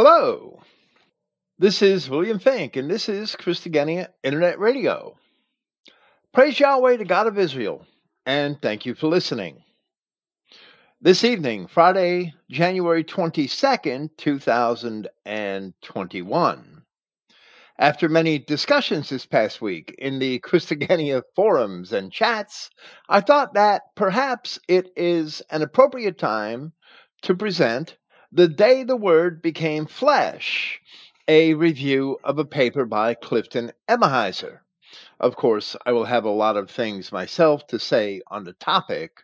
Hello, this is William Finck, and this is Christogenea Internet Radio. Praise Yahweh, the God of Israel, and thank you for listening. This evening, Friday, January 22nd, 2021. After many discussions this past week in the Christogenea forums and chats, I thought that perhaps it is an appropriate time to present The Day the Word Became Flesh, a review of a paper by Clifton Emahiser. Of course, I will have a lot of things myself to say on the topic.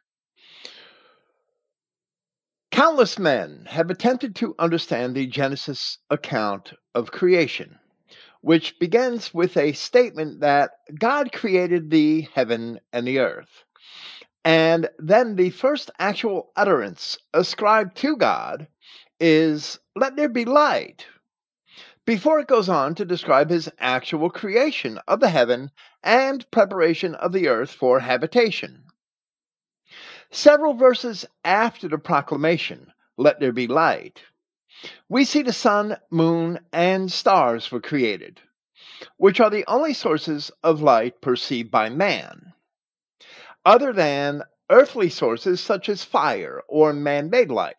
Countless men have attempted to understand the Genesis account of creation which begins with a statement that God created the heaven and the earth. And then the first actual utterance ascribed to God is, Let there be light, before it goes on to describe his actual creation of the heaven and preparation of the earth for habitation. Several verses after the proclamation, Let there be light, we see the sun, moon, and stars were created, which are the only sources of light perceived by man, other than earthly sources such as fire or man made light.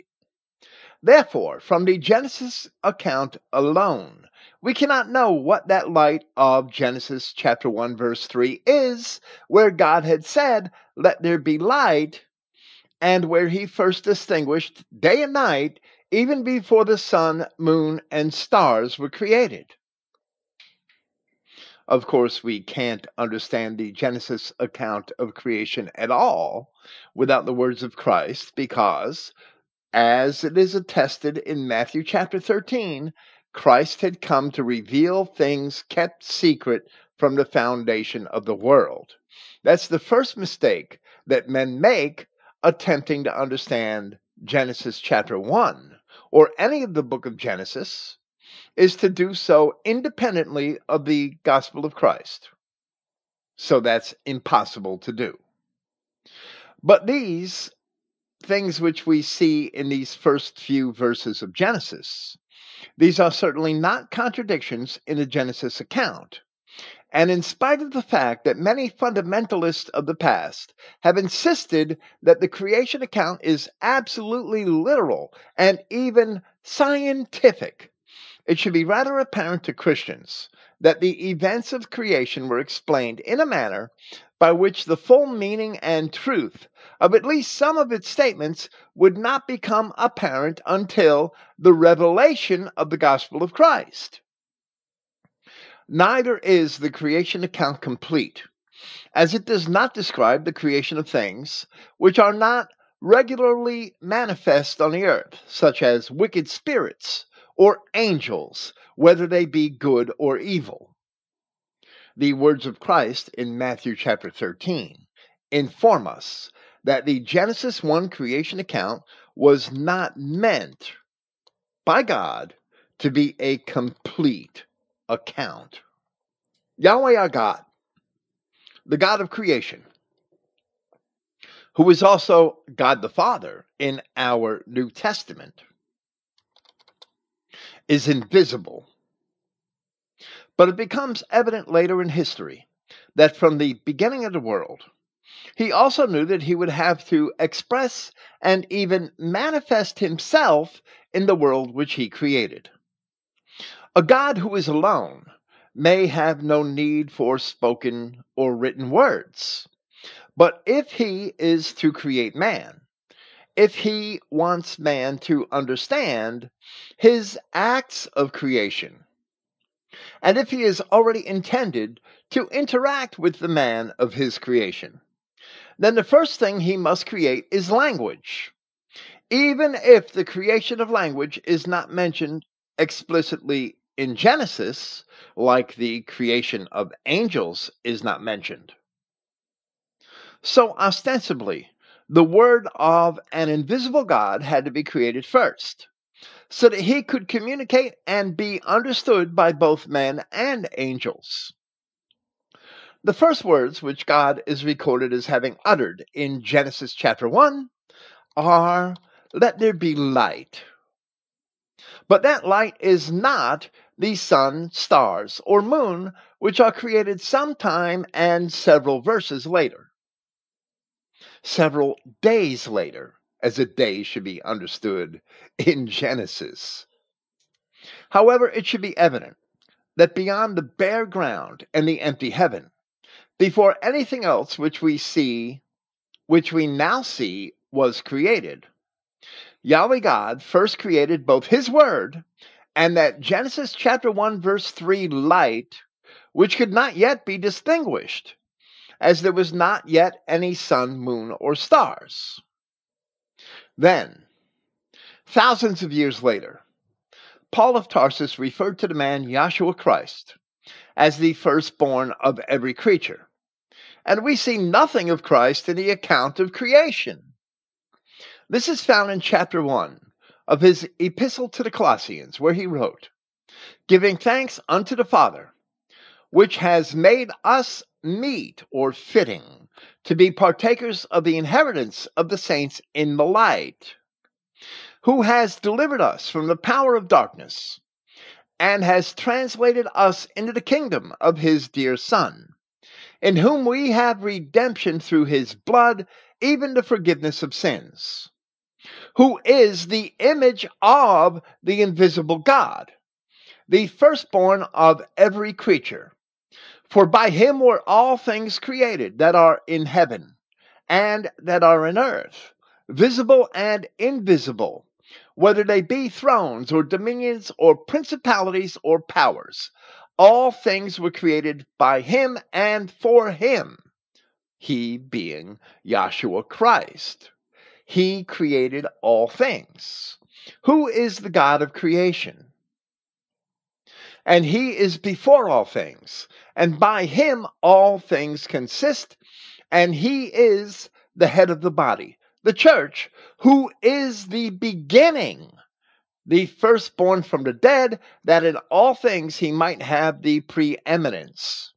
Therefore, from the Genesis account alone, we cannot know what that light of Genesis chapter 1 verse 3 is, where God had said, Let there be light, and where he first distinguished day and night even before the sun, moon, and stars were created. Of course, we can't understand the Genesis account of creation at all without the words of Christ because, as it is attested in Matthew chapter 13, Christ had come to reveal things kept secret from the foundation of the world. That's the first mistake that men make attempting to understand Genesis chapter 1 or any of the book of Genesis is to do so independently of the gospel of Christ. So that's impossible to do. But these things which we see in these first few verses of Genesis, these are certainly not contradictions in the Genesis account. And in spite of the fact that many fundamentalists of the past have insisted that the creation account is absolutely literal and even scientific, it should be rather apparent to Christians that the events of creation were explained in a manner by which the full meaning and truth of at least some of its statements would not become apparent until the revelation of the gospel of Christ. Neither is the creation account complete, as it does not describe the creation of things which are not regularly manifest on the earth, such as wicked spirits or angels, whether they be good or evil. The words of Christ in Matthew chapter 13 inform us that the Genesis 1 creation account was not meant by God to be a complete account. Yahweh our God, the God of creation, who is also God the Father in our New Testament, is invisible. But it becomes evident later in history that from the beginning of the world, he also knew that he would have to express and even manifest himself in the world which he created. A God who is alone may have no need for spoken or written words. But if he is to create man, if he wants man to understand his acts of creation, and if he is already intended to interact with the man of his creation, then the first thing he must create is language. Even if the creation of language is not mentioned explicitly in Genesis, like the creation of angels is not mentioned. So, ostensibly, the word of an invisible God had to be created first, so that he could communicate and be understood by both men and angels. The first words which God is recorded as having uttered in Genesis chapter 1 are, Let there be light. But that light is not the sun, stars, or moon, which are created sometime and several verses later. Several days later, as a day should be understood in Genesis. However, it should be evident that beyond the bare ground and the empty heaven, before anything else which we see, which we now see, was created, Yahweh God first created both His Word and that Genesis chapter 1, verse 3 light, which could not yet be distinguished, as there was not yet any sun, moon, or stars. Then, thousands of years later, Paul of Tarsus referred to the man Yahshua Christ as the firstborn of every creature. And we see nothing of Christ in the account of creation. This is found in chapter 1 of his epistle to the Colossians, where he wrote, Giving thanks unto the Father, which has made us meet or fitting to be partakers of the inheritance of the saints in the light, who has delivered us from the power of darkness and has translated us into the kingdom of his dear Son, in whom we have redemption through his blood, even the forgiveness of sins who is the image of the invisible God, the firstborn of every creature. For by him were all things created that are in heaven and that are in earth, visible and invisible, whether they be thrones or dominions or principalities or powers. All things were created by him and for him, he being Yahshua Christ. He created all things. Who is the God of creation? And he is before all things, and by him all things consist, and he is the head of the body, the church, who is the beginning, the firstborn from the dead, that in all things he might have the preeminence.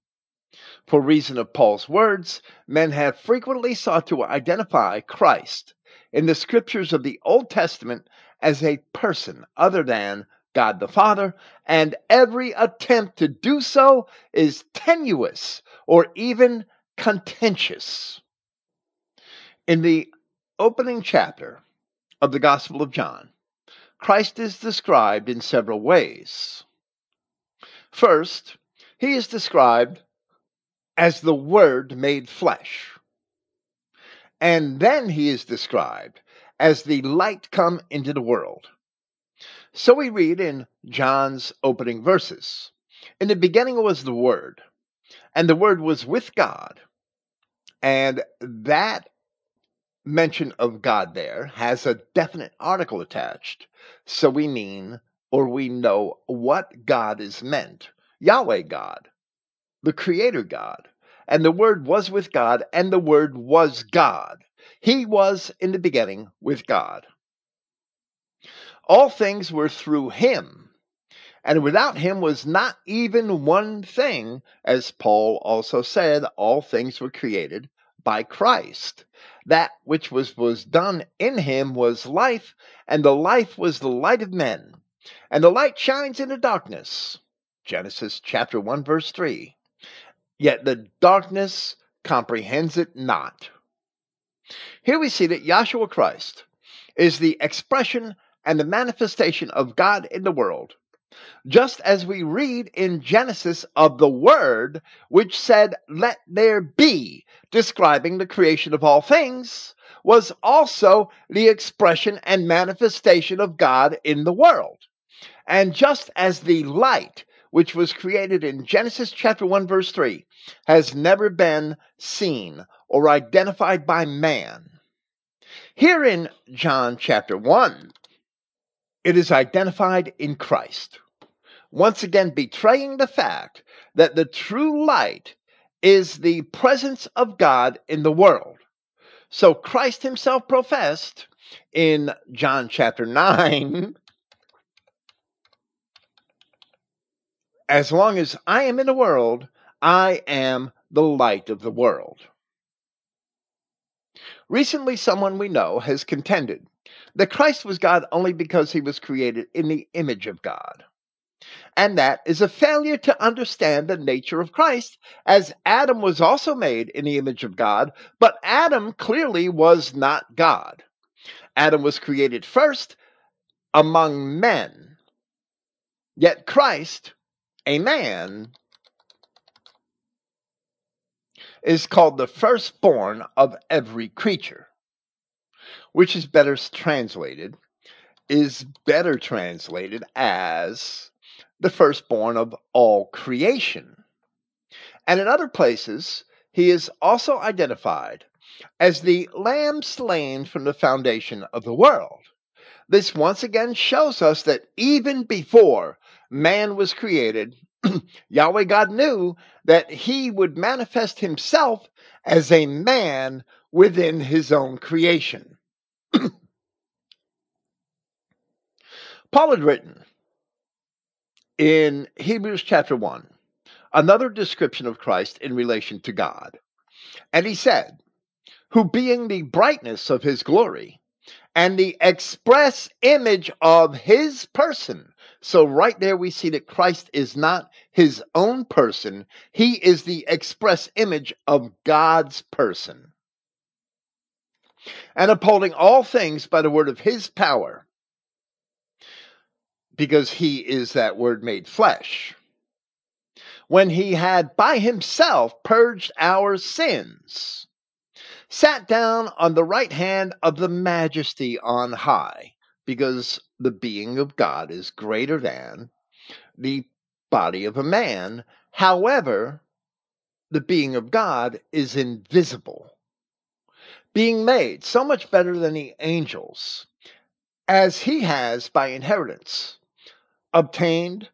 For reason of Paul's words, men have frequently sought to identify Christ in the scriptures of the Old Testament as a person other than God the Father, and every attempt to do so is tenuous or even contentious. In the opening chapter of the Gospel of John, Christ is described in several ways. First, he is described as the Word made flesh. And then he is described as the light come into the world. So we read in John's opening verses In the beginning was the Word, and the Word was with God. And that mention of God there has a definite article attached. So we mean or we know what God is meant Yahweh God, the Creator God. And the Word was with God, and the Word was God. He was in the beginning with God. All things were through him, and without him was not even one thing, as Paul also said, all things were created by Christ. That which was, was done in him was life, and the life was the light of men. And the light shines in the darkness. Genesis chapter 1, verse 3 yet the darkness comprehends it not. Here we see that Yahshua Christ is the expression and the manifestation of God in the world, just as we read in Genesis of the Word, which said, Let there be, describing the creation of all things, was also the expression and manifestation of God in the world. And just as the light which was created in Genesis chapter 1 verse 3 has never been seen or identified by man. Here in John chapter 1, it is identified in Christ, once again betraying the fact that the true light is the presence of God in the world. So Christ himself professed in John chapter 9 As long as I am in the world, I am the light of the world. Recently, someone we know has contended that Christ was God only because he was created in the image of God. And that is a failure to understand the nature of Christ, as Adam was also made in the image of God, but Adam clearly was not God. Adam was created first among men, yet Christ, a man, is called the firstborn of every creature, which is better translated, is better translated as the firstborn of all creation. And in other places, he is also identified as the lamb slain from the foundation of the world. This once again shows us that even before man was created, Yahweh God knew that he would manifest himself as a man within his own creation. Paul had written in Hebrews chapter 1 another description of Christ in relation to God. And he said, Who being the brightness of his glory and the express image of his person. So, right there, we see that Christ is not his own person, he is the express image of God's person. And upholding all things by the word of his power, because he is that word made flesh. When he had by himself purged our sins, sat down on the right hand of the majesty on high, because the being of God is greater than the body of a man. However, the being of God is invisible, being made so much better than the angels, as he has by inheritance obtained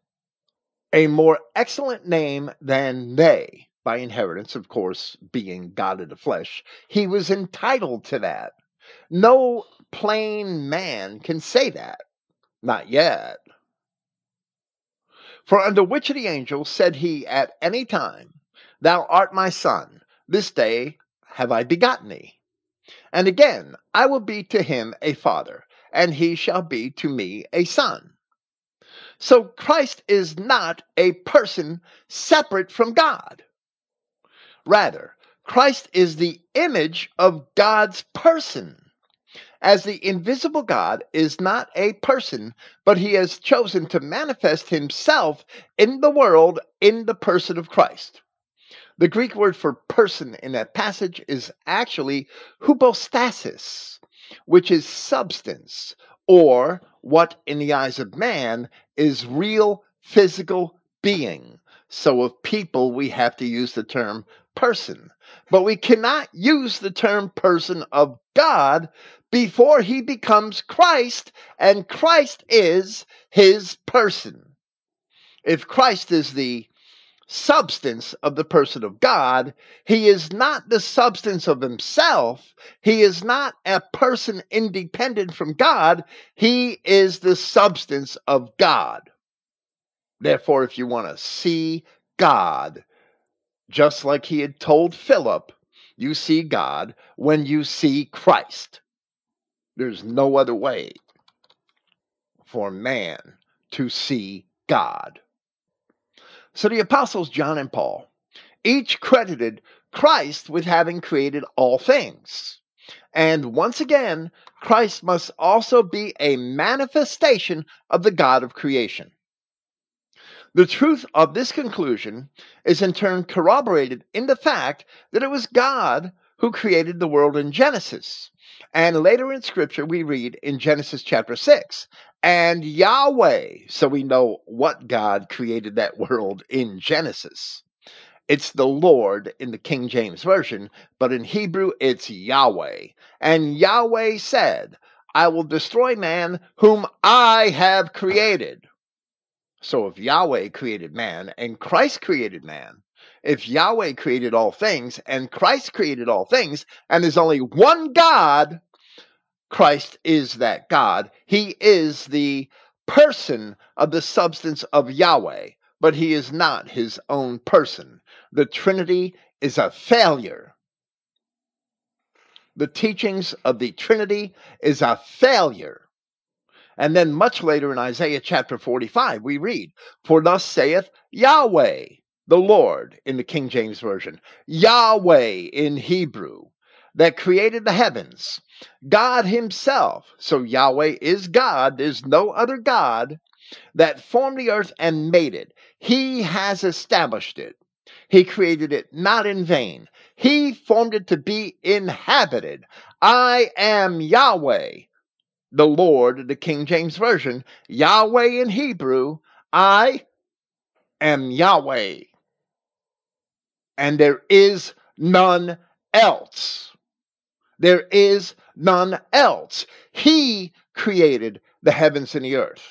a more excellent name than they by inheritance, of course, being God of the flesh. He was entitled to that. No plain man can say that. Not yet. For under which of the angels said he at any time, Thou art my son, this day have I begotten thee? And again, I will be to him a father, and he shall be to me a son. So Christ is not a person separate from God. Rather, Christ is the image of God's person. As the invisible God is not a person, but he has chosen to manifest himself in the world in the person of Christ. The Greek word for person in that passage is actually hypostasis, which is substance, or what in the eyes of man is real physical being. So, of people, we have to use the term person. But we cannot use the term person of God before he becomes Christ, and Christ is his person. If Christ is the substance of the person of God. He is not the substance of himself. He is not a person independent from God. He is the substance of God. Therefore, if you want to see God, just like he had told Philip, you see God when you see Christ. There's no other way for man to see God. So the apostles John and Paul each credited Christ with having created all things. And once again, Christ must also be a manifestation of the God of creation. The truth of this conclusion is in turn corroborated in the fact that it was God who created the world in Genesis. And later in Scripture, we read in Genesis chapter 6 and Yahweh. So we know what God created that world in Genesis. It's the Lord in the King James Version, but in Hebrew it's Yahweh. And Yahweh said, I will destroy man whom I have created. So if Yahweh created man and Christ created man, if Yahweh created all things and Christ created all things, and there's only one God, Christ is that God. He is the person of the substance of Yahweh, but he is not his own person. The Trinity is a failure. the teachings of the Trinity is a failure. And then much later in Isaiah chapter 45, we read, For thus saith Yahweh, the Lord in the King James Version, Yahweh in Hebrew, that created the heavens, God Himself. So Yahweh is God, there's no other God that formed the earth and made it. He has established it. He created it not in vain. He formed it to be inhabited. I am Yahweh, the Lord, the King James Version. Yahweh in Hebrew, I am Yahweh. And there is none else. There is none else. He created the heavens and the earth.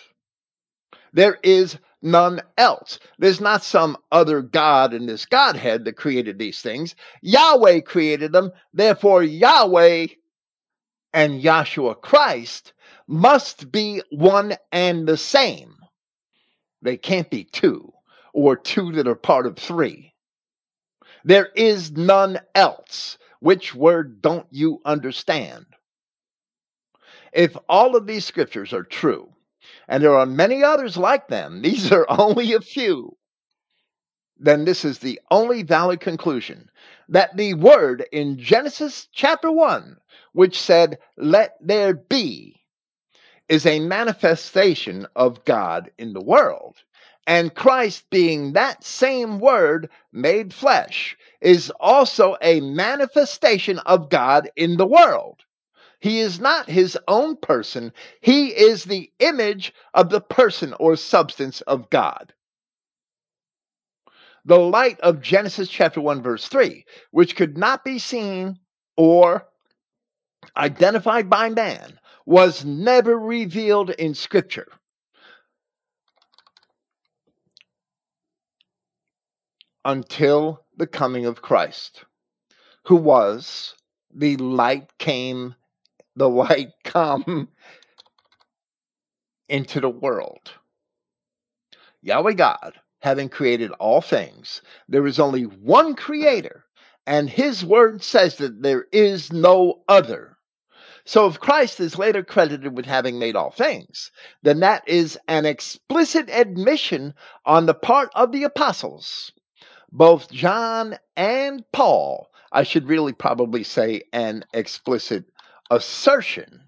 There is none else. There's not some other God in this Godhead that created these things. Yahweh created them. Therefore, Yahweh and Yahshua Christ must be one and the same. They can't be two or two that are part of three. There is none else. Which word don't you understand? If all of these scriptures are true, and there are many others like them, these are only a few, then this is the only valid conclusion that the word in Genesis chapter 1, which said, Let there be, is a manifestation of God in the world. And Christ, being that same word made flesh, is also a manifestation of God in the world. He is not his own person, he is the image of the person or substance of God. The light of Genesis chapter 1, verse 3, which could not be seen or identified by man, was never revealed in Scripture. Until the coming of Christ, who was the light came the light come into the world. Yahweh God, having created all things, there is only one creator, and his word says that there is no other. So if Christ is later credited with having made all things, then that is an explicit admission on the part of the apostles. Both John and Paul, I should really probably say an explicit assertion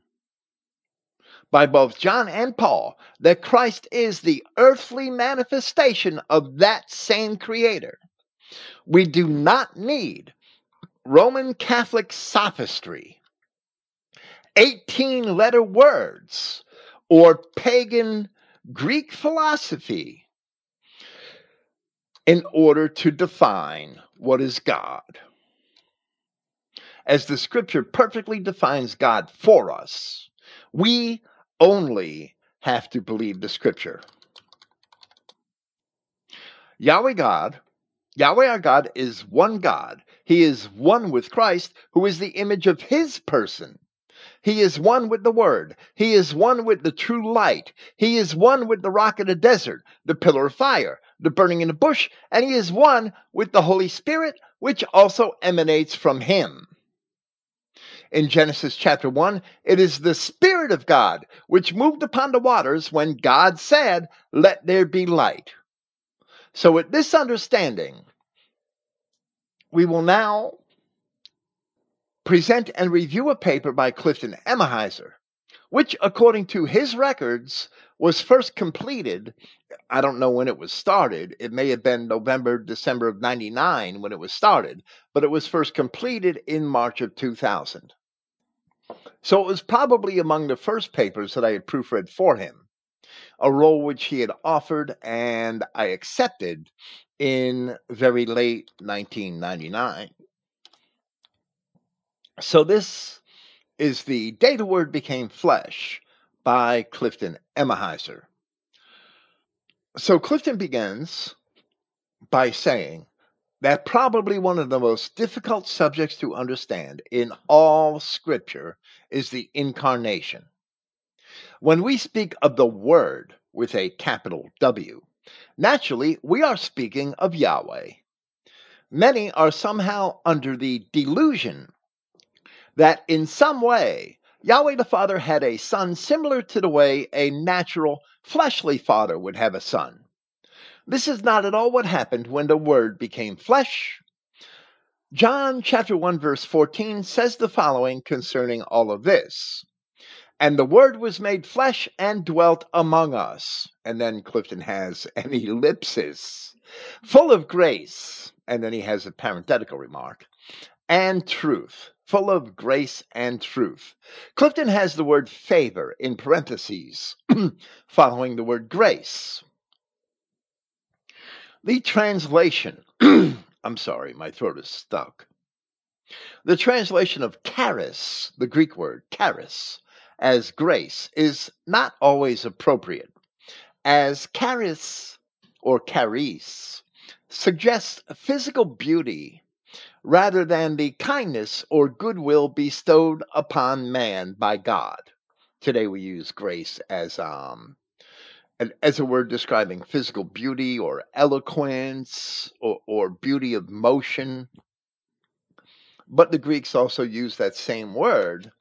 by both John and Paul that Christ is the earthly manifestation of that same Creator. We do not need Roman Catholic sophistry, 18 letter words, or pagan Greek philosophy in order to define what is God as the scripture perfectly defines God for us. We only have to believe the scripture. Yahweh God, Yahweh our God is one God. He is one with Christ, who is the image of his person. He is one with the Word. He is one with the true light. He is one with the rock in the desert, the pillar of fire, the burning in the bush, and he is one with the Holy Spirit, which also emanates from him in Genesis chapter 1, it is the Spirit of God which moved upon the waters when God said, Let there be light. So, with this understanding, we will now present and review a paper by Clifton Emahiser, which, according to his records, was first completed. I don't know when it was started. It may have been November, December of 99 when it was started, but it was first completed in March of 2000. So it was probably among the first papers that I had proofread for him, a role which he had offered and I accepted in very late 1999. So this is The Day the Word Became Flesh by Clifton Emahiser. So Clifton begins by saying that probably one of the most difficult subjects to understand in all scripture is the incarnation. When we speak of the Word with a capital W, naturally we are speaking of Yahweh. Many are somehow under the delusion that in some way Yahweh the Father had a son similar to the way a natural fleshly father would have a son. This is not at all what happened when the Word became flesh. John chapter 1 verse 14 says the following concerning all of this. And the Word was made flesh and dwelt among us. And then Clifton has an ellipsis, full of grace. And then he has a parenthetical remark and truth, full of grace and truth. Clifton has the word favor in parentheses following the word grace. The translation, I'm sorry, my throat is stuck. The translation of charis, the Greek word charis, as grace is not always appropriate, as charis or charis suggests physical beauty rather than the kindness or goodwill bestowed upon man by God. Today we use grace as um as a word describing physical beauty or eloquence or, or beauty of motion. But the Greeks also used that same word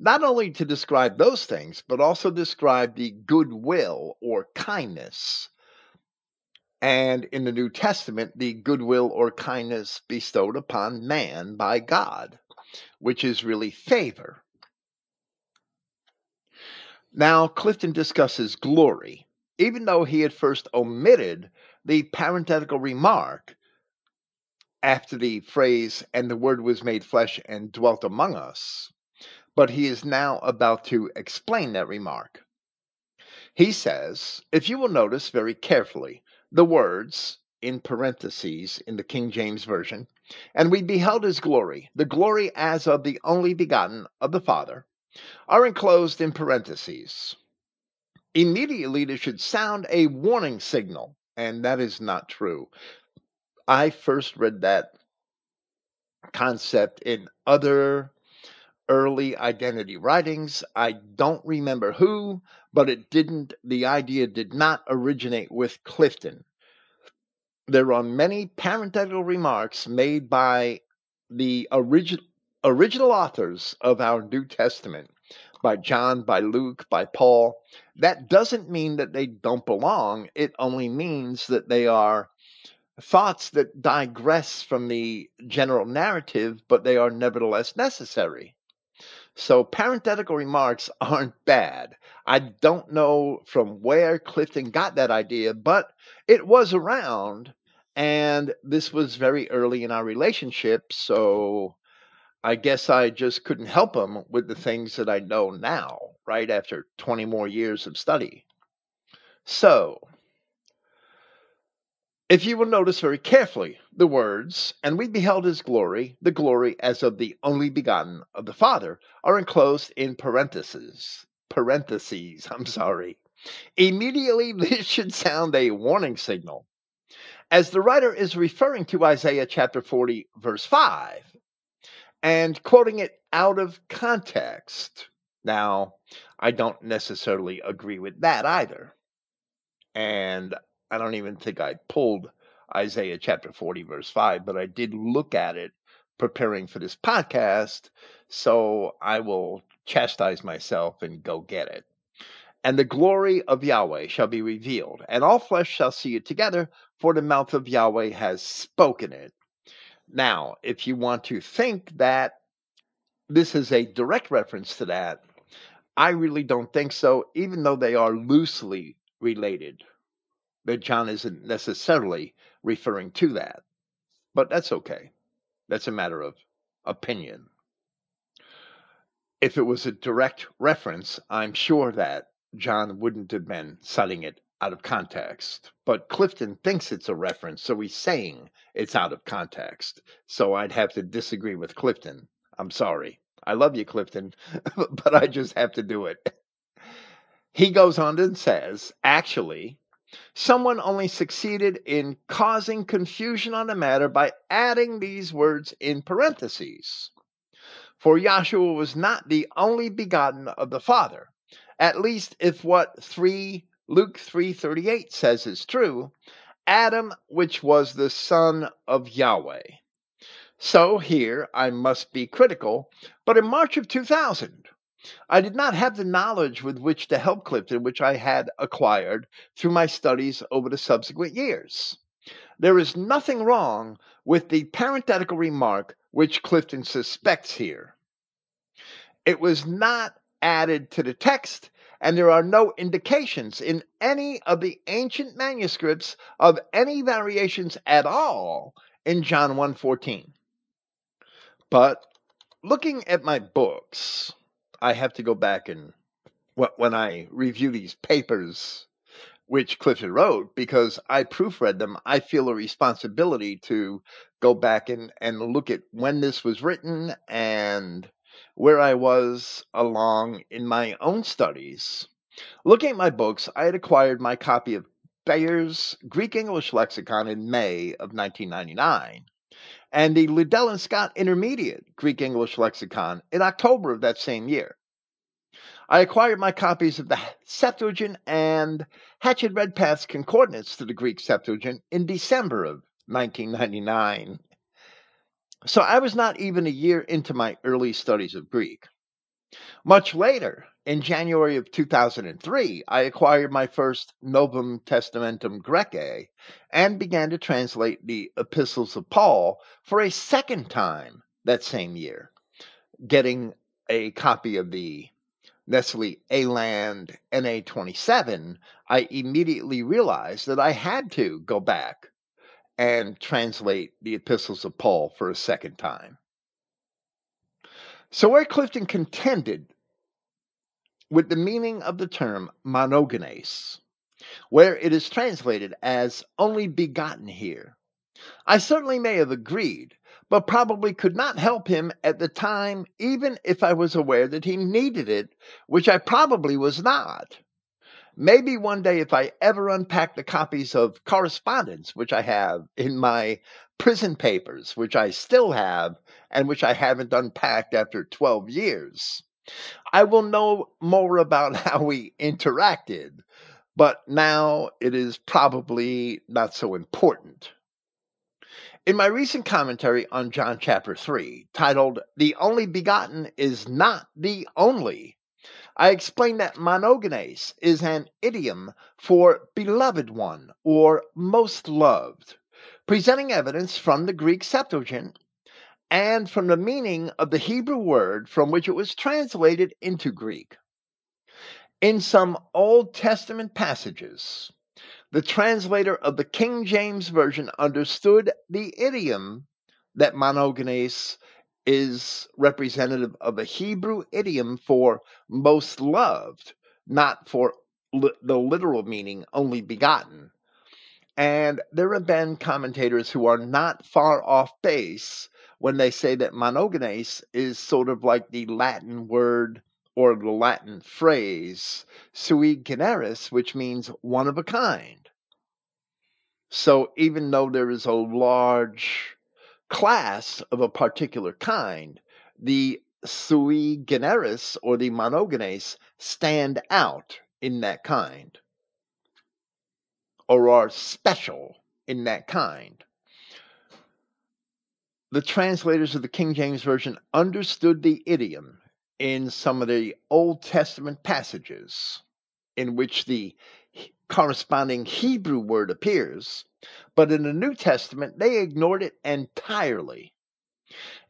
not only to describe those things, but also describe the goodwill or kindness. And in the New Testament, the goodwill or kindness bestowed upon man by God, which is really favor. Now, Clifton discusses glory, even though he had first omitted the parenthetical remark after the phrase, and the word was made flesh and dwelt among us, but he is now about to explain that remark. He says, if you will notice very carefully the words in parentheses in the King James Version, and we beheld his glory, the glory as of the only begotten of the Father, are enclosed in parentheses. Immediately, this should sound a warning signal, and that is not true. I first read that concept in other early identity writings. I don't remember who, but it didn't, the idea did not originate with Clifton. There are many parenthetical remarks made by the original original authors of our New Testament, by John, by Luke, by Paul, that doesn't mean that they don't belong. It only means that they are thoughts that digress from the general narrative, but they are nevertheless necessary. So parenthetical remarks aren't bad. I don't know from where Clifton got that idea, but it was around and this was very early in our relationship, so I guess I just couldn't help him with the things that I know now, right after 20 more years of study. So, if you will notice very carefully the words, and we beheld his glory, the glory as of the only begotten of the Father, are enclosed in parentheses. Parentheses, I'm sorry. Immediately, this should sound a warning signal, as the writer is referring to Isaiah chapter 40, verse 5 and quoting it out of context. Now, I don't necessarily agree with that either. And I don't even think I pulled Isaiah chapter 40, verse 5, but I did look at it preparing for this podcast. So I will chastise myself and go get it. And the glory of Yahweh shall be revealed, and all flesh shall see it together, for the mouth of Yahweh has spoken it. Now, if you want to think that this is a direct reference to that, I really don't think so, even though they are loosely related. That John isn't necessarily referring to that. But that's okay. That's a matter of opinion. If it was a direct reference, I'm sure that John wouldn't have been citing it out of context. But Clifton thinks it's a reference, so he's saying it's out of context. So I'd have to disagree with Clifton. I'm sorry. I love you, Clifton, but I just have to do it. He goes on and says, actually, someone only succeeded in causing confusion on the matter by adding these words in parentheses. For Yahshua was not the only begotten of the Father, at least if what 3 Luke 3:38 says is true, Adam which was the son of Yahweh. So here I must be critical, but in March of 2000, I did not have the knowledge with which to help Clifton, which I had acquired through my studies over the subsequent years. There is nothing wrong with the parenthetical remark which Clifton suspects here. It was not added to the text, and there are no indications in any of the ancient manuscripts of any variations at all in John 1:14. But looking at my books, I have to go back and when I review these papers which Clifton wrote, because I proofread them, I feel a responsibility to go back and, and look at when this was written and where I was along in my own studies. Looking at my books, I had acquired my copy of Bauer's Greek English Lexicon in May of 1999 and the Liddell and Scott Intermediate Greek English Lexicon in October of that same year. I acquired my copies of the Septuagint and Hatch and Redpath's concordance to the Greek Septuagint in December of 1999. So I was not even a year into my early studies of Greek. Much later, in January of 2003, I acquired my first Novum Testamentum Graece and began to translate the epistles of Paul for a second time that same year, getting a copy of the Nestle Aland NA27, I immediately realized that I had to go back and translate the epistles of Paul for a second time. So, where Clifton contended with the meaning of the term monogenes, where it is translated as only begotten here, I certainly may have agreed, but probably could not help him at the time, even if I was aware that he needed it, which I probably was not. Maybe one day, if I ever unpack the copies of correspondence which I have in my prison papers, which I still have and which I haven't unpacked after 12 years, I will know more about how we interacted. But now it is probably not so important. In my recent commentary on John chapter 3, titled The Only Begotten is Not the Only, I explained that monogenes is an idiom for beloved one or most loved, presenting evidence from the Greek Septuagint and from the meaning of the Hebrew word from which it was translated into Greek. In some Old Testament passages, the translator of the King James Version understood the idiom that monogenes is representative of a Hebrew idiom for most loved, not for li- the literal meaning only begotten. And there have been commentators who are not far off base when they say that monogenes is sort of like the Latin word or the Latin phrase sui generis, which means one of a kind. So even though there is a large class of a particular kind, the sui generis or the monogenes stand out in that kind or are special in that kind. The translators of the King James Version understood the idiom in some of the Old Testament passages in which the corresponding Hebrew word appears, but in the New Testament, they ignored it entirely.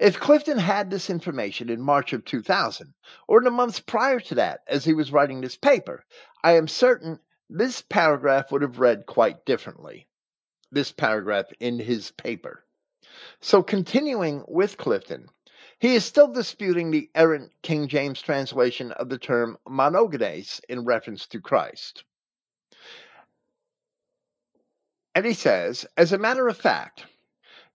If Clifton had this information in March of 2000, or in the months prior to that, as he was writing this paper, I am certain this paragraph would have read quite differently. This paragraph in his paper. So, continuing with Clifton, he is still disputing the errant King James translation of the term monogenes in reference to Christ. And he says, as a matter of fact,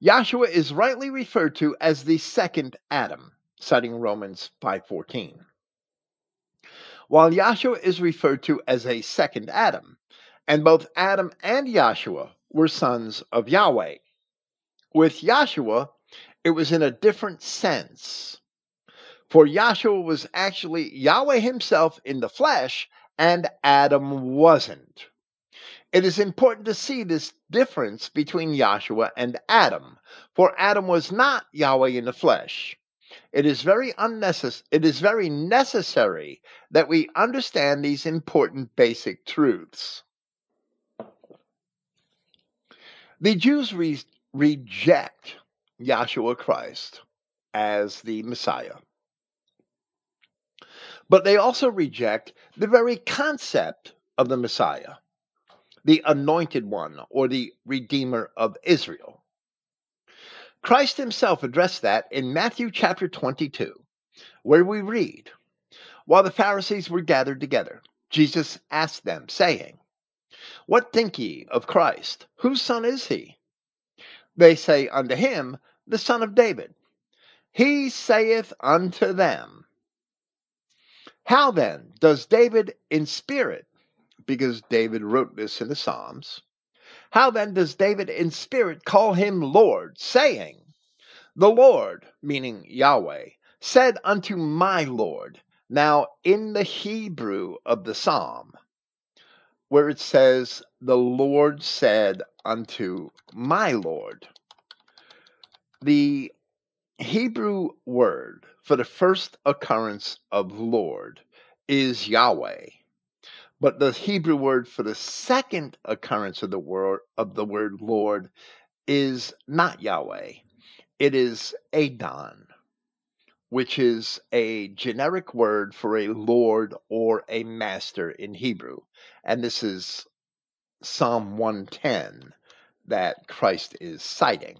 Yahshua is rightly referred to as the second Adam, citing Romans 5:14. While Yahshua is referred to as a second Adam, and both Adam and Yahshua were sons of Yahweh. With Yahshua, it was in a different sense. For Yahshua was actually Yahweh himself in the flesh, and Adam wasn't. It is important to see this difference between Yahshua and Adam, for Adam was not Yahweh in the flesh. It is very unnecessary it is very necessary that we understand these important basic truths. The Jews re- reject Yahshua Christ as the Messiah. But they also reject the very concept of the Messiah the anointed one or the redeemer of Israel. Christ himself addressed that in Matthew chapter 22, where we read, While the Pharisees were gathered together, Jesus asked them, saying, What think ye of Christ? Whose son is he? They say unto him, The son of David. He saith unto them, How then does David in spirit because David wrote this in the Psalms. How then does David in spirit call him Lord, saying, The Lord, meaning Yahweh, said unto my Lord. Now, in the Hebrew of the Psalm, where it says, The Lord said unto my Lord, the Hebrew word for the first occurrence of Lord is Yahweh. But the Hebrew word for the second occurrence of the word of the word Lord is not Yahweh. It is Adon, which is a generic word for a lord or a master in Hebrew. And this is Psalm 110 that Christ is citing.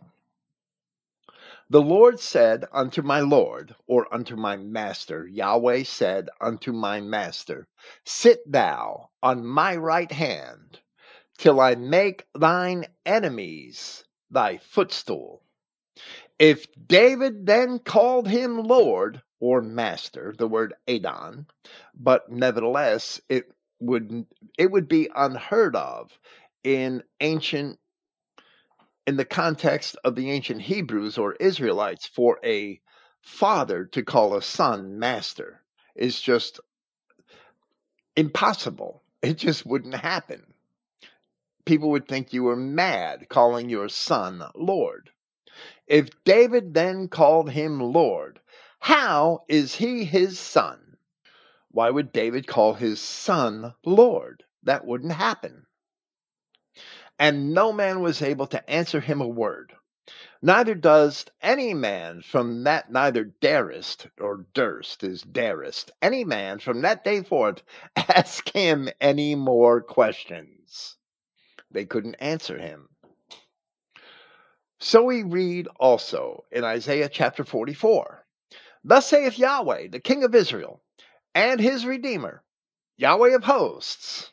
The Lord said unto my Lord, or unto my master, Yahweh said unto my master, Sit thou on my right hand, till I make thine enemies thy footstool. If David then called him Lord or Master, the word Adon, but nevertheless it would it would be unheard of in ancient in the context of the ancient Hebrews or Israelites for a father to call a son master is just impossible. It just wouldn't happen. People would think you were mad calling your son Lord. If David then called him Lord, how is he his son? Why would David call his son Lord? That wouldn't happen and no man was able to answer him a word. Neither does any man from that neither darest or durst is darest any man from that day forth ask him any more questions. They couldn't answer him. So we read also in Isaiah chapter 44 Thus saith Yahweh, the King of Israel, and his Redeemer, Yahweh of hosts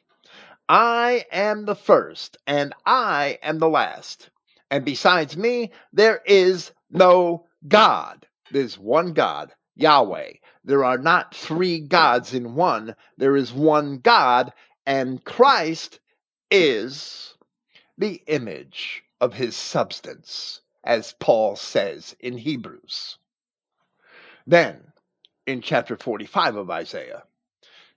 I am the first, and I am the last. And besides me, there is no God. There's one God, Yahweh. There are not three gods in one. There is one God, and Christ is the image of his substance, as Paul says in Hebrews. Then, in chapter 45 of Isaiah,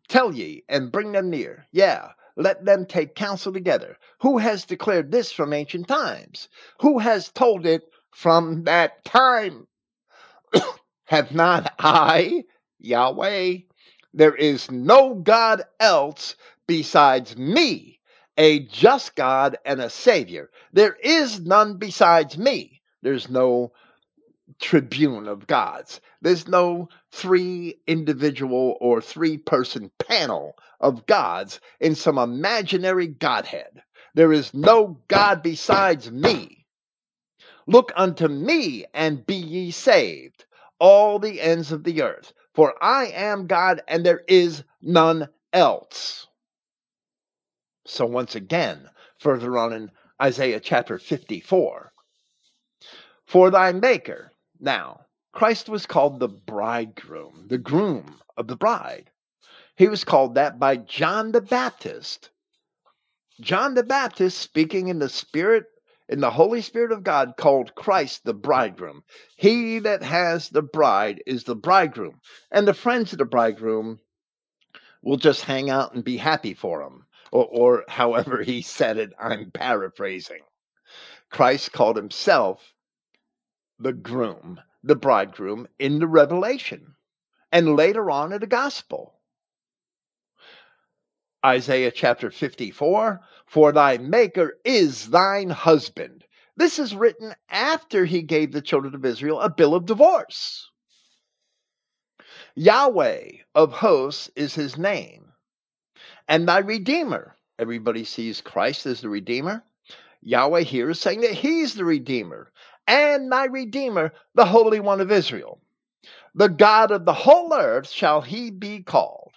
tell ye and bring them near. Yeah, let them take counsel together. Who has declared this from ancient times? Who has told it from that time? Have not I, Yahweh? There is no God else besides me, a just God and a Savior. There is none besides me. There's no triune of gods. There's no three individual or three person panel of gods in some imaginary Godhead. There is no God besides me. Look unto me and be ye saved, all the ends of the earth, for I am God and there is none else. So, once again, further on in Isaiah chapter 54, for thy maker, now, Christ was called the bridegroom, the groom of the bride. He was called that by John the Baptist. John the Baptist, speaking in the Spirit, in the Holy Spirit of God, called Christ the bridegroom. He that has the bride is the bridegroom. And the friends of the bridegroom will just hang out and be happy for him. or, or however he said it, I'm paraphrasing. Christ called himself the groom, the bridegroom in the revelation, and later on in the gospel. Isaiah chapter 54 For thy maker is thine husband. This is written after he gave the children of Israel a bill of divorce. Yahweh of hosts is his name. And thy Redeemer. Everybody sees Christ as the Redeemer. Yahweh here is saying that he's the Redeemer. And my Redeemer, the Holy One of Israel. The God of the whole earth shall he be called.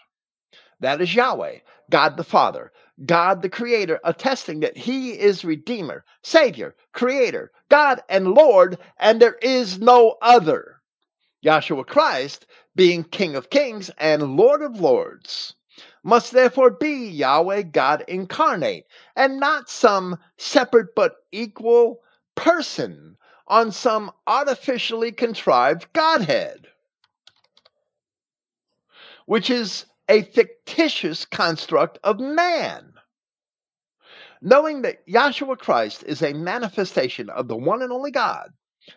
That is Yahweh, God the Father, God the Creator, attesting that He is Redeemer, Savior, Creator, God, and Lord, and there is no other. Yahshua Christ, being King of Kings and Lord of Lords, must therefore be Yahweh God incarnate, and not some separate but equal person on some artificially contrived Godhead, which is a fictitious construct of man. Knowing that Yahshua Christ is a manifestation of the one and only God,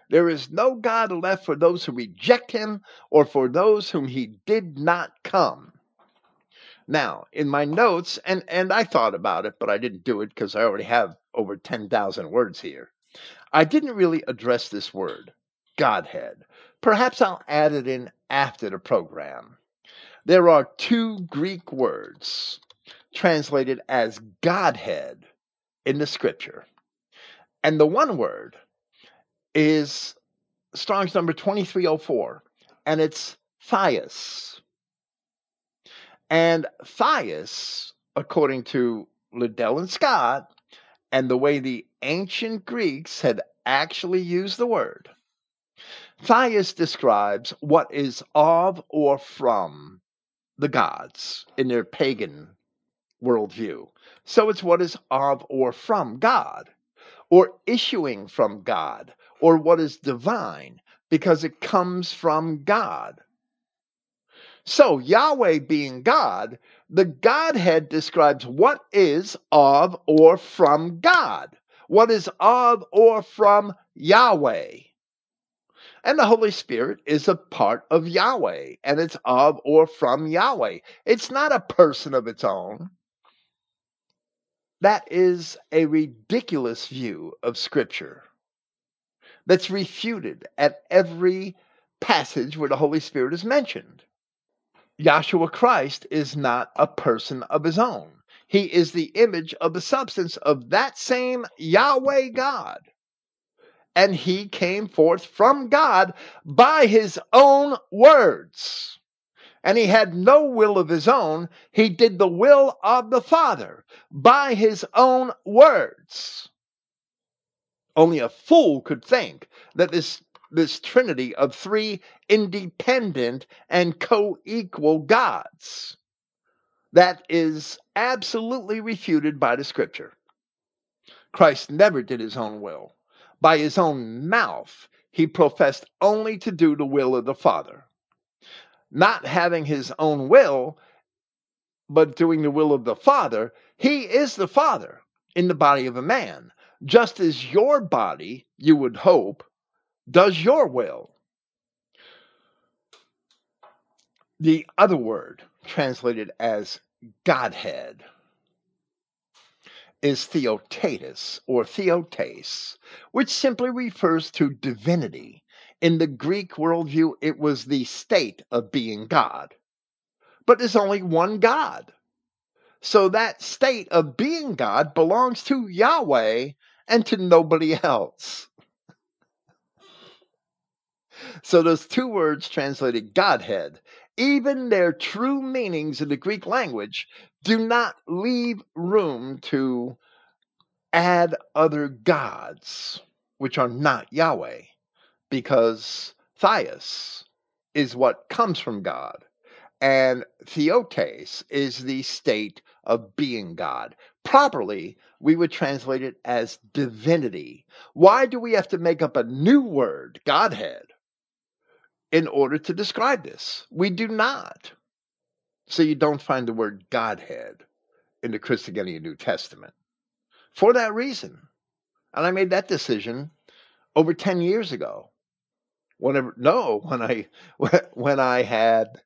there is no God left for those who reject him or for those whom he did not come. Now, in my notes, and, and I thought about it, but I didn't do it because I already have over 10,000 words here. I didn't really address this word, Godhead. Perhaps I'll add it in after the program. There are two Greek words translated as Godhead in the scripture. And the one word is Strong's number 2304, and it's Thias. And Thias, according to Liddell and Scott, and the way the ancient Greeks had actually used the word, Thias describes what is of or from the gods in their pagan worldview. So it's what is of or from God, or issuing from God, or what is divine, because it comes from God. So, Yahweh being God, the Godhead describes what is of or from God, what is of or from Yahweh. And the Holy Spirit is a part of Yahweh, and it's of or from Yahweh. It's not a person of its own. That is a ridiculous view of Scripture that's refuted at every passage where the Holy Spirit is mentioned. Yahshua Christ is not a person of his own. He is the image of the substance of that same Yahweh God and he came forth from God by his own words. And he had no will of his own. He did the will of the Father by his own words. Only a fool could think that this, this trinity of three independent and co equal gods. That is absolutely refuted by the scripture. Christ never did his own will by his own mouth, he professed only to do the will of the Father. Not having his own will, but doing the will of the Father, he is the Father in the body of a man, just as your body, you would hope, does your will. The other word, translated as Godhead, is theotetos or theotes, which simply refers to divinity. In the Greek worldview, it was the state of being God. But there's only one God. So that state of being God belongs to Yahweh and to nobody else. So those two words translated Godhead, even their true meanings in the Greek language, do not leave room to add other gods, which are not Yahweh, because Thias is what comes from God, and Theotes is the state of being God. Properly, we would translate it as divinity. Why do we have to make up a new word, Godhead, in order to describe this? We do not. So you don't find the word Godhead in the Christogenea New Testament. For that reason. And I made that decision over 10 years ago. Whenever no, when I when I had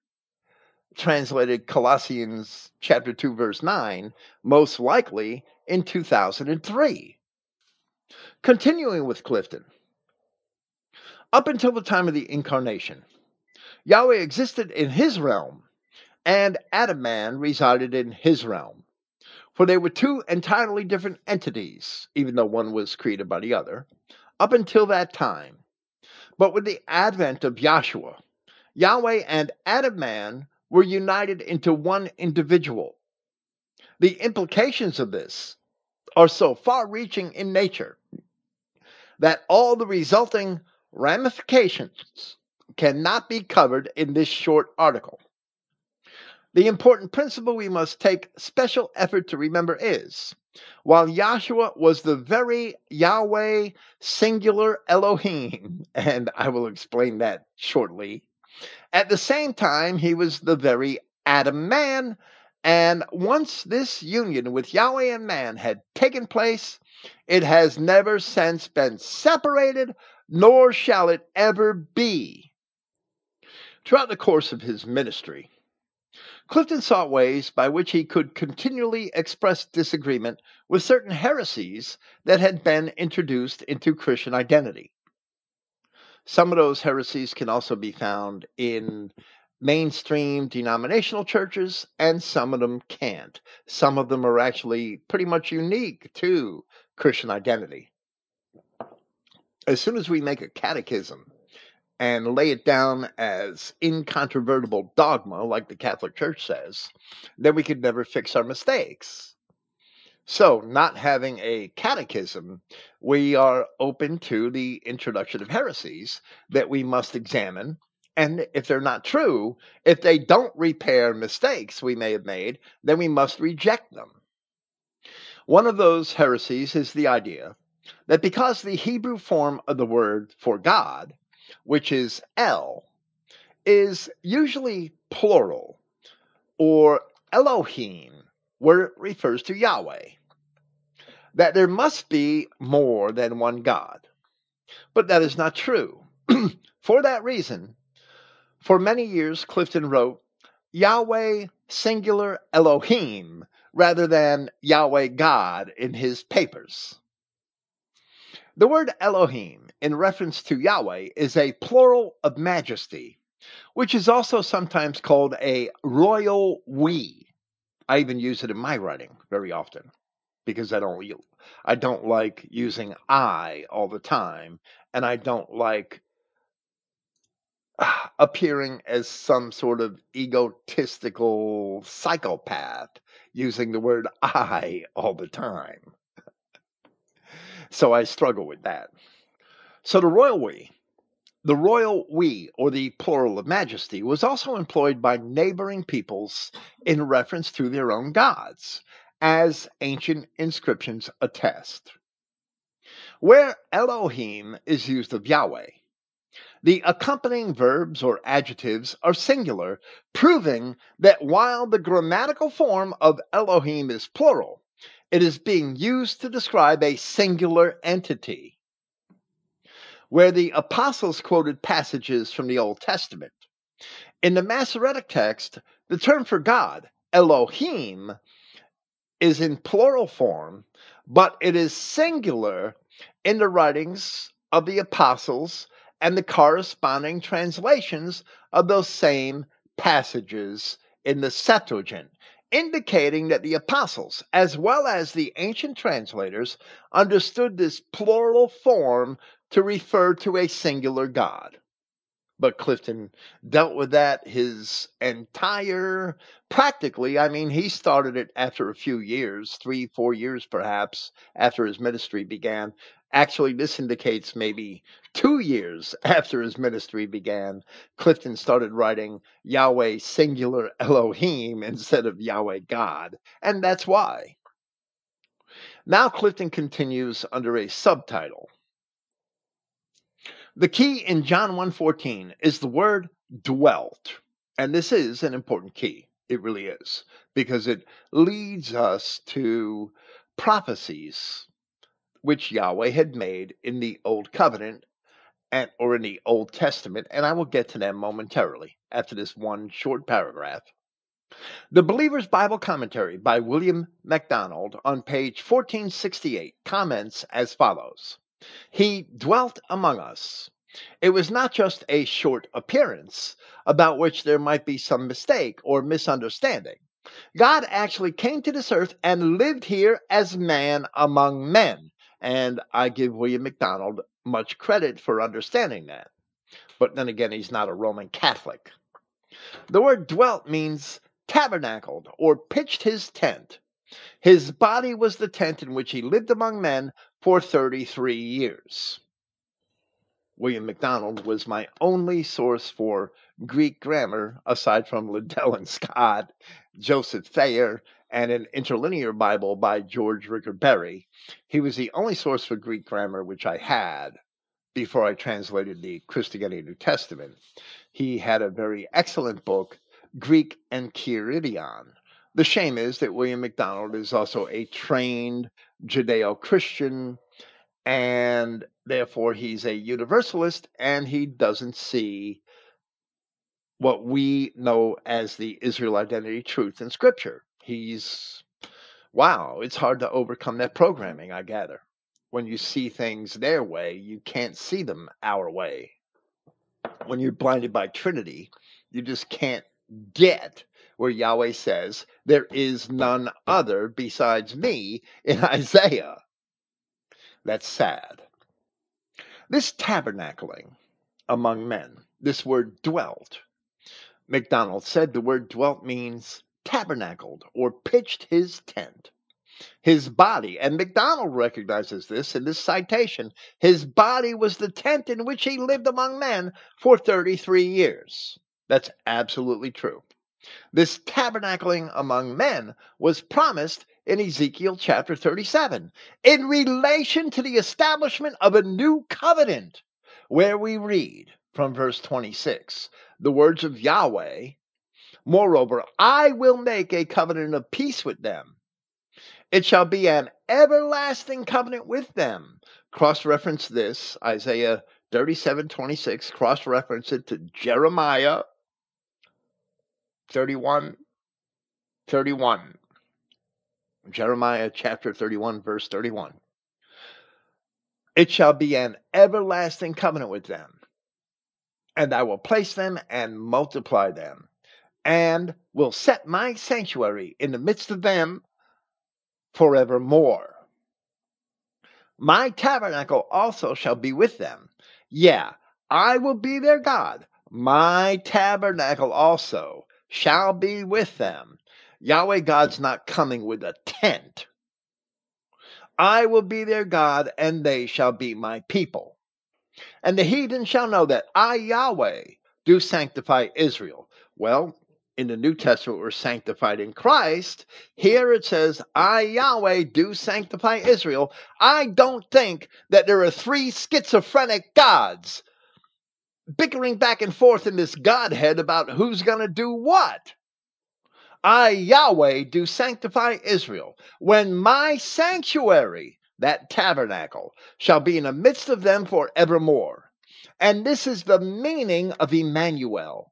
translated Colossians chapter 2 verse 9, most likely in 2003. Continuing with Clifton. Up until the time of the incarnation, Yahweh existed in his realm, and Adam man resided in his realm. For they were two entirely different entities, even though one was created by the other, up until that time. But with the advent of Yahshua, Yahweh and Adam man were united into one individual. The implications of this are so far reaching in nature that all the resulting ramifications cannot be covered in this short article. The important principle we must take special effort to remember is while Yahshua was the very Yahweh singular Elohim, and I will explain that shortly, at the same time he was the very Adam man. And once this union with Yahweh and man had taken place, it has never since been separated, nor shall it ever be. Throughout the course of his ministry, Clifton sought ways by which he could continually express disagreement with certain heresies that had been introduced into Christian identity. Some of those heresies can also be found in mainstream denominational churches, and some of them can't. Some of them are actually pretty much unique to Christian identity. As soon as we make a catechism and lay it down as incontrovertible dogma, like the Catholic Church says, then we could never fix our mistakes. So, not having a catechism, we are open to the introduction of heresies that we must examine. And if they're not true, if they don't repair mistakes we may have made, then we must reject them. One of those heresies is the idea that because the Hebrew form of the word for God which is El, is usually plural or Elohim, where it refers to Yahweh. That there must be more than one God. But that is not true. for that reason, for many years, Clifton wrote Yahweh singular Elohim rather than Yahweh God in his papers. The word Elohim, in reference to Yahweh, is a plural of majesty, which is also sometimes called a royal we. I even use it in my writing very often because I don't I don't like using I all the time, and I don't like appearing as some sort of egotistical psychopath using the word I all the time. So I struggle with that. So the royal we, the royal we, or the plural of majesty, was also employed by neighboring peoples in reference to their own gods, as ancient inscriptions attest. Where Elohim is used of Yahweh, the accompanying verbs or adjectives are singular, proving that while the grammatical form of Elohim is plural, it is being used to describe a singular entity. Where the apostles quoted passages from the Old Testament, in the Masoretic text, the term for God, Elohim, is in plural form, but it is singular in the writings of the apostles and the corresponding translations of those same passages in the Septuagint indicating that the apostles, as well as the ancient translators, understood this plural form to refer to a singular God. But Clifton dealt with that his entire, practically, I mean, he started it after a few years, three, four years perhaps, after his ministry began. Actually, this indicates maybe two years after his ministry began, Clifton started writing Yahweh singular Elohim instead of Yahweh God. And that's why. Now, Clifton continues under a subtitle the key in John 1:14 is the word dwelt, and this is an important key. It really is, because it leads us to prophecies which Yahweh had made in the Old Covenant and, or in the Old Testament, and I will get to them momentarily after this one short paragraph. The Believer's Bible Commentary by William MacDonald on page 1468 comments as follows He dwelt among us. It was not just a short appearance about which there might be some mistake or misunderstanding. God actually came to this earth and lived here as man among men. And I give William MacDonald much credit for understanding that. But then again, he's not a Roman Catholic. The word dwelt means tabernacled or pitched his tent. His body was the tent in which he lived among men for 33 years. William MacDonald was my only source for Greek grammar, aside from Liddell and Scott, Joseph Thayer, and an interlinear Bible by George Ricker Berry. He was the only source for Greek grammar which I had before I translated the Christogenea New Testament. He had a very excellent book, Greek Enchiridion. The shame is that William MacDonald is also a trained Judeo Christian, and therefore he's a universalist and he doesn't see what we know as the Israel identity truth in Scripture. He's, wow, it's hard to overcome that programming, I gather. When you see things their way, you can't see them our way. When you're blinded by Trinity, you just can't get where Yahweh says, There is none other besides me in Isaiah. That's sad. This tabernacling among men, this word dwelt, MacDonald said the word dwelt means tabernacled or pitched his tent. His body, and MacDonald recognizes this in this citation, his body was the tent in which he lived among men for 33 years. That's absolutely true. This tabernacling among men was promised in Ezekiel chapter 37 in relation to the establishment of a new covenant, where we read from verse 26 the words of Yahweh Moreover, I will make a covenant of peace with them. It shall be an everlasting covenant with them. Cross reference this, Isaiah 37 26, cross reference it to Jeremiah 31 31. Jeremiah chapter 31, verse 31. It shall be an everlasting covenant with them, and I will place them and multiply them and will set my sanctuary in the midst of them forevermore. My tabernacle also shall be with them. Yeah, I will be their God. My tabernacle also shall be with them. Yahweh God's not coming with a tent. I will be their God, and they shall be my people. And the heathen shall know that I, Yahweh, do sanctify Israel. Well, in the New Testament were sanctified in Christ. Here it says, I, Yahweh, do sanctify Israel. I don't think that there are three schizophrenic gods bickering back and forth in this Godhead about who's going to do what. I, Yahweh, do sanctify Israel. When my sanctuary, that tabernacle, shall be in the midst of them forevermore. And this is the meaning of Emmanuel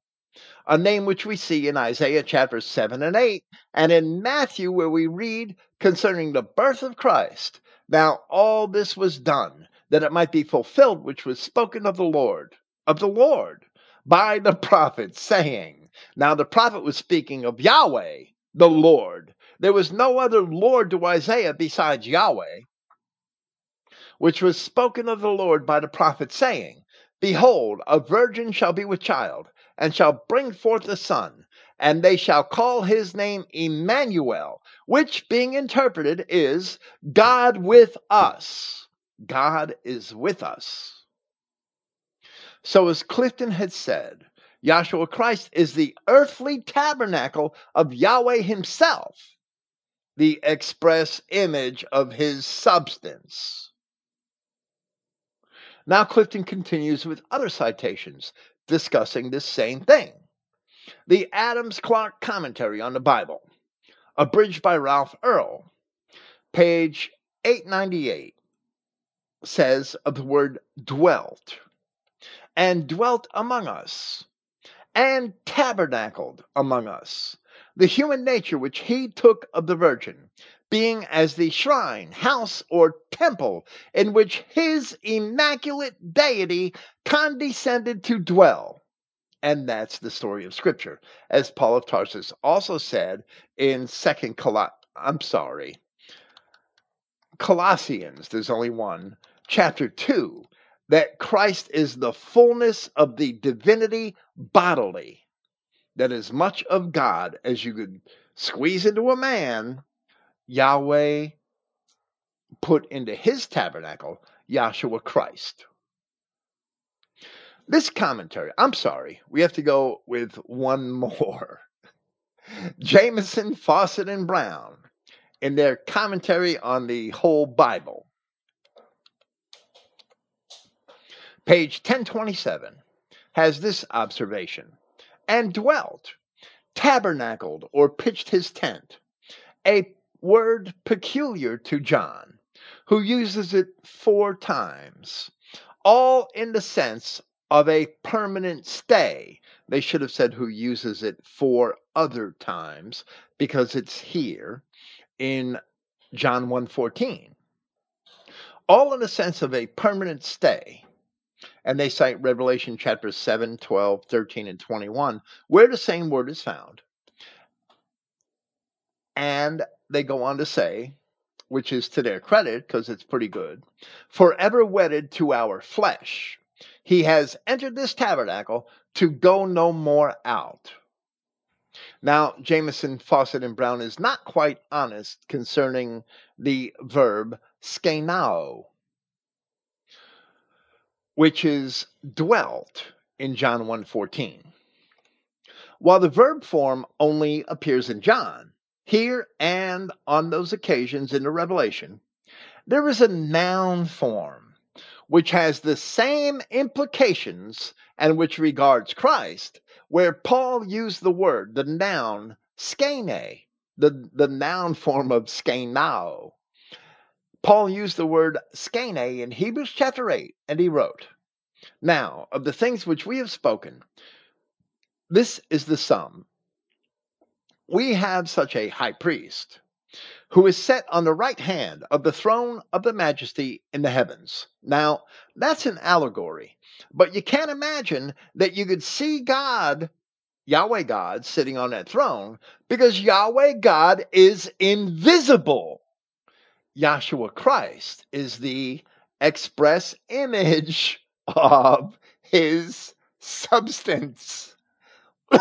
a name which we see in Isaiah chapter 7 and 8, and in Matthew, where we read concerning the birth of Christ. Now, all this was done that it might be fulfilled which was spoken of the Lord, of the Lord, by the prophet, saying, Now the prophet was speaking of Yahweh, the Lord. There was no other Lord to Isaiah besides Yahweh, which was spoken of the Lord by the prophet, saying, Behold, a virgin shall be with child and shall bring forth a son, and they shall call his name Emmanuel, which being interpreted is God with us. God is with us. So, as Clifton had said, Yahshua Christ is the earthly tabernacle of Yahweh Himself, the express image of His substance. Now, Clifton continues with other citations discussing this same thing. The Adams Clarke Commentary on the Bible, abridged by Ralph Earle, page 898, says of the word dwelt, and dwelt among us, and tabernacled among us, the human nature which he took of the Virgin, being as the shrine, house, or temple in which his immaculate deity condescended to dwell. And that's the story of Scripture, as Paul of Tarsus also said in Second Col. I'm sorry, Colossians. There's only one chapter two that Christ is the fullness of the divinity bodily. That as much of God as you could squeeze into a man, Yahweh put into his tabernacle, Yahshua Christ. This commentary, I'm sorry, we have to go with one more. Jamieson, Fausset, and Brown, in their commentary on the whole Bible, page 1027, has this observation and dwelt, tabernacled, or pitched his tent, a word peculiar to John, who uses it four times, all in the sense of a permanent stay. They should have said who uses it four other times because it's here in John 1:14. All in the sense of a permanent stay. And they cite Revelation chapters 7, 12, 13, and 21, where the same word is found. And they go on to say, which is to their credit because it's pretty good, forever wedded to our flesh. He has entered this tabernacle to go no more out. Now, Jamieson, Fausset, and Brown is not quite honest concerning the verb skenao, which is dwelt in John 1.14. While the verb form only appears in John, here and on those occasions in the Revelation, there is a noun form which has the same implications and which regards Christ, where Paul used the word, the noun skene, the, the noun form of skenao. Paul used the word skene in Hebrews chapter 8, and he wrote, Now, of the things which we have spoken, this is the sum we have such a high priest who is set on the right hand of the throne of the majesty in the heavens. Now, that's an allegory, but you can't imagine that you could see God, Yahweh God, sitting on that throne because Yahweh God is invisible. Yahshua Christ is the express image of his substance.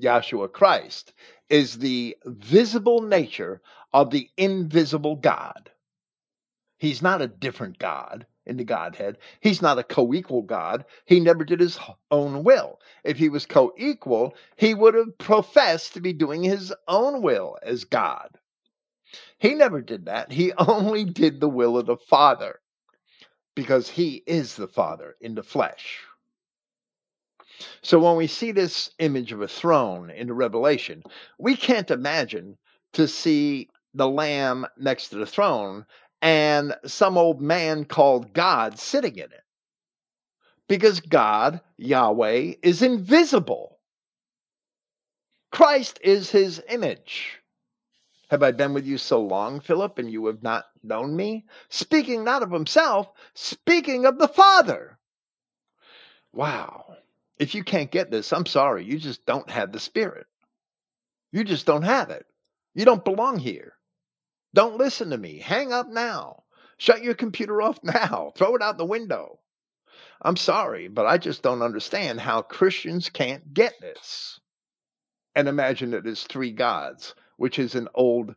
Yahshua Christ is the visible nature of the invisible God. He's not a different God in the Godhead. He's not a co equal God. He never did his own will. If he was co equal, he would have professed to be doing his own will as God. He never did that. He only did the will of the Father because he is the Father in the flesh. So when we see this image of a throne in the Revelation, we can't imagine to see the Lamb next to the throne and some old man called God sitting in it. Because God, Yahweh, is invisible. Christ is his image. Have I been with you so long, Philip, and you have not known me? Speaking not of himself, speaking of the Father. Wow. If you can't get this, I'm sorry. You just don't have the Spirit. You just don't have it. You don't belong here. Don't listen to me. Hang up now. Shut your computer off now. Throw it out the window. I'm sorry, but I just don't understand how Christians can't get this and imagine that it's three gods, which is an old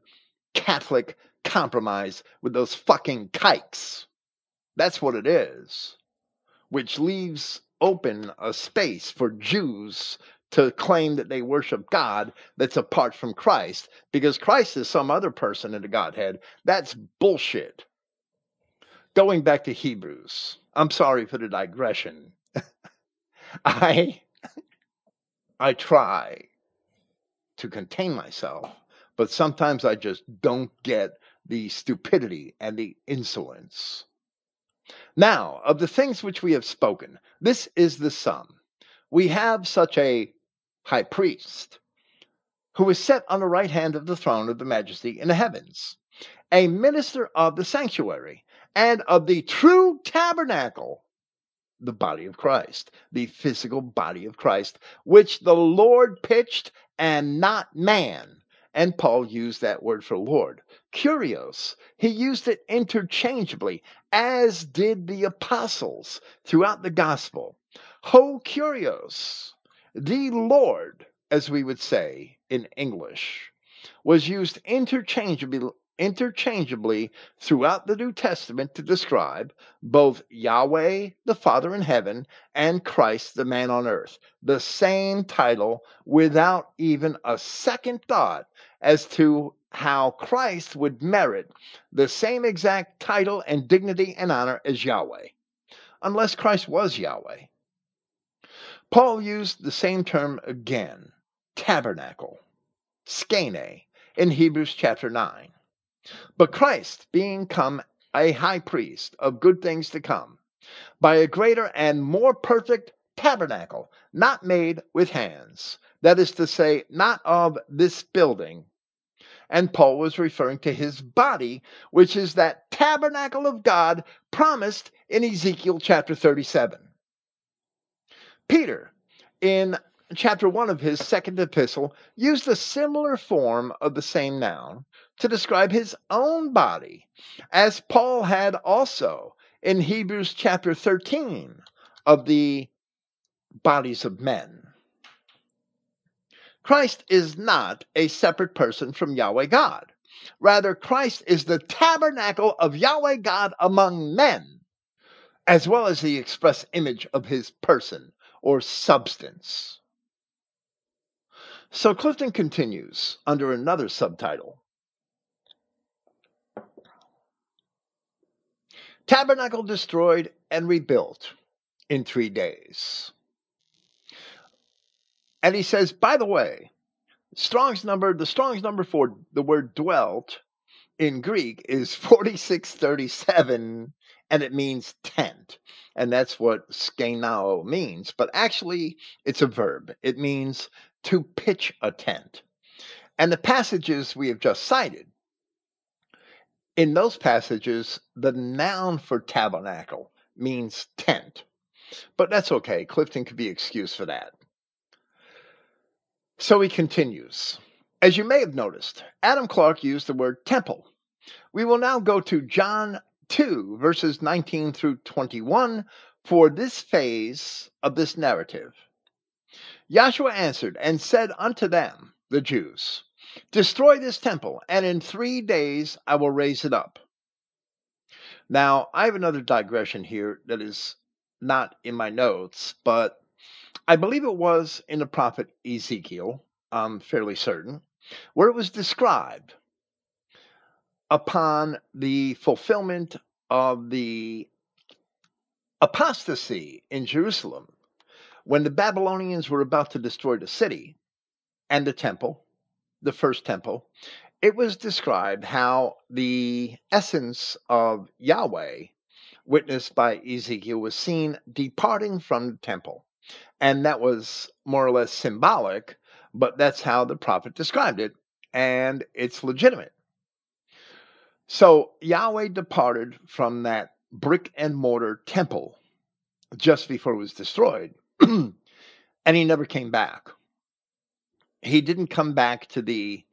Catholic compromise with those fucking kikes. That's what it is, which leaves open a space for Jews to claim that they worship God that's apart from Christ because Christ is some other person in the Godhead. That's bullshit. Going back to Hebrews, I'm sorry for the digression. I I try to contain myself, but sometimes I just don't get the stupidity and the insolence. Now, of the things which we have spoken, this is the sum. We have such a high priest who is set on the right hand of the throne of the majesty in the heavens, a minister of the sanctuary and of the true tabernacle, the body of Christ, the physical body of Christ, which the Lord pitched and not man. And Paul used that word for Lord. Kurios, he used it interchangeably, as did the apostles throughout the gospel. Ho kurios, the Lord, as we would say in English, was used interchangeably, interchangeably throughout the New Testament to describe both Yahweh, the Father in heaven, and Christ, the man on earth. The same title without even a second thought as to how Christ would merit the same exact title and dignity and honor as Yahweh, unless Christ was Yahweh. Paul used the same term again, tabernacle, skene, in Hebrews chapter 9. But Christ, being come a high priest of good things to come, by a greater and more perfect tabernacle, not made with hands, that is to say, not of this building. And Paul was referring to his body, which is that tabernacle of God promised in Ezekiel chapter 37. Peter, in chapter 1 of his second epistle, used a similar form of the same noun to describe his own body, as Paul had also in Hebrews chapter 13 of the bodies of men. Christ is not a separate person from Yahweh God. Rather, Christ is the tabernacle of Yahweh God among men, as well as the express image of his person or substance. So Clifton continues under another subtitle Tabernacle destroyed and rebuilt in three days. And he says, by the way, Strong's number, the Strong's number for the word dwelt in Greek is 4637 and it means tent. And that's what skenao means. But actually, it's a verb. It means to pitch a tent. And the passages we have just cited, in those passages, the noun for tabernacle means tent. But that's okay. Clifton could be excused for that. So he continues. As you may have noticed, Adam Clarke used the word temple. We will now go to John 2, verses 19 through 21, for this phase of this narrative. Joshua answered and said unto them, the Jews, Destroy this temple, and in three days I will raise it up. Now, I have another digression here that is not in my notes, but I believe it was in the prophet Ezekiel, I'm fairly certain, where it was described upon the fulfillment of the apostasy in Jerusalem when the Babylonians were about to destroy the city and the temple, the first temple. It was described how the essence of Yahweh, witnessed by Ezekiel, was seen departing from the temple. And that was more or less symbolic, but that's how the prophet described it, and it's legitimate. So Yahweh departed from that brick and mortar temple just before it was destroyed, and he never came back. He didn't come back to the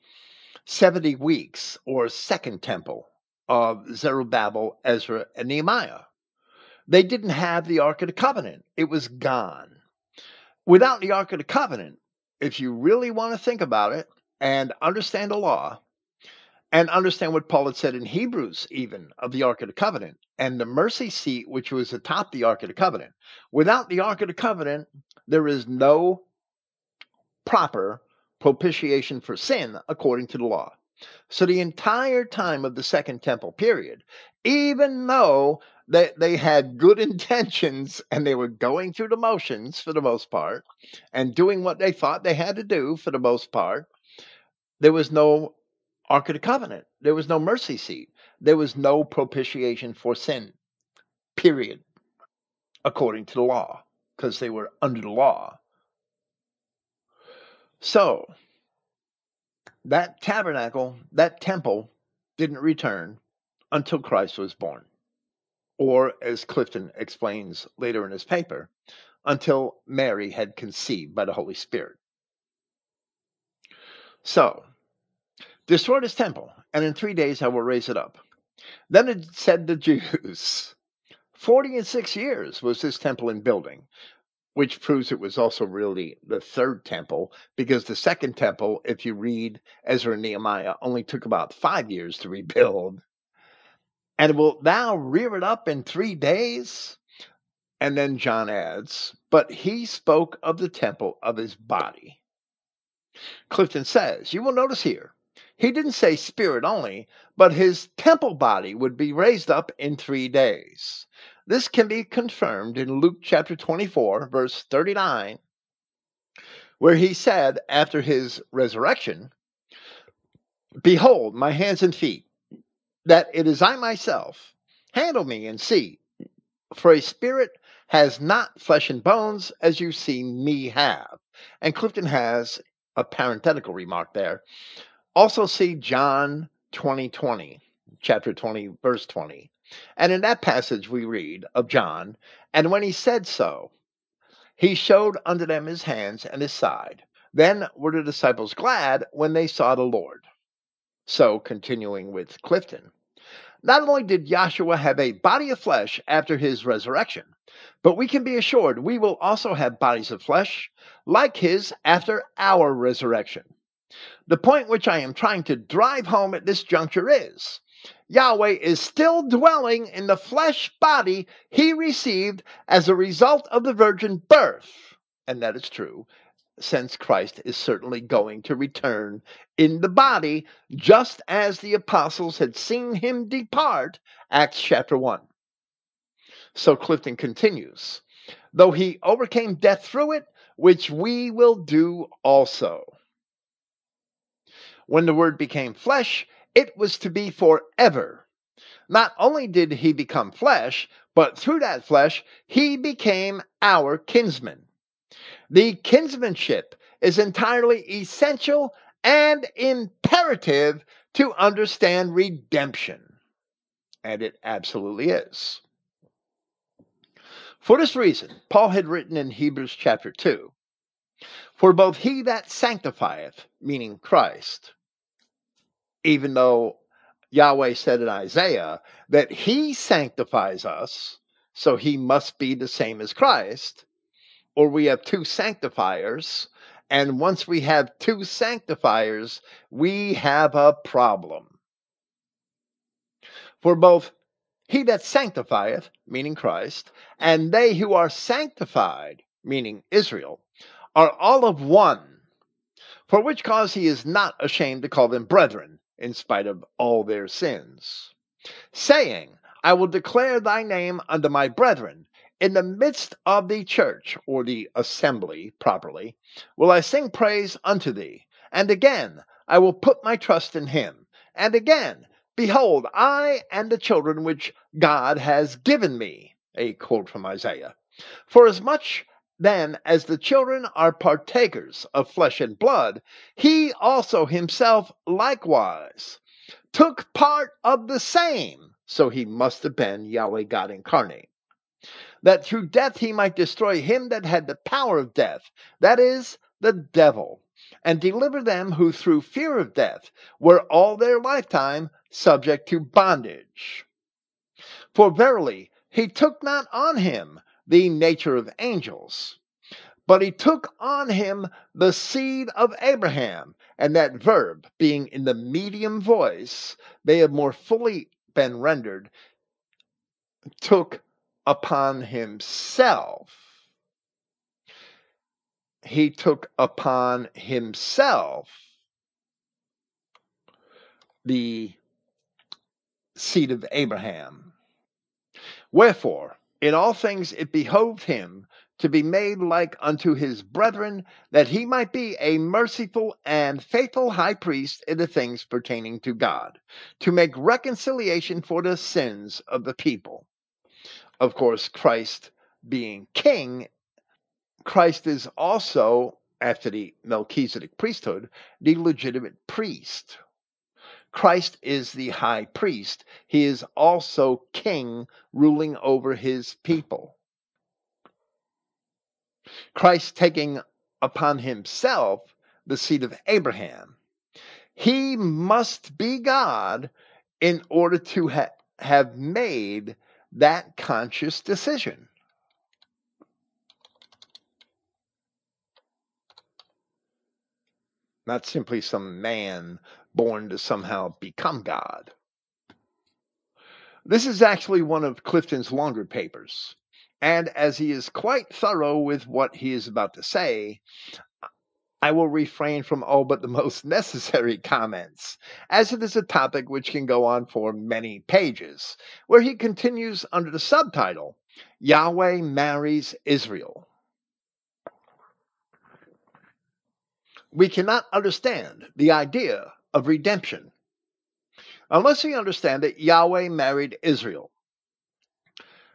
70 weeks or second temple of Zerubbabel, Ezra, and Nehemiah. They didn't have the Ark of the Covenant, it was gone without the Ark of the Covenant, if you really want to think about it and understand the law, and understand what Paul had said in Hebrews, even of the Ark of the Covenant, and the mercy seat which was atop the Ark of the Covenant. Without the Ark of the Covenant, there is no proper propitiation for sin according to the law. So the entire time of the Second Temple period, even though they they had good intentions and they were going through the motions for the most part and doing what they thought they had to do for the most part there was no ark of the covenant. There was no mercy seat. There was no propitiation for sin period according to the law because they were under the law so that tabernacle that temple didn't return until christ was born or as Clifton explains later in his paper, until Mary had conceived by the Holy Spirit. So, destroy this temple, and in three days I will raise it up. Then it said the Jews, Forty and six years was this temple in building, which proves it was also really the third temple, because the second temple, if you read Ezra and Nehemiah, only took about five years to rebuild and wilt thou rear it up in three days? And then John adds, But he spoke of the temple of his body. Clifton says, You will notice here, he didn't say spirit only, but his temple body would be raised up in three days. This can be confirmed in Luke chapter 24, verse 39, where he said after his resurrection, Behold, my hands and feet that it is I myself. Handle me and see. For a spirit has not flesh and bones as you see me have. And Clifton has a parenthetical remark there. Also see John 20 20, chapter 20, verse 20. And in that passage we read of John, and when he said so, he showed unto them his hands and his side. Then were the disciples glad when they saw the Lord. So, continuing with Clifton, not only did Joshua have a body of flesh after his resurrection, but we can be assured we will also have bodies of flesh like his after our resurrection. The point which I am trying to drive home at this juncture is Yahweh is still dwelling in the flesh body he received as a result of the virgin birth. And that is true since Christ is certainly going to return in the body, just as the apostles had seen him depart, Acts chapter 1. So Clifton continues, though he overcame death through it, which we will do also. When the word became flesh, it was to be forever. Not only did he become flesh, but through that flesh, he became our kinsman. The kinsmanship is entirely essential and imperative to understand redemption. And it absolutely is. For this reason, Paul had written in Hebrews chapter 2 For both he that sanctifieth, meaning Christ, even though Yahweh said in Isaiah that he sanctifies us, so he must be the same as Christ, or we have two sanctifiers. And once we have two sanctifiers, we have a problem. For both he that sanctifieth, meaning Christ, and they who are sanctified, meaning Israel, are all of one. For which cause he is not ashamed to call them brethren, in spite of all their sins, saying, I will declare thy name unto my brethren. In the midst of the church, or the assembly properly, will I sing praise unto thee. And again, I will put my trust in him. And again, behold, I and the children which God has given me. A quote from Isaiah. For as much then as the children are partakers of flesh and blood, he also himself likewise took part of the same. So he must have been Yahweh God incarnate that through death he might destroy him that had the power of death, that is, the devil, and deliver them who through fear of death were all their lifetime subject to bondage. For verily, he took not on him the nature of angels, but he took on him the seed of Abraham. And that verb, being in the medium voice, may have more fully been rendered took upon himself. He took upon himself the seed of Abraham. Wherefore, in all things it behoved him to be made like unto his brethren, that he might be a merciful and faithful high priest in the things pertaining to God, to make reconciliation for the sins of the people. Of course, Christ being king, Christ is also, after the Melchizedek priesthood, the legitimate priest. Christ is the high priest. He is also king, ruling over his people. Christ taking upon himself the seed of Abraham. He must be God in order to ha- have made that conscious decision. Not simply some man born to somehow become God. This is actually one of Clifton's longer papers. And as he is quite thorough with what he is about to say, I will refrain from all but the most necessary comments, as it is a topic which can go on for many pages, where he continues under the subtitle Yahweh marries Israel. We cannot understand the idea of redemption unless we understand that Yahweh married Israel.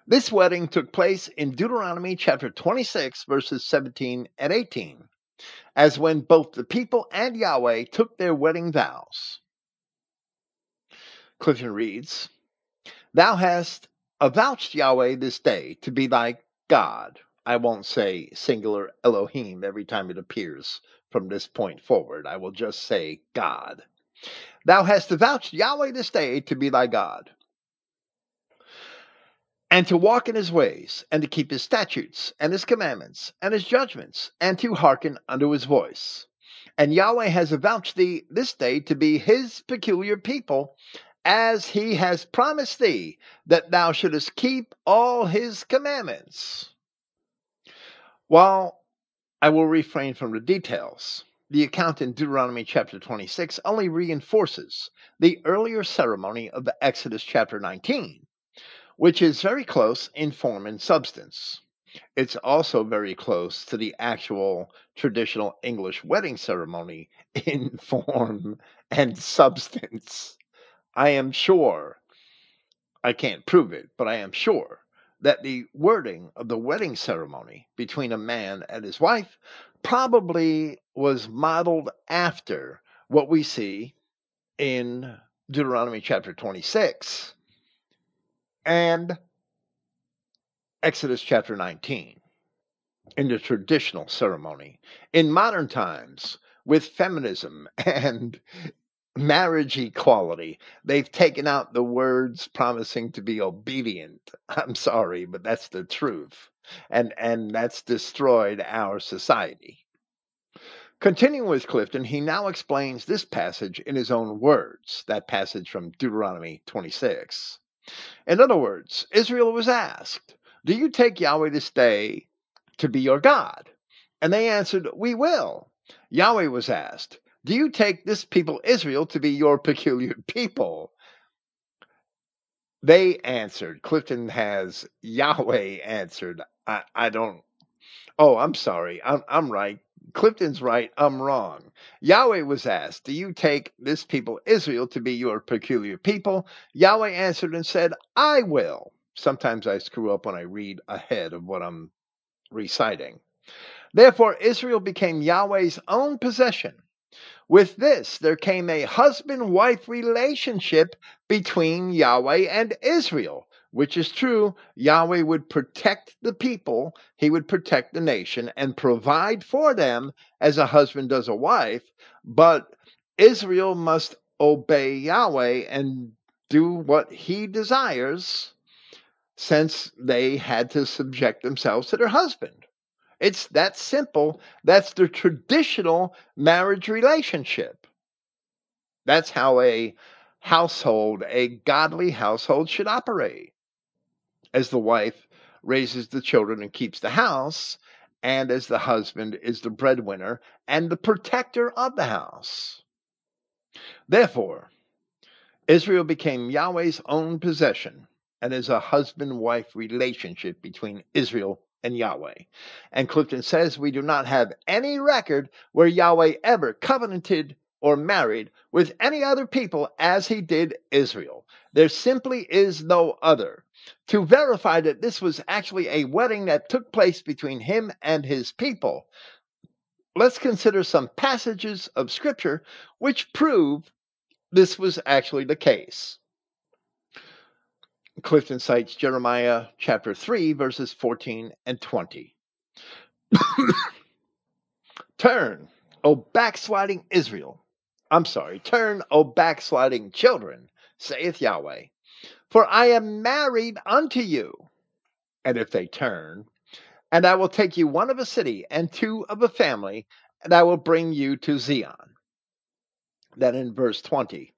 This wedding took place in Deuteronomy chapter 26, verses 17 and 18, as when both the people and Yahweh took their wedding vows. Clifton reads, Thou hast avouched Yahweh this day to be thy God. I won't say singular Elohim every time it appears from this point forward. I will just say God. Thou hast avouched Yahweh this day to be thy God and to walk in his ways, and to keep his statutes, and his commandments, and his judgments, and to hearken unto his voice. And Yahweh has avouched thee this day to be his peculiar people, as he has promised thee that thou shouldest keep all his commandments. While I will refrain from the details, the account in Deuteronomy chapter 26 only reinforces the earlier ceremony of the Exodus chapter 19 which is very close in form and substance. It's also very close to the actual traditional English wedding ceremony in form and substance. I am sure, I can't prove it, but I am sure that the wording of the wedding ceremony between a man and his wife probably was modeled after what we see in Deuteronomy chapter 26 and Exodus chapter 19 in the traditional ceremony. In modern times, with feminism and marriage equality, they've taken out the words promising to be obedient. I'm sorry, but that's the truth. And and that's destroyed our society. Continuing with Clifton, he now explains this passage in his own words, that passage from Deuteronomy 26. In other words, Israel was asked, Do you take Yahweh this day to be your God? And they answered, We will. Yahweh was asked, Do you take this people Israel to be your peculiar people? They answered. Clifton has Yahweh answered. I, I don't. Oh, I'm sorry. I'm, I'm right. Clifton's right, I'm wrong. Yahweh was asked, Do you take this people Israel to be your peculiar people? Yahweh answered and said, I will. Sometimes I screw up when I read ahead of what I'm reciting. Therefore, Israel became Yahweh's own possession. With this, there came a husband wife relationship between Yahweh and Israel which is true, Yahweh would protect the people, he would protect the nation and provide for them as a husband does a wife, but Israel must obey Yahweh and do what he desires since they had to subject themselves to their husband. It's that simple. That's the traditional marriage relationship. That's how a household, a godly household, should operate as the wife raises the children and keeps the house, and as the husband is the breadwinner and the protector of the house. Therefore, Israel became Yahweh's own possession, and is a husband wife relationship between Israel and Yahweh. And Clifton says we do not have any record where Yahweh ever covenanted or married with any other people as he did Israel. There simply is no other. To verify that this was actually a wedding that took place between him and his people, let's consider some passages of Scripture which prove this was actually the case. Clifton cites Jeremiah chapter 3, verses 14 and 20. Turn, O backsliding Israel. I'm sorry, turn, O backsliding children, saith Yahweh. For I am married unto you. And if they turn, and I will take you one of a city and two of a family, and I will bring you to Zion. Then in verse 20,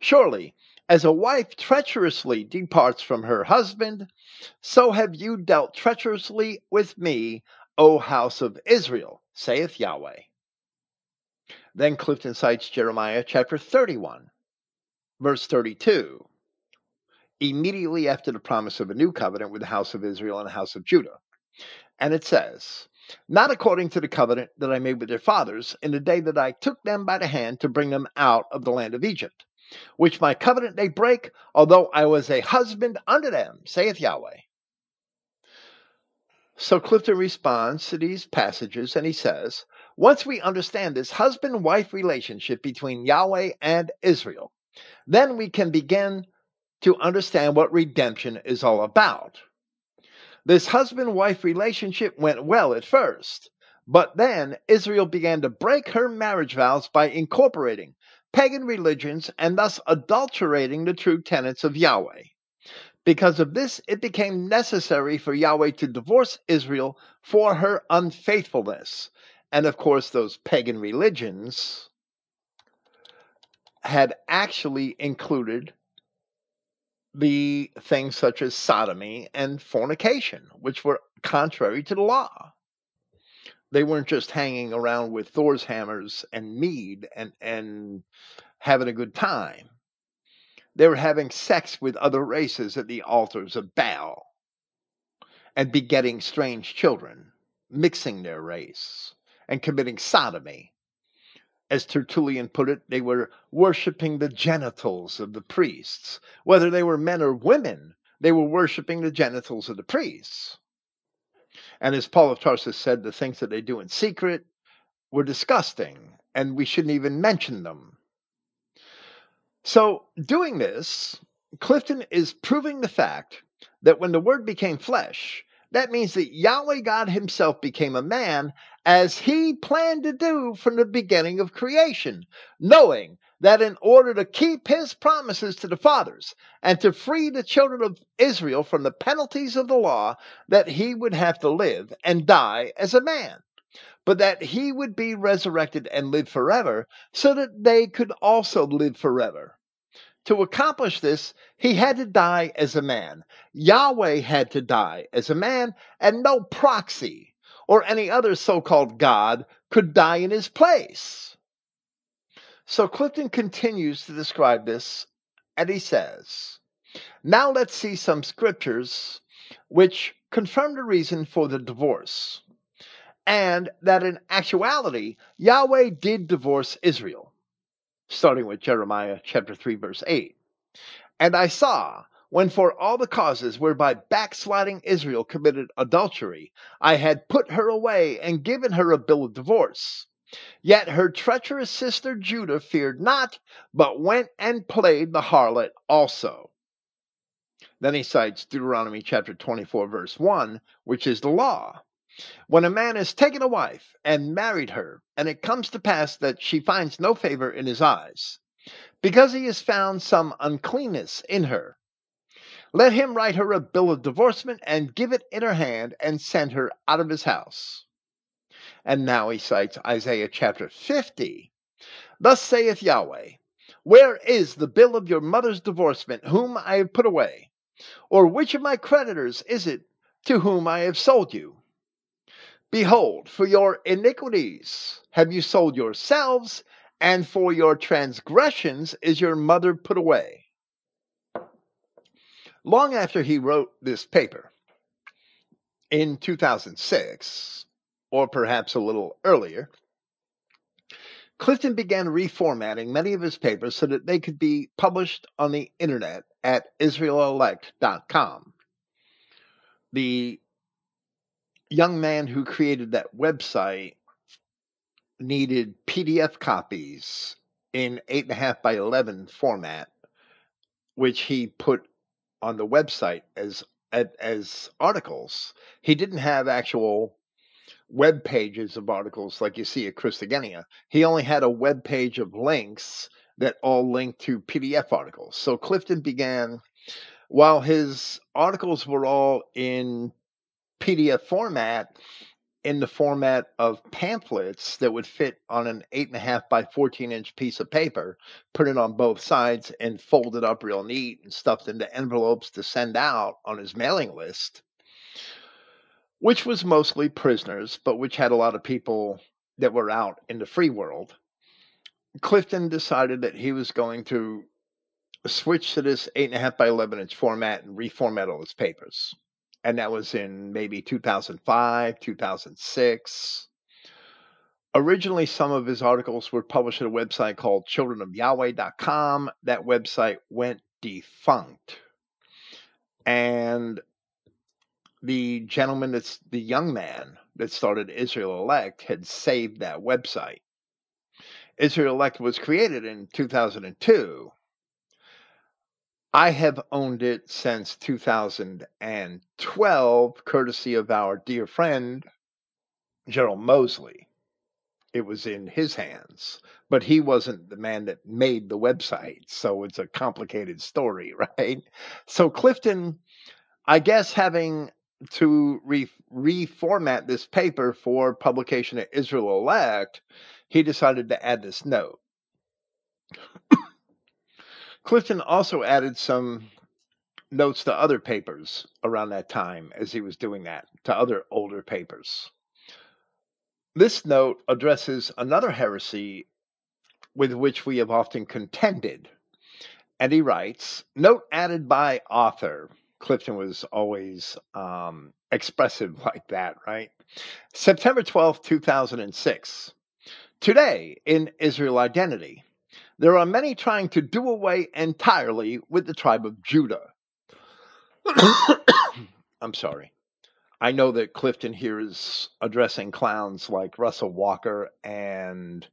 surely as a wife treacherously departs from her husband, so have you dealt treacherously with me, O house of Israel, saith Yahweh. Then Clifton cites Jeremiah chapter 31, verse 32, immediately after the promise of a new covenant with the house of Israel and the house of Judah. And it says, Not according to the covenant that I made with their fathers in the day that I took them by the hand to bring them out of the land of Egypt which my covenant they break, although I was a husband unto them, saith Yahweh. So Clifton responds to these passages and he says, once we understand this husband wife relationship between Yahweh and Israel, then we can begin to understand what redemption is all about. This husband wife relationship went well at first, but then Israel began to break her marriage vows by incorporating pagan religions and thus adulterating the true tenets of Yahweh. Because of this, it became necessary for Yahweh to divorce Israel for her unfaithfulness. And of course, those pagan religions had actually included the things such as sodomy and fornication, which were contrary to the law they weren't just hanging around with Thor's hammers and mead and and having a good time. They were having sex with other races at the altars of Baal and begetting strange children, mixing their race and committing sodomy. As Tertullian put it, they were worshiping the genitals of the priests. Whether they were men or women, they were worshiping the genitals of the priests. And as Paul of Tarsus said, the things that they do in secret were disgusting, and we shouldn't even mention them. So, doing this, Clifton is proving the fact that when the Word became flesh, that means that Yahweh God Himself became a man as He planned to do from the beginning of creation, knowing that in order to keep his promises to the fathers and to free the children of Israel from the penalties of the law, that he would have to live and die as a man, but that he would be resurrected and live forever so that they could also live forever. To accomplish this, he had to die as a man. Yahweh had to die as a man, and no proxy or any other so called God could die in his place. So Clifton continues to describe this, and he says, Now let's see some scriptures which confirm the reason for the divorce, and that in actuality, Yahweh did divorce Israel, starting with Jeremiah chapter 3, verse 8. And I saw when for all the causes whereby backsliding Israel committed adultery, I had put her away and given her a bill of divorce. Yet her treacherous sister Judah feared not, but went and played the harlot also. Then he cites Deuteronomy chapter 24, verse 1, which is the law. When a man has taken a wife and married her, and it comes to pass that she finds no favor in his eyes, because he has found some uncleanness in her, let him write her a bill of divorcement and give it in her hand and send her out of his house. And now he cites Isaiah chapter 50. Thus saith Yahweh, Where is the bill of your mother's divorcement, whom I have put away? Or which of my creditors is it to whom I have sold you? Behold, for your iniquities have you sold yourselves, and for your transgressions is your mother put away. Long after he wrote this paper in 2006, or perhaps a little earlier, Clifton began reformatting many of his papers so that they could be published on the internet at israelelect.com. The young man who created that website needed PDF copies in 8.5 by 11 format, which he put on the website as as articles. He didn't have actual web pages of articles like you see at Christogenea. He only had a web page of links that all linked to PDF articles. So Clifton began, while his articles were all in PDF format, in the format of pamphlets that would fit on an eight and a half by 14 inch piece of paper, put it on both sides and fold it up real neat and stuffed into envelopes to send out on his mailing list which was mostly prisoners, but which had a lot of people that were out in the free world. Clifton decided that he was going to switch to this 8.5 by 11 inch format and reformat all his papers. And that was in maybe 2005, 2006. Originally, some of his articles were published at a website called childrenofyahweh.com. That website went defunct. And the gentleman that's the young man that started Israel Elect had saved that website. Israel Elect was created in 2002. I have owned it since 2012, courtesy of our dear friend, Gerald Mosley. It was in his hands, but he wasn't the man that made the website. So it's a complicated story, right? So Clifton, I guess, having to re- reformat this paper for publication at Israel Elect, he decided to add this note. Clifton also added some notes to other papers around that time as he was doing that, to other older papers. This note addresses another heresy with which we have often contended. And he writes Note added by author. Clifton was always um, expressive like that, right? September 12th, 2006. Today, in Israel Identity, there are many trying to do away entirely with the tribe of Judah. I'm sorry. I know that Clifton here is addressing clowns like Russell Walker and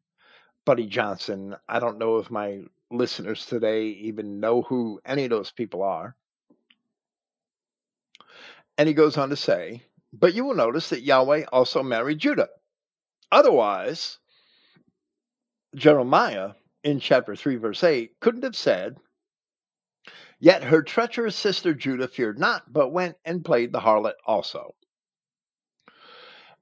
Buddy Johnson. I don't know if my listeners today even know who any of those people are. And he goes on to say, But you will notice that Yahweh also married Judah. Otherwise, Jeremiah in chapter 3, verse 8, couldn't have said, Yet her treacherous sister Judah feared not, but went and played the harlot also.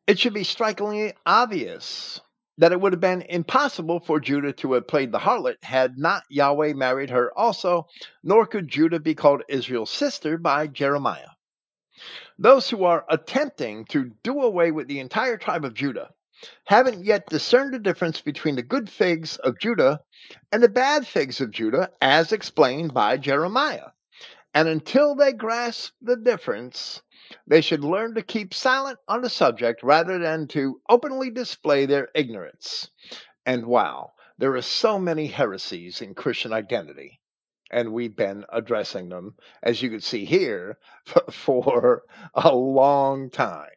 It should be strikingly obvious that it would have been impossible for Judah to have played the harlot had not Yahweh married her also, nor could Judah be called Israel's sister by Jeremiah. Those who are attempting to do away with the entire tribe of Judah haven't yet discerned the difference between the good figs of Judah and the bad figs of Judah, as explained by Jeremiah. And until they grasp the difference, they should learn to keep silent on the subject rather than to openly display their ignorance. And wow, there are so many heresies in Christian identity and we've been addressing them, as you can see here, for a long time.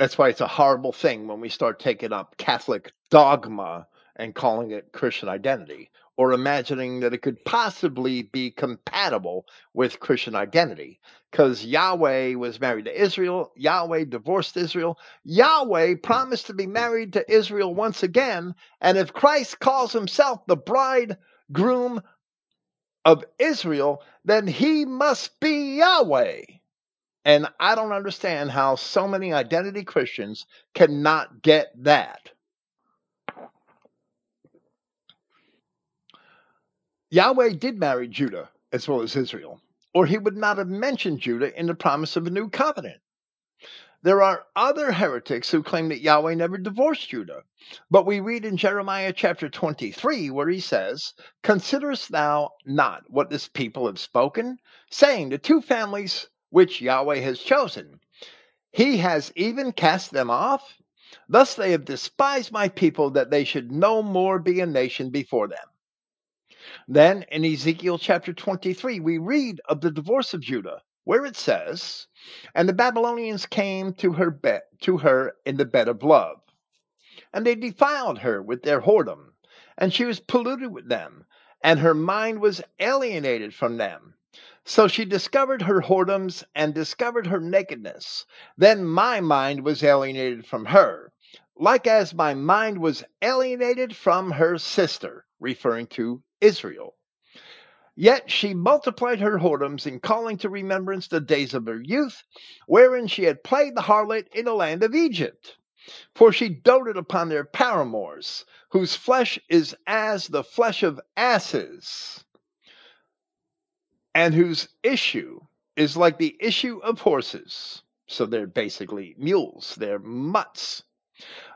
That's why it's a horrible thing when we start taking up Catholic dogma and calling it Christian identity, or imagining that it could possibly be compatible with Christian identity. Because Yahweh was married to Israel, Yahweh divorced Israel, Yahweh promised to be married to Israel once again, and if Christ calls himself the bridegroom of Israel, then he must be Yahweh. And I don't understand how so many identity Christians cannot get that. Yahweh did marry Judah as well as Israel, or he would not have mentioned Judah in the promise of a new covenant. There are other heretics who claim that Yahweh never divorced Judah. But we read in Jeremiah chapter 23 where he says, Considerest thou not what this people have spoken, saying, The two families which Yahweh has chosen, he has even cast them off? Thus they have despised my people that they should no more be a nation before them. Then in Ezekiel chapter 23, we read of the divorce of Judah, where it says, And the Babylonians came to her to her in the bed of love, and they defiled her with their whoredom, and she was polluted with them, and her mind was alienated from them. So she discovered her whoredoms and discovered her nakedness. Then my mind was alienated from her, like as my mind was alienated from her sister, referring to Israel. Yet she multiplied her whoredoms in calling to remembrance the days of her youth, wherein she had played the harlot in the land of Egypt. For she doted upon their paramours, whose flesh is as the flesh of asses, and whose issue is like the issue of horses. So they're basically mules, they're mutts.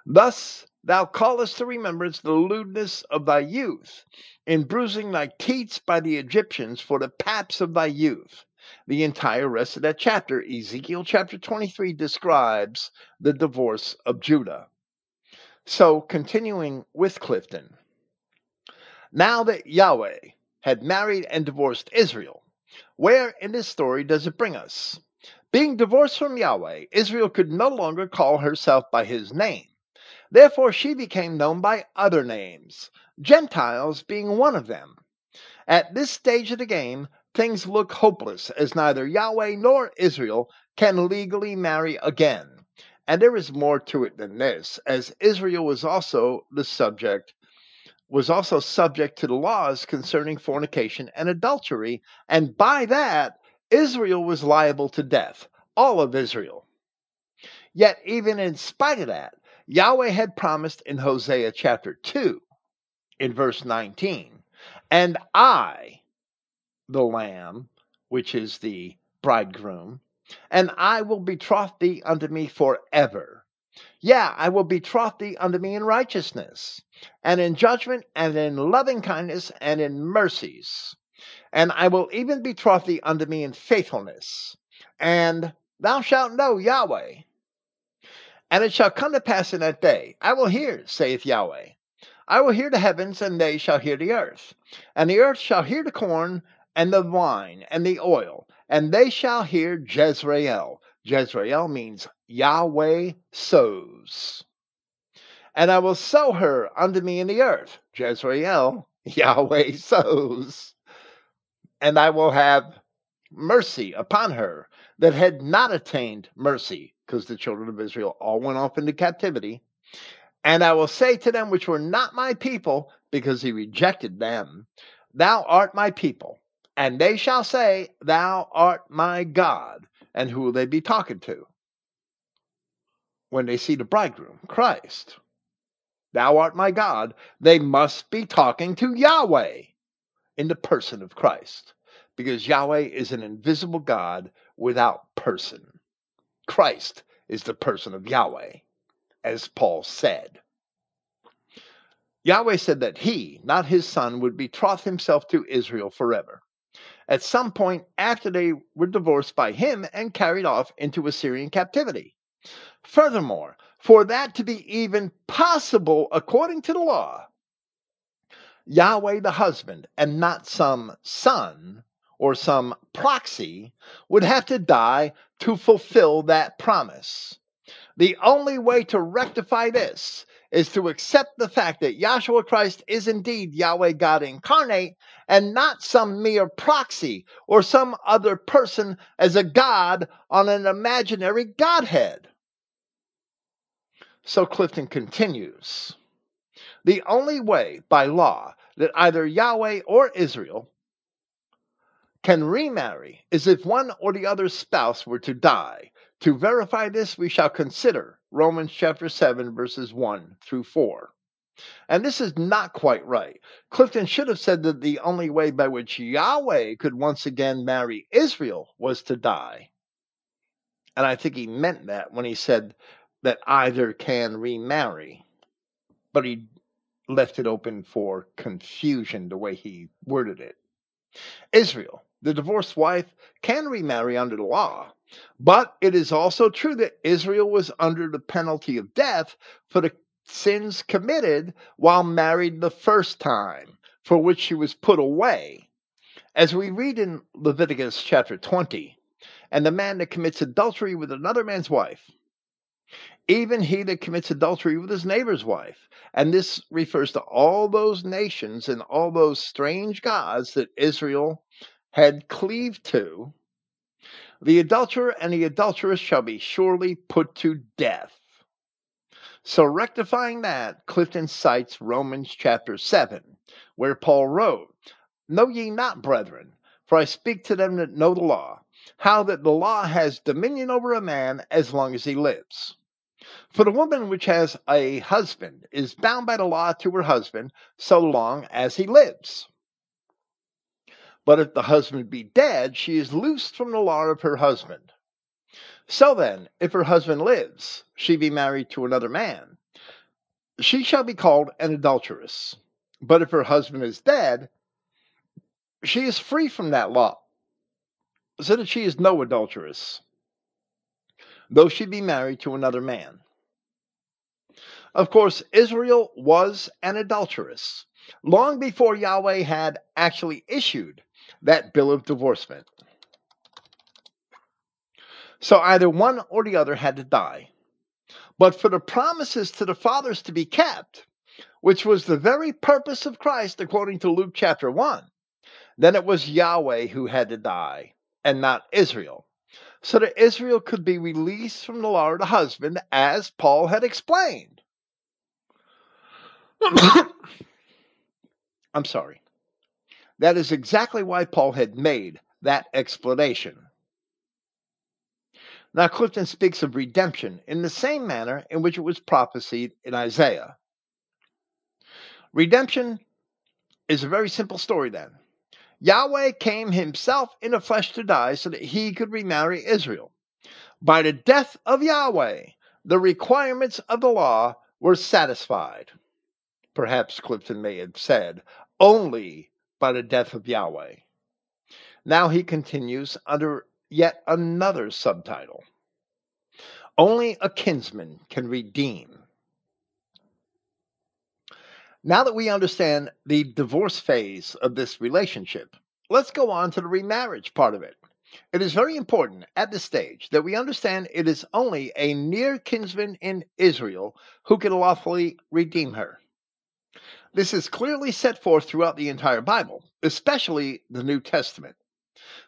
Thus thou callest to remembrance the lewdness of thy youth, in bruising thy teats by the Egyptians for the paps of thy youth. The entire rest of that chapter, Ezekiel chapter 23, describes the divorce of Judah. So, continuing with Clifton. Now that Yahweh had married and divorced Israel, where in this story does it bring us? Being divorced from Yahweh, Israel could no longer call herself by his name. Therefore, she became known by other names, Gentiles being one of them. At this stage of the game, things look hopeless as neither Yahweh nor Israel can legally marry again. And there is more to it than this, as Israel was also the subject was also subject to the laws concerning fornication and adultery, and by that Israel was liable to death, all of Israel. Yet even in spite of that, Yahweh had promised in Hosea chapter 2, in verse 19, and I, the Lamb, which is the bridegroom, and I will betroth thee unto me forever. Yeah, I will betroth thee unto me in righteousness, and in judgment, and in loving kindness, and in mercies. And I will even betroth thee unto me in faithfulness. And thou shalt know Yahweh, and it shall come to pass in that day, I will hear, saith Yahweh. I will hear the heavens, and they shall hear the earth. And the earth shall hear the corn, and the wine, and the oil, and they shall hear Jezreel. Jezreel means Yahweh sows. And I will sow her unto me in the earth. Jezreel, Yahweh sows. And I will have mercy upon her that had not attained mercy because the children of Israel all went off into captivity. And I will say to them which were not my people, because he rejected them, Thou art my people. And they shall say, Thou art my God. And who will they be talking to? When they see the bridegroom, Christ. Thou art my God. They must be talking to Yahweh in the person of Christ. Because Yahweh is an invisible God without person. Christ is the person of Yahweh, as Paul said. Yahweh said that he, not his son, would betroth himself to Israel forever. At some point after they were divorced by him and carried off into Assyrian captivity. Furthermore, for that to be even possible according to the law, Yahweh the husband and not some son or some proxy would have to die to fulfill that promise. The only way to rectify this is to accept the fact that Yahshua Christ is indeed Yahweh God incarnate and not some mere proxy or some other person as a God on an imaginary Godhead. So Clifton continues The only way by law that either Yahweh or Israel can remarry is if one or the other spouse were to die. To verify this, we shall consider Romans chapter 7, verses 1 through 4. And this is not quite right. Clifton should have said that the only way by which Yahweh could once again marry Israel was to die. And I think he meant that when he said that either can remarry, but he left it open for confusion the way he worded it. Israel, the divorced wife, can remarry under the law, but it is also true that Israel was under the penalty of death for the sins committed while married the first time, for which she was put away. As we read in Leviticus chapter 20, and the man that commits adultery with another man's wife, even he that commits adultery with his neighbor's wife. And this refers to all those nations and all those strange gods that Israel had cleaved to. The adulterer and the adulteress shall be surely put to death. So, rectifying that, Clifton cites Romans chapter 7, where Paul wrote, Know ye not, brethren, for I speak to them that know the law, how that the law has dominion over a man as long as he lives. For the woman which has a husband is bound by the law to her husband so long as he lives. But if the husband be dead, she is loosed from the law of her husband. So then, if her husband lives, she be married to another man, she shall be called an adulteress. But if her husband is dead, she is free from that law, so that she is no adulteress, though she be married to another man. Of course, Israel was an adulteress long before Yahweh had actually issued that bill of divorcement. So either one or the other had to die. But for the promises to the fathers to be kept, which was the very purpose of Christ according to Luke chapter 1, then it was Yahweh who had to die and not Israel. So that Israel could be released from the law of the husband, as Paul had explained. I'm sorry. That is exactly why Paul had made that explanation. Now, Clifton speaks of redemption in the same manner in which it was prophesied in Isaiah. Redemption is a very simple story then. Yahweh came himself in the flesh to die so that he could remarry Israel. By the death of Yahweh, the requirements of the law were satisfied. Perhaps Clifton may have said, only by the death of Yahweh. Now he continues under yet another subtitle. Only a kinsman can redeem. Now that we understand the divorce phase of this relationship, let's go on to the remarriage part of it. It is very important at this stage that we understand it is only a near kinsman in Israel who can lawfully redeem her. This is clearly set forth throughout the entire Bible, especially the New Testament.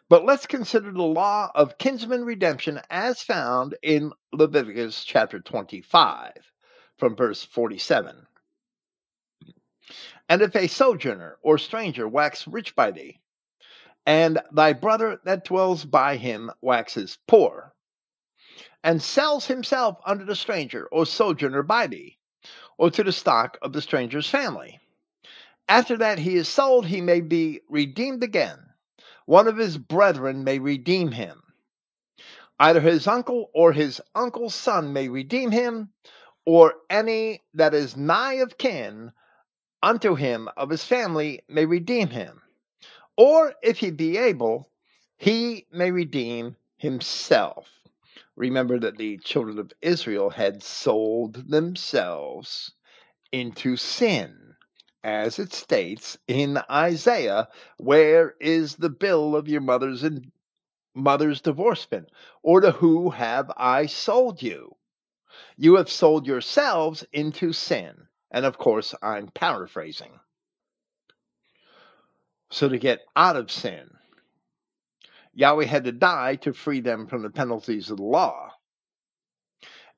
But let's consider the law of kinsman redemption as found in Leviticus chapter 25, from verse 47. And if a sojourner or stranger wax rich by thee, and thy brother that dwells by him waxes poor, and sells himself unto the stranger or sojourner by thee, or to the stock of the stranger's family, after that he is sold, he may be redeemed again one of his brethren may redeem him. Either his uncle or his uncle's son may redeem him, or any that is nigh of kin unto him of his family may redeem him. Or if he be able, he may redeem himself. Remember that the children of Israel had sold themselves into sin as it states in Isaiah, where is the bill of your mother's and mother's divorcement? Or to who have I sold you? You have sold yourselves into sin. And of course, I'm paraphrasing. So to get out of sin, Yahweh had to die to free them from the penalties of the law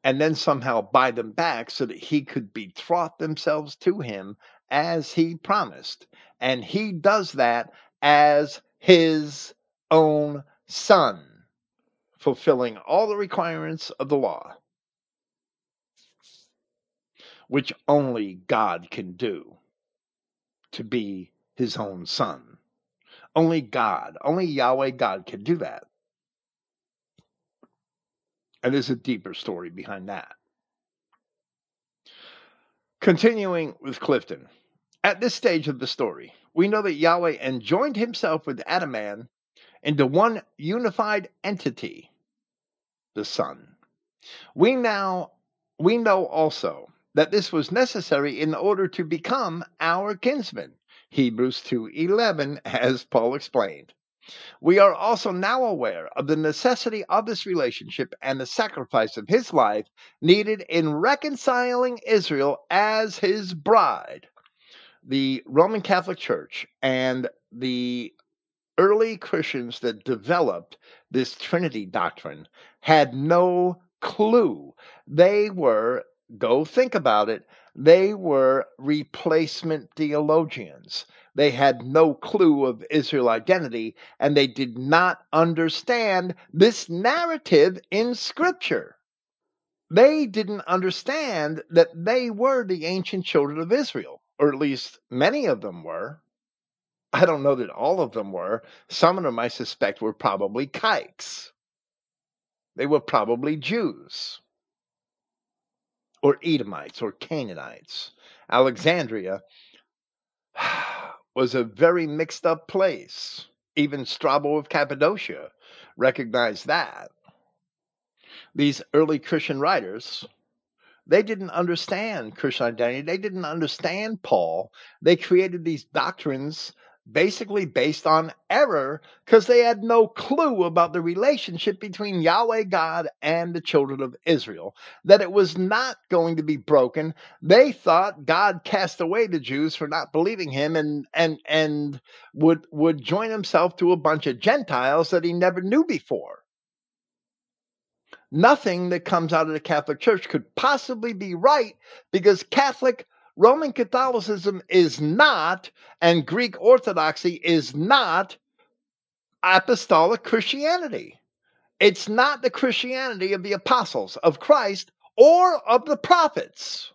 and then somehow buy them back so that he could betroth themselves to him as he promised. And he does that as his own son, fulfilling all the requirements of the law, which only God can do to be his own son. Only God, only Yahweh God can do that. And there's a deeper story behind that. Continuing with Clifton. At this stage of the story, we know that Yahweh enjoined himself with Adaman into one unified entity, the Son. We now we know also that this was necessary in order to become our kinsman. Hebrews 2:11 as Paul explained. We are also now aware of the necessity of this relationship and the sacrifice of his life needed in reconciling Israel as his bride. The Roman Catholic Church and the early Christians that developed this Trinity doctrine had no clue. They were, go think about it, they were replacement theologians. They had no clue of Israel identity and they did not understand this narrative in Scripture. They didn't understand that they were the ancient children of Israel, or at least many of them were. I don't know that all of them were. Some of them, I suspect, were probably kikes. They were probably Jews or Edomites or Canaanites. Alexandria was a very mixed up place. Even Strabo of Cappadocia recognized that. These early Christian writers, they didn't understand Christian identity. They didn't understand Paul. They created these doctrines basically based on error because they had no clue about the relationship between Yahweh God and the children of Israel, that it was not going to be broken. They thought God cast away the Jews for not believing him and and and would would join himself to a bunch of Gentiles that he never knew before. Nothing that comes out of the Catholic Church could possibly be right because Catholic Roman Catholicism is not, and Greek Orthodoxy is not apostolic Christianity. It's not the Christianity of the apostles, of Christ, or of the prophets.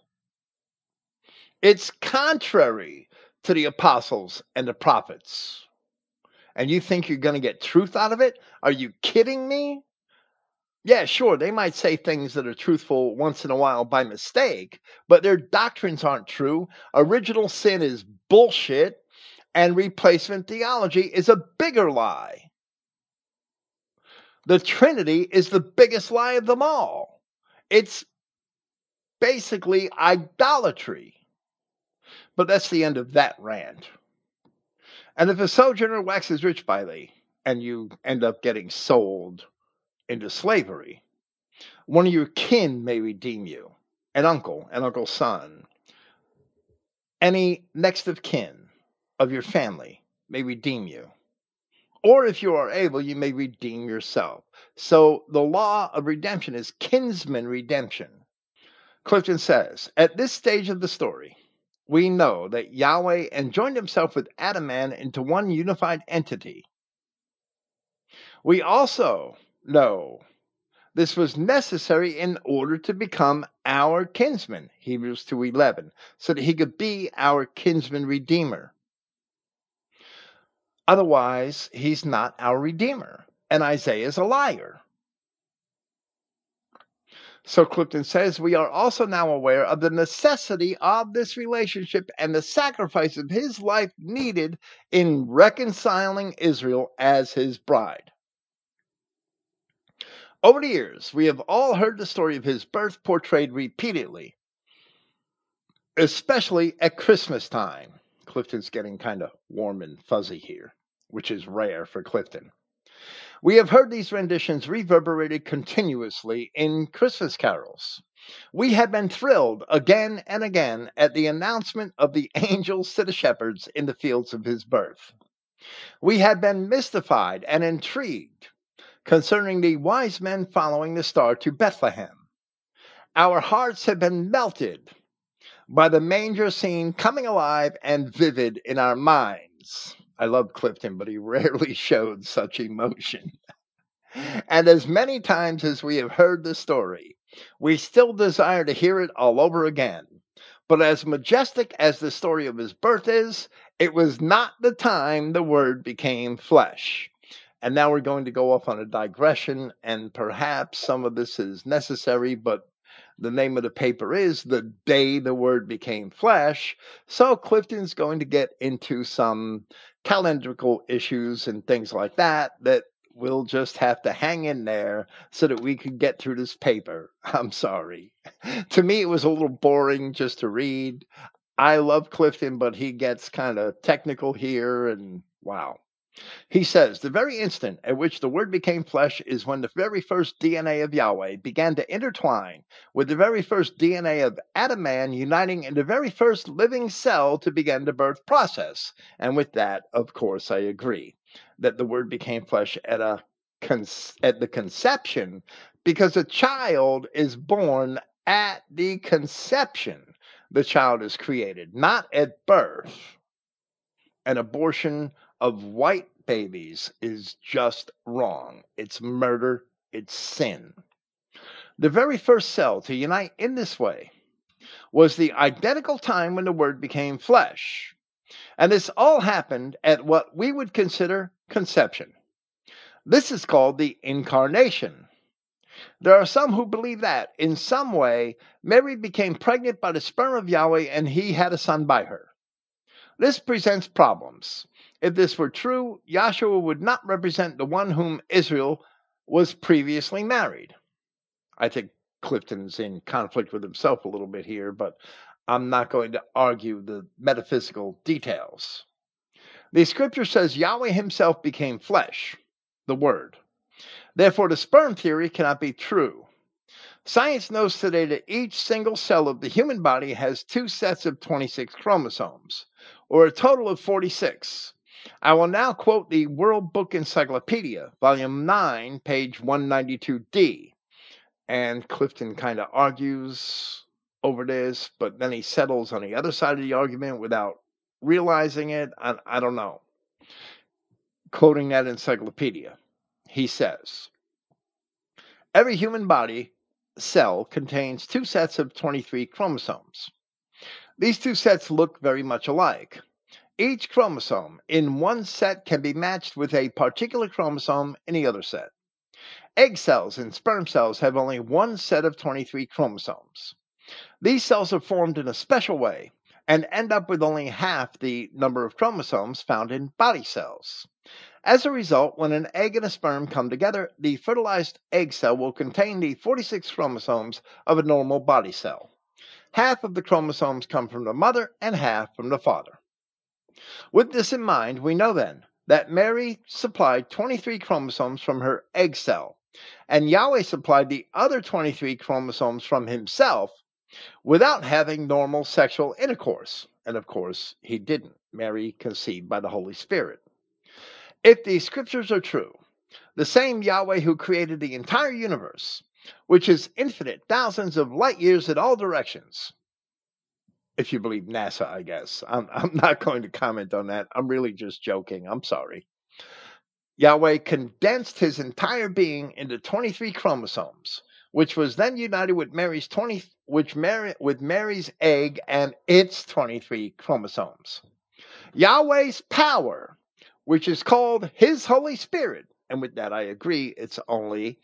It's contrary to the apostles and the prophets. And you think you're going to get truth out of it? Are you kidding me? Yeah, sure, they might say things that are truthful once in a while by mistake, but their doctrines aren't true. Original sin is bullshit, and replacement theology is a bigger lie. The Trinity is the biggest lie of them all. It's basically idolatry. But that's the end of that rant. And if a sojourner waxes rich by thee, and you end up getting sold into slavery. One of your kin may redeem you, an uncle, an uncle's son. Any next of kin of your family may redeem you. Or if you are able, you may redeem yourself. So the law of redemption is kinsman redemption. Clifton says, at this stage of the story, we know that Yahweh enjoined himself with Adaman into one unified entity. We also no. This was necessary in order to become our kinsman, Hebrews 2:11, so that he could be our kinsman redeemer. Otherwise, he's not our redeemer, and Isaiah is a liar. So Clifton says, we are also now aware of the necessity of this relationship and the sacrifice of his life needed in reconciling Israel as his bride. Over the years, we have all heard the story of his birth portrayed repeatedly, especially at Christmas time. Clifton's getting kind of warm and fuzzy here, which is rare for Clifton. We have heard these renditions reverberated continuously in Christmas carols. We have been thrilled again and again at the announcement of the angels to the shepherds in the fields of his birth. We have been mystified and intrigued concerning the wise men following the star to Bethlehem. Our hearts have been melted by the manger scene coming alive and vivid in our minds. I love Clifton, but he rarely showed such emotion. and as many times as we have heard the story, we still desire to hear it all over again. But as majestic as the story of his birth is, it was not the time the Word became flesh. And now we're going to go off on a digression, and perhaps some of this is necessary, but the name of the paper is The Day the Word Became Flesh. So Clifton's going to get into some calendrical issues and things like that that we'll just have to hang in there so that we can get through this paper. I'm sorry. to me, it was a little boring just to read. I love Clifton, but he gets kind of technical here, and wow. He says, The very instant at which the Word became flesh is when the very first DNA of Yahweh began to intertwine with the very first DNA of Adam man, uniting in the very first living cell to begin the birth process. And with that, of course, I agree that the Word became flesh at, a at the conception because a child is born at the conception. The child is created, not at birth. An abortion of white babies is just wrong. It's murder, it's sin. The very first cell to unite in this way was the identical time when the Word became flesh. And this all happened at what we would consider conception. This is called the incarnation. There are some who believe that, in some way, Mary became pregnant by the sperm of Yahweh and he had a son by her. This presents problems. If this were true, Yahshua would not represent the one whom Israel was previously married. I think Clifton's in conflict with himself a little bit here, but I'm not going to argue the metaphysical details. The scripture says Yahweh himself became flesh, the Word. Therefore, the sperm theory cannot be true. Science knows today that each single cell of the human body has two sets of 26 chromosomes, or a total of 46. I will now quote the World Book Encyclopedia, Volume 9, page 192d. And Clifton kind of argues over this, but then he settles on the other side of the argument without realizing it. I, I don't know. Quoting that encyclopedia, he says Every human body cell contains two sets of 23 chromosomes. These two sets look very much alike. Each chromosome in one set can be matched with a particular chromosome in the other set. Egg cells and sperm cells have only one set of 23 chromosomes. These cells are formed in a special way and end up with only half the number of chromosomes found in body cells. As a result, when an egg and a sperm come together, the fertilized egg cell will contain the 46 chromosomes of a normal body cell. Half of the chromosomes come from the mother and half from the father. With this in mind, we know then that Mary supplied 23 chromosomes from her egg cell, and Yahweh supplied the other 23 chromosomes from himself without having normal sexual intercourse. And of course, he didn't. Mary conceived by the Holy Spirit. If the scriptures are true, the same Yahweh who created the entire universe, which is infinite, thousands of light years in all directions, if you believe NASA, I guess. I'm, I'm not going to comment on that. I'm really just joking. I'm sorry. Yahweh condensed his entire being into 23 chromosomes, which was then united with Mary's 20, which Mary, with Mary's egg and its 23 chromosomes. Yahweh's power which is called His Holy Spirit. And with that, I agree, it's only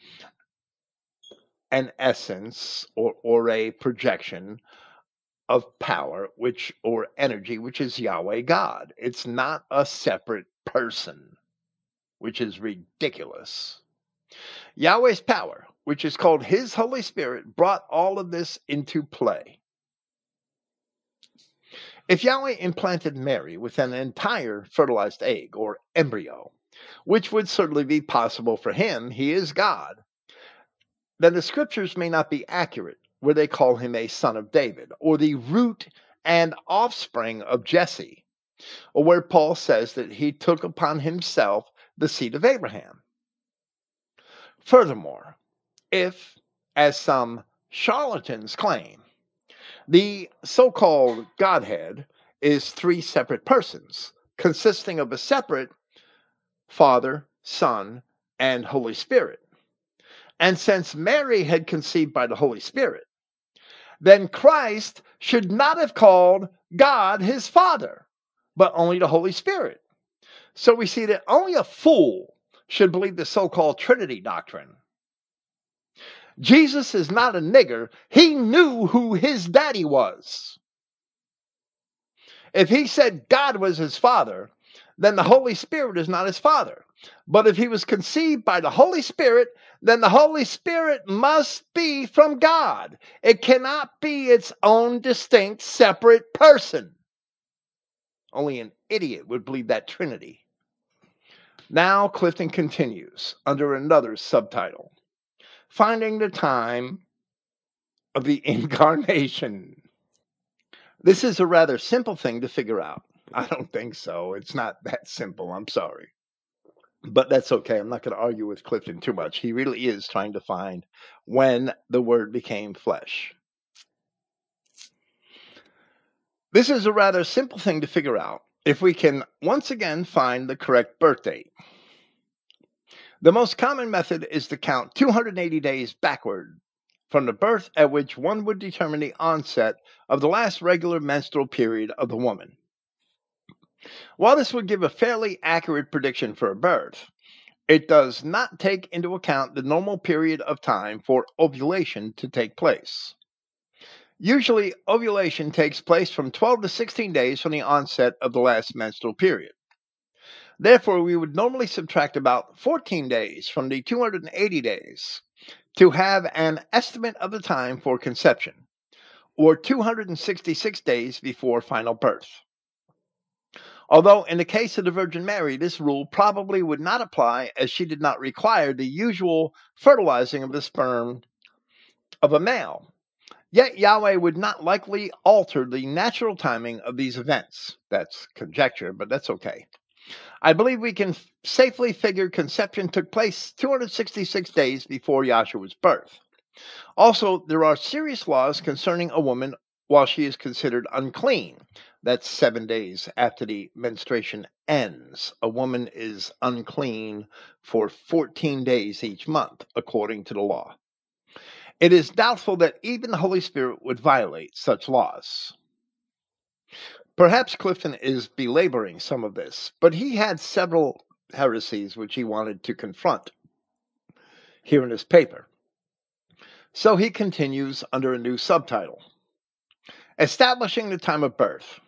an essence or, or a projection of power, which or energy, which is Yahweh God. It's not a separate person, which is ridiculous. Yahweh's power, which is called His Holy Spirit, brought all of this into play. If Yahweh implanted Mary with an entire fertilized egg or embryo, which would certainly be possible for him, he is God, then the scriptures may not be accurate where they call him a son of David or the root and offspring of Jesse, or where Paul says that he took upon himself the seed of Abraham. Furthermore, if, as some charlatans claim, the so called Godhead is three separate persons, consisting of a separate Father, Son, and Holy Spirit. And since Mary had conceived by the Holy Spirit, then Christ should not have called God his Father, but only the Holy Spirit. So we see that only a fool should believe the so called Trinity doctrine. Jesus is not a nigger. He knew who his daddy was. If he said God was his father, then the Holy Spirit is not his father. But if he was conceived by the Holy Spirit, then the Holy Spirit must be from God. It cannot be its own distinct, separate person. Only an idiot would believe that Trinity. Now, Clifton continues under another subtitle Finding the Time of the Incarnation. This is a rather simple thing to figure out. I don't think so. It's not that simple. I'm sorry. But that's okay. I'm not going to argue with Clifton too much. He really is trying to find when the Word became flesh. This is a rather simple thing to figure out if we can once again find the correct birth date. The most common method is to count 280 days backward from the birth at which one would determine the onset of the last regular menstrual period of the woman. While this would give a fairly accurate prediction for a birth, it does not take into account the normal period of time for ovulation to take place. Usually, ovulation takes place from 12 to 16 days from the onset of the last menstrual period. Therefore, we would normally subtract about 14 days from the 280 days to have an estimate of the time for conception, or 266 days before final birth. Although, in the case of the Virgin Mary, this rule probably would not apply as she did not require the usual fertilizing of the sperm of a male. Yet Yahweh would not likely alter the natural timing of these events. That's conjecture, but that's okay. I believe we can safely figure conception took place 266 days before Yahshua's birth. Also, there are serious laws concerning a woman while she is considered unclean. That's seven days after the menstruation ends. A woman is unclean for 14 days each month, according to the law. It is doubtful that even the Holy Spirit would violate such laws. Perhaps Clifton is belaboring some of this, but he had several heresies which he wanted to confront here in his paper. So he continues under a new subtitle Establishing the Time of Birth.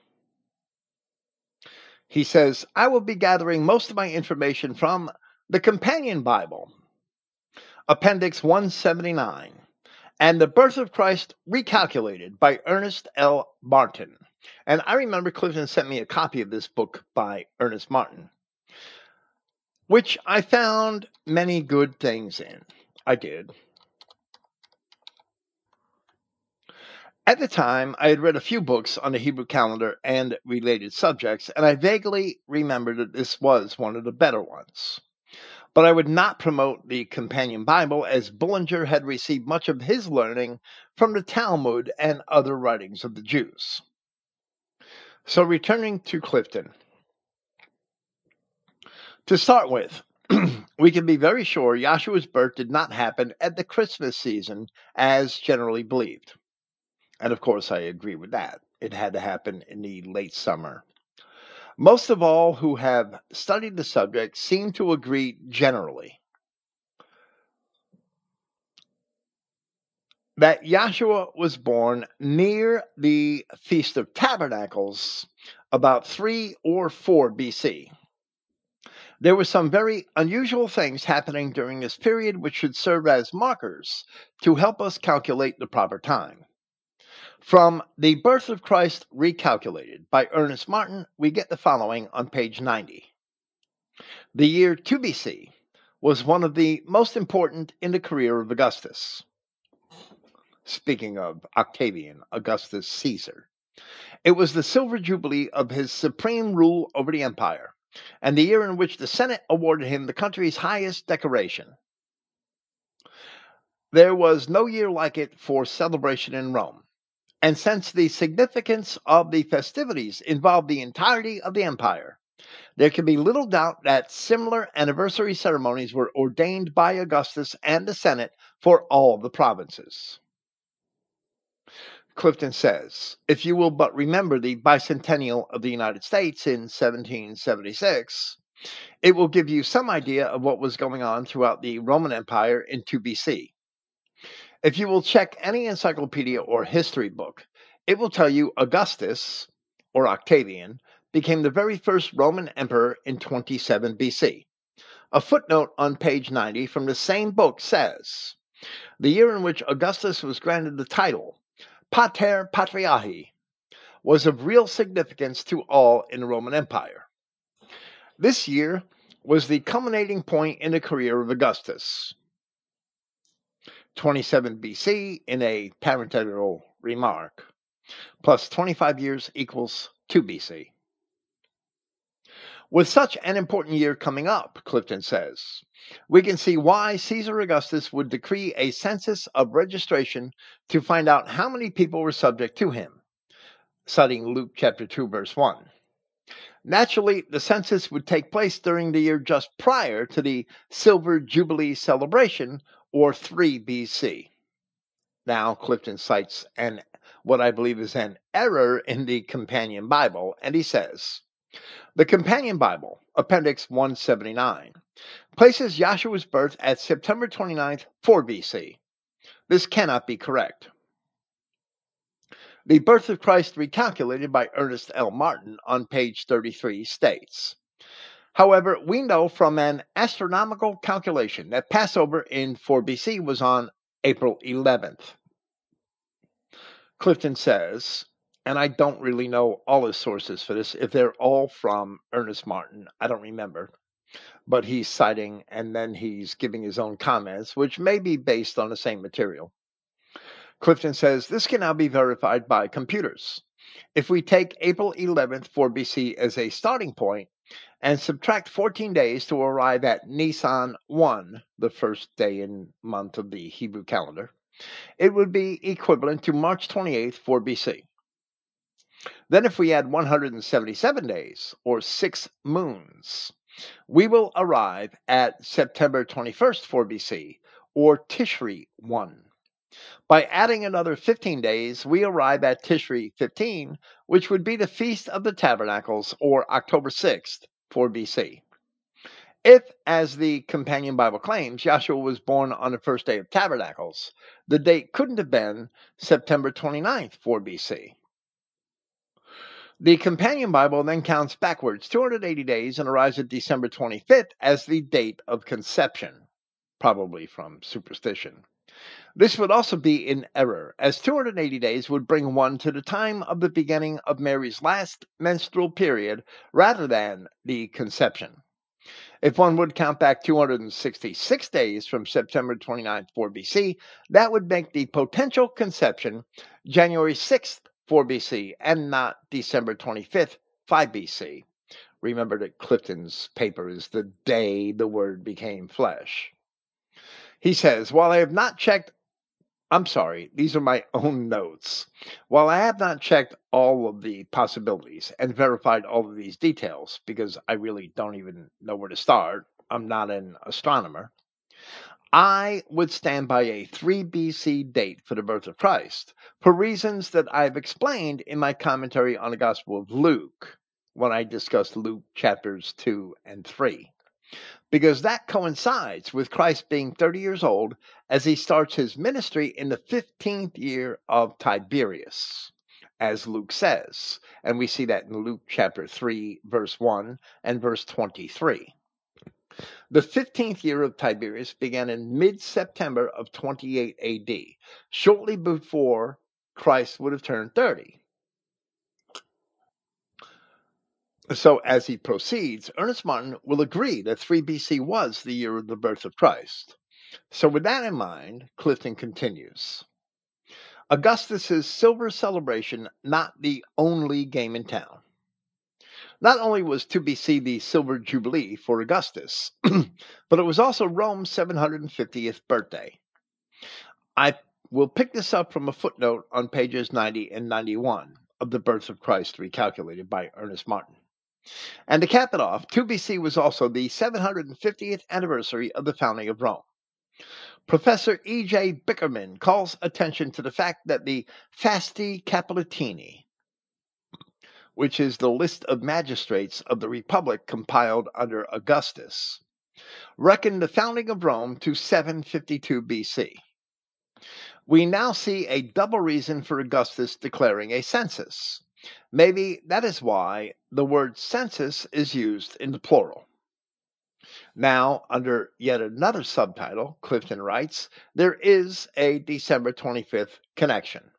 He says, I will be gathering most of my information from the Companion Bible, Appendix 179, and The Birth of Christ Recalculated by Ernest L. Martin. And I remember Clifton sent me a copy of this book by Ernest Martin, which I found many good things in. I did. At the time, I had read a few books on the Hebrew calendar and related subjects, and I vaguely remembered that this was one of the better ones. But I would not promote the Companion Bible, as Bullinger had received much of his learning from the Talmud and other writings of the Jews. So, returning to Clifton. To start with, we can be very sure Yahshua's birth did not happen at the Christmas season as generally believed. And of course, I agree with that. It had to happen in the late summer. Most of all who have studied the subject seem to agree generally that Yahshua was born near the Feast of Tabernacles about 3 or 4 BC. There were some very unusual things happening during this period which should serve as markers to help us calculate the proper time. From The Birth of Christ Recalculated by Ernest Martin, we get the following on page 90. The year 2 BC was one of the most important in the career of Augustus. Speaking of Octavian, Augustus Caesar. It was the silver jubilee of his supreme rule over the empire, and the year in which the Senate awarded him the country's highest decoration. There was no year like it for celebration in Rome. And since the significance of the festivities involved the entirety of the empire, there can be little doubt that similar anniversary ceremonies were ordained by Augustus and the Senate for all the provinces. Clifton says, if you will but remember the bicentennial of the United States in 1776, It will give you some idea of what was going on throughout the Roman Empire in 2 BC. If you will check any encyclopedia or history book, it will tell you Augustus, or Octavian, became the very first Roman emperor in 27 BC. A footnote on page 90 from the same book says the year in which Augustus was granted the title Pater Patriae was of real significance to all in the Roman Empire. This year was the culminating point in the career of Augustus. 27 BC in a parenthetical remark, plus 25 years equals 2 BC. With such an important year coming up, Clifton says, we can see why Caesar Augustus would decree a census of registration to find out how many people were subject to him, citing Luke chapter 2 verse 1. Naturally, the census would take place during the year just prior to the Silver Jubilee celebration, or 3 BC. Now, Clifton cites an what I believe is an error in the Companion Bible, and he says, the Companion Bible, Appendix 179, places Joshua's birth at September 29th, 4 BC. This cannot be correct. The birth of Christ recalculated by Ernest L. Martin on page 33 states However, we know from an astronomical calculation that Passover in 4 BC was on April 11th. Clifton says, and I don't really know all his sources for this, if they're all from Ernest Martin, I don't remember. But he's citing and then he's giving his own comments, which may be based on the same material. Clifton says this can now be verified by computers. If we take April 11th, 4 BC as a starting point and subtract 14 days to arrive at Nisan 1, the first day and month of the Hebrew calendar, it would be equivalent to March 28th, 4 BC. Then, if we add 177 days, or six moons, we will arrive at September 21st, 4 BC, or Tishri 1. By adding another 15 days, we arrive at Tishri 15, which would be the Feast of the Tabernacles, or October 6th, 4 BC. If, as the Companion Bible claims, Joshua was born on the first day of Tabernacles, the date couldn't have been September 29th, 4 BC. The Companion Bible then counts backwards 280 days and arrives at December 25th as the date of conception, probably from superstition. This would also be in error, as 280 days would bring one to the time of the beginning of Mary's last menstrual period rather than the conception. If one would count back 266 days from September 29, 4 BC, that would make the potential conception January 6th, 4 BC, and not December 25th, 5 BC. Remember that Clifton's paper is the day the Word became flesh. He says, While I have not checked I'm sorry, these are my own notes. While I have not checked all of the possibilities and verified all of these details, because I really don't even know where to start, I'm not an astronomer, I would stand by a 3 BC date for the birth of Christ for reasons that I've explained in my commentary on the Gospel of Luke when I discussed Luke chapters 2 and 3 because that coincides with Christ being 30 years old as he starts his ministry in the 15th year of Tiberius, as Luke says. And we see that in Luke chapter 3, verse 1 and verse 23. The 15th year of Tiberius began in mid September of 28 AD, shortly before Christ would have turned 30. So, as he proceeds, Ernest Martin will agree that 3 BC was the year of the birth of Christ. So, with that in mind, Clifton continues Augustus's silver celebration not the only game in town. Not only was 2 BC the silver jubilee for Augustus, but it was also Rome's 750th birthday. I will pick this up from a footnote on pages 90 and 91 of The Birth of Christ Recalculated by Ernest Martin. And to cap it off, 2 BC was also the 750th anniversary of the founding of Rome. Professor E.J. Bickerman calls attention to the fact that the Fasti Capitolini which is the list of magistrates of the Republic compiled under Augustus, reckon the founding of Rome to 752 BC. We now see a double reason for Augustus declaring a census. Maybe that is why the word census is used in the plural. Now, under yet another subtitle, Clifton writes, there is a December 25th connection.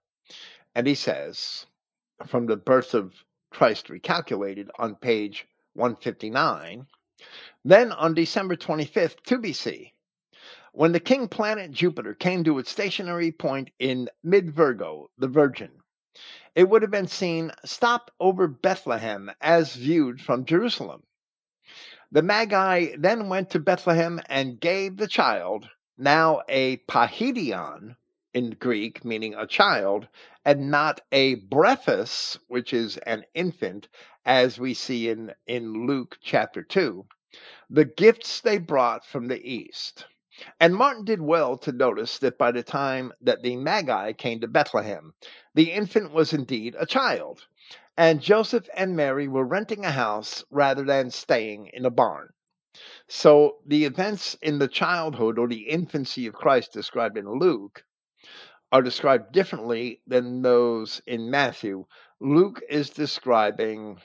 And he says, from the birth of Christ recalculated on page 159, then on December 25th, 2 BC, when the king planet Jupiter came to its stationary point in mid Virgo, the Virgin, it would have been seen stop over Bethlehem as viewed from Jerusalem. The Magi then went to Bethlehem and gave the child, now a paidion in Greek, meaning a child, and not a brephos, which is an infant, as we see in, in Luke chapter 2, the gifts they brought from the east. And Martin did well to notice that by the time that the Magi came to Bethlehem, the infant was indeed a child and Joseph and Mary were renting a house rather than staying in a barn. So the events in the childhood or the infancy of Christ described in Luke are described differently than those in Matthew. Luke is describing,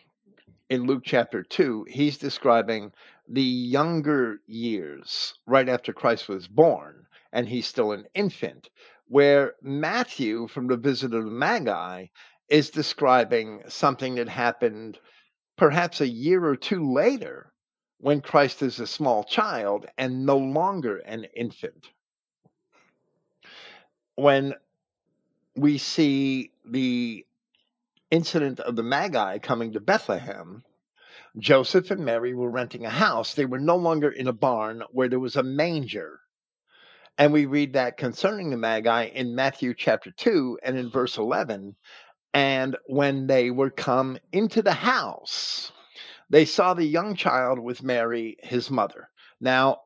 in Luke chapter 2, he's describing the younger years right after Christ was born, and he's still an infant. Where Matthew, from the visit of the Magi, is describing something that happened perhaps a year or two later when Christ is a small child and no longer an infant. When we see the incident of the Magi coming to Bethlehem, Joseph and Mary were renting a house. They were no longer in a barn where there was a manger. And we read that concerning the Magi in Matthew chapter 2 and in verse 11 and when they were come into the house, they saw the young child with Mary, his mother. Now,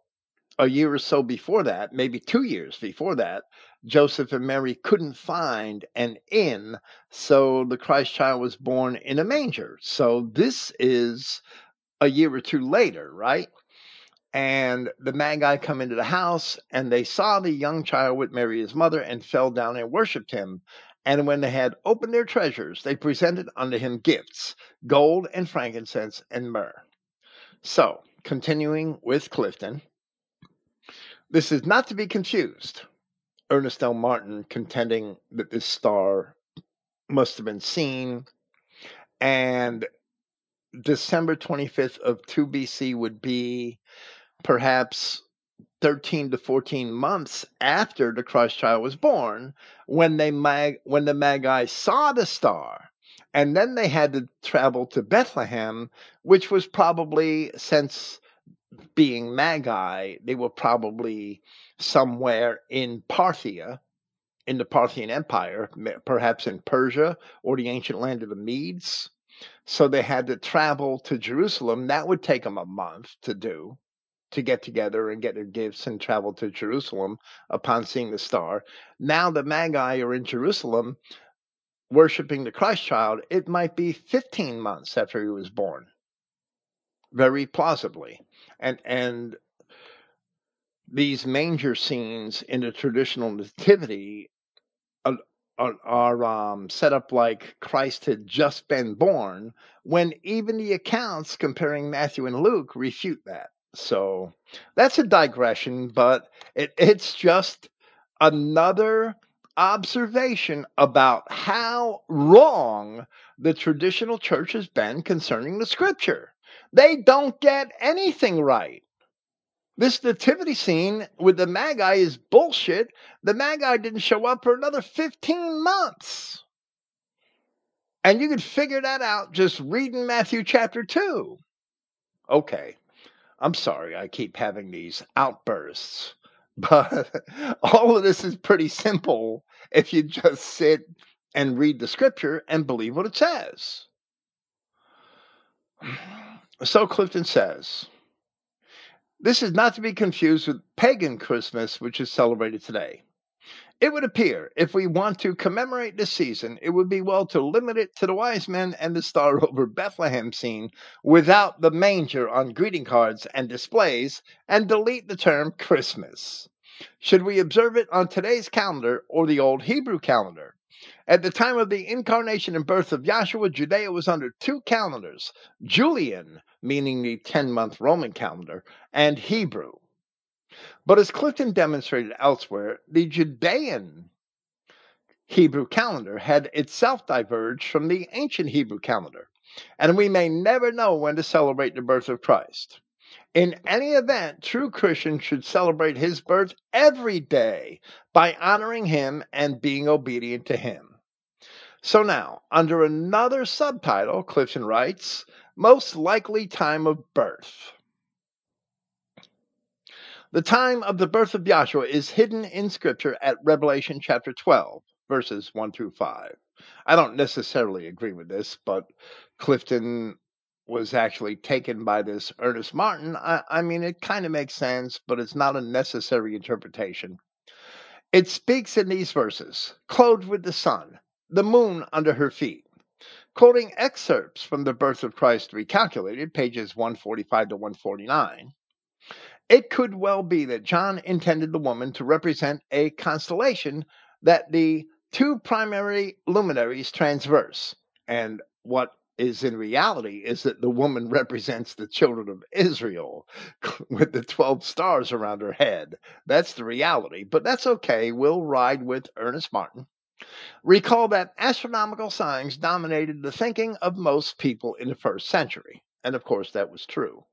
a year or so before that, maybe two years before that, Joseph and Mary couldn't find an inn, so the Christ child was born in a manger. So this is a year or two later, right? And the Magi come into the house, and they saw the young child with Mary, his mother, and fell down and worshipped him. And when they had opened their treasures, they presented unto him gifts, gold and frankincense and myrrh. So, continuing with Clifton, this is not to be confused. Ernest L. Martin contending that this star must have been seen, and December 25th of 2 BC would be perhaps 13 to 14 months after the Christ child was born when they mag- when the magi saw the star and then they had to travel to Bethlehem which was probably since being magi they were probably somewhere in Parthia in the Parthian Empire perhaps in Persia or the ancient land of the Medes so they had to travel to Jerusalem that would take them a month to do to get together and get their gifts and travel to Jerusalem upon seeing the star. Now the Magi are in Jerusalem worshiping the Christ child. It might be 15 months after he was born. Very plausibly. And and these manger scenes in the traditional nativity are, are, um, set up like Christ had just been born, when even the accounts comparing Matthew and Luke refute that. So that's a digression, but it, it's just another observation about how wrong the traditional church has been concerning the scripture. They don't get anything right. This nativity scene with the Magi is bullshit. The Magi didn't show up for another 15 months. And you could figure that out just reading Matthew chapter 2. Okay. I'm sorry, I keep having these outbursts, but all of this is pretty simple if you just sit and read the scripture and believe what it says. So Clifton says, this is not to be confused with pagan Christmas, which is celebrated today. It would appear if we want to commemorate this season, it would be well to limit it to the wise men and the star over Bethlehem scene without the manger on greeting cards and displays and delete the term Christmas. Should we observe it on today's calendar or the old Hebrew calendar? At the time of the incarnation and birth of Yahshua, Judea was under two calendars Julian, meaning the 10 month Roman calendar, and Hebrew. But as Clifton demonstrated elsewhere, the Judean Hebrew calendar had itself diverged from the ancient Hebrew calendar, and we may never know when to celebrate the birth of Christ. In any event, true Christians should celebrate his birth every day by honoring him and being obedient to him. So now, under another subtitle, Clifton writes, Most Likely Time of Birth. The time of the birth of Yahshua is hidden in Scripture at Revelation chapter 12, verses 1 through 5. I don't necessarily agree with this, but Clifton was actually taken by this Ernest Martin. I, I mean, it kind of makes sense, but it's not a necessary interpretation. It speaks in these verses clothed with the sun, the moon under her feet. Quoting excerpts from the birth of Christ recalculated, pages 145 to 149. It could well be that John intended the woman to represent a constellation that the two primary luminaries transverse. And what is in reality is that the woman represents the children of Israel with the 12 stars around her head. That's the reality, but that's okay. We'll ride with Ernest Martin. Recall that astronomical signs dominated the thinking of most people in the first century. And of course, that was true.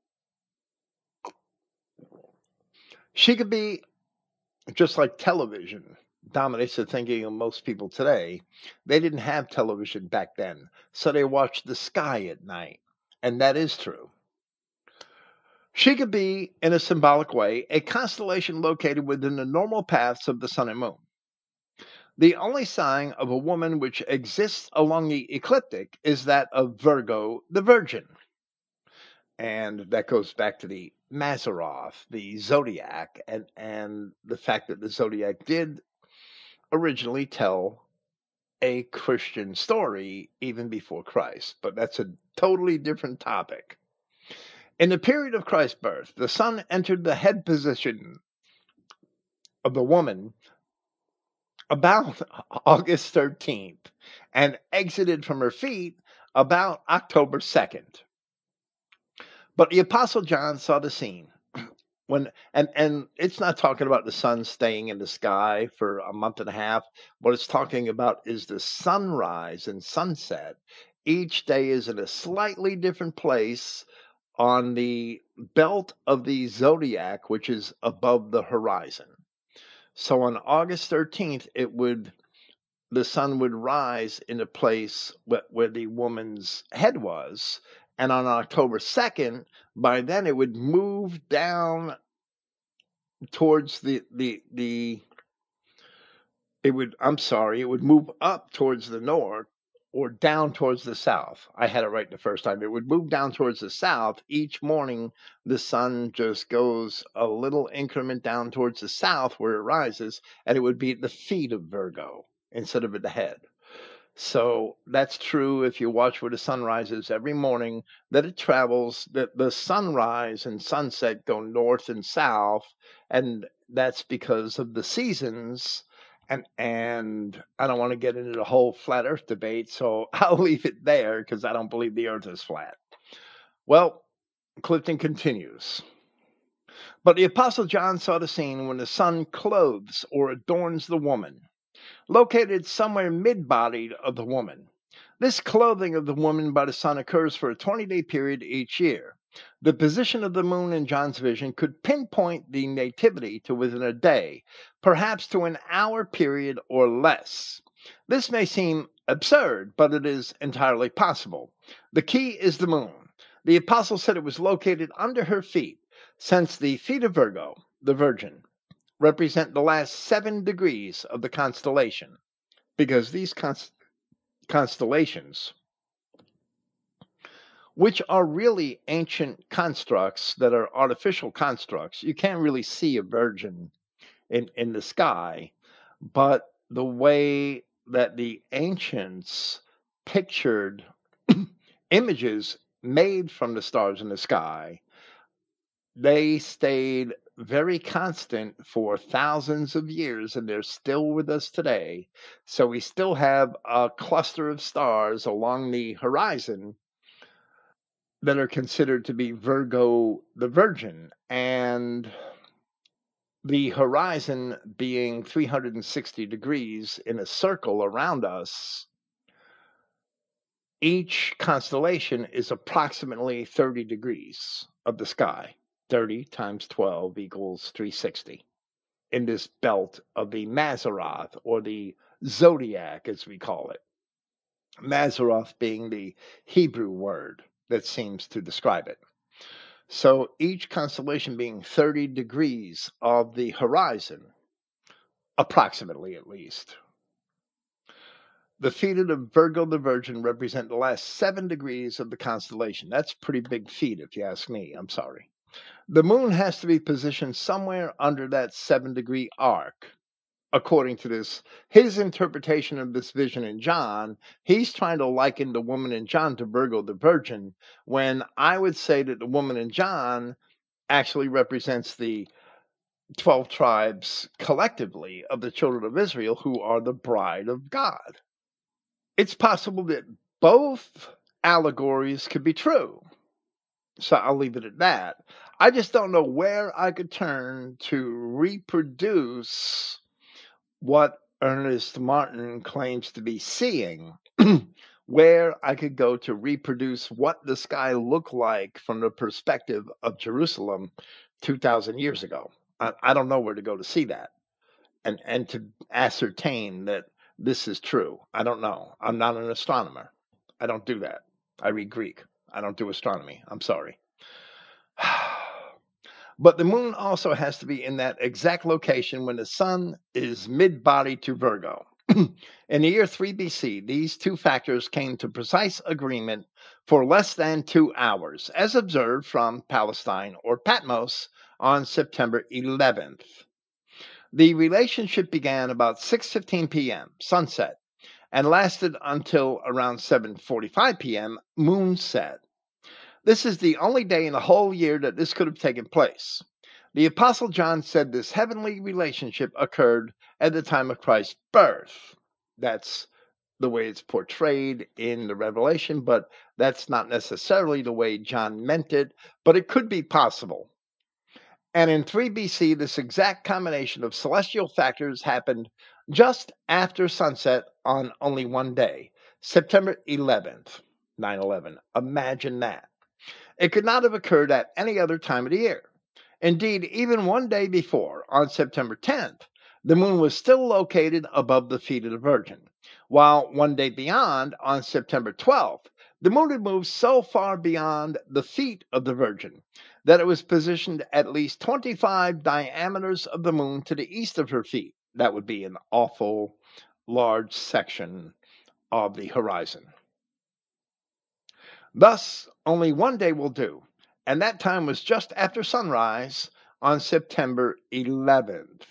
She could be just like television dominates the thinking of most people today. They didn't have television back then, so they watched the sky at night. And that is true. She could be, in a symbolic way, a constellation located within the normal paths of the sun and moon. The only sign of a woman which exists along the ecliptic is that of Virgo, the Virgin. And that goes back to the Mazzaroth, the zodiac, and and the fact that the zodiac did originally tell a Christian story even before Christ, but that's a totally different topic. In the period of Christ's birth, the sun entered the head position of the woman about August 13th and exited from her feet about October 2nd. But the Apostle John saw the scene when and and it's not talking about the sun staying in the sky for a month and a half. What it's talking about is the sunrise and sunset. Each day is in a slightly different place on the belt of the zodiac, which is above the horizon. So on August 13th, it would the sun would rise in a place where, where the woman's head was, and on October 2nd, by then it would move down towards the the the it would I'm sorry, it would move up towards the north or down towards the south. I had it right the first time. It would move down towards the south. Each morning the sun just goes a little increment down towards the south where it rises, and it would be at the feet of Virgo instead of at the head. So that's true if you watch where the sun rises every morning, that it travels, that the sunrise and sunset go north and south, and that's because of the seasons. And and I don't want to get into the whole flat earth debate, so I'll leave it there because I don't believe the earth is flat. Well, Clifton continues. But the Apostle John saw the scene when the sun clothes or adorns the woman located somewhere mid-bodied of the woman. This clothing of the woman by the sun occurs for a 20-day period each year. The position of the moon in John's vision could pinpoint the nativity to within a day, perhaps to an hour period or less. This may seem absurd, but it is entirely possible. The key is the moon. The apostle said it was located under her feet, since the feet of Virgo, the Virgin, represent the last seven degrees of the constellation because these const- constellations, which are really ancient constructs that are artificial constructs, you can't really see a virgin in, in the sky. but the way that the ancients pictured images made from the stars in the sky, they stayed very constant for thousands of years and they're still with us today. So we still have a cluster of stars along the horizon that are considered to be Virgo the Virgin. And the horizon being 360 degrees in a circle around us, each constellation is approximately 30 degrees of the sky. 30 times 12 equals 360 in this belt of the Mazzaroth or the zodiac, as we call it. Mazzaroth being the Hebrew word that seems to describe it. So each constellation being 30 degrees of the horizon, approximately at least. The feet of the Virgo the Virgin represent the last seven degrees of the constellation. That's pretty big feet, if you ask me. I'm sorry. The moon has to be positioned somewhere under that seven degree arc. According to this, his interpretation of this vision in John, he's trying to liken the woman in John to Virgo the Virgin, when I would say that the woman in John actually represents the 12 tribes collectively of the children of Israel who are the bride of God. It's possible that both allegories could be true. So I'll leave it at that. I just don't know where I could turn to reproduce what Ernest Martin claims to be seeing, where I could go to reproduce what the sky looked like from the perspective of Jerusalem 2,000 years ago. I, I don't know where to go to see that and, and to ascertain that this is true. I don't know. I'm not an astronomer. I don't do that. I read Greek. I don't do astronomy. I'm sorry. But the moon also has to be in that exact location when the sun is mid body to Virgo. in the year 3 BC, these two factors came to precise agreement for less than two hours, as observed from Palestine or Patmos on September 11th. The relationship began about 6:15 p.m. sunset and lasted until around 7:45 p.m. moonset. This is the only day in the whole year that this could have taken place. The Apostle John said this heavenly relationship occurred at the time of Christ's birth. That's the way it's portrayed in the Revelation, but that's not necessarily the way John meant it, but it could be possible. And in 3 BC, this exact combination of celestial factors happened just after sunset on only one day, September 11th, 9 11. Imagine that. It could not have occurred at any other time of the year. Indeed, even one day before, on September 10th, the moon was still located above the feet of the Virgin, while one day beyond, on September 12th, the moon had moved so far beyond the feet of the Virgin that it was positioned at least 25 diameters of the moon to the east of her feet. That would be an awful large section of the horizon. Thus, only one day will do, and that time was just after sunrise on September 11th.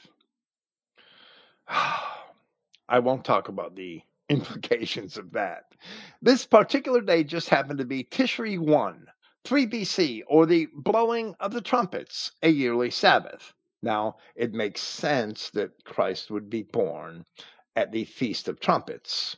I won't talk about the implications of that. This particular day just happened to be Tishri 1, 3 BC, or the blowing of the trumpets, a yearly Sabbath. Now, it makes sense that Christ would be born at the Feast of Trumpets.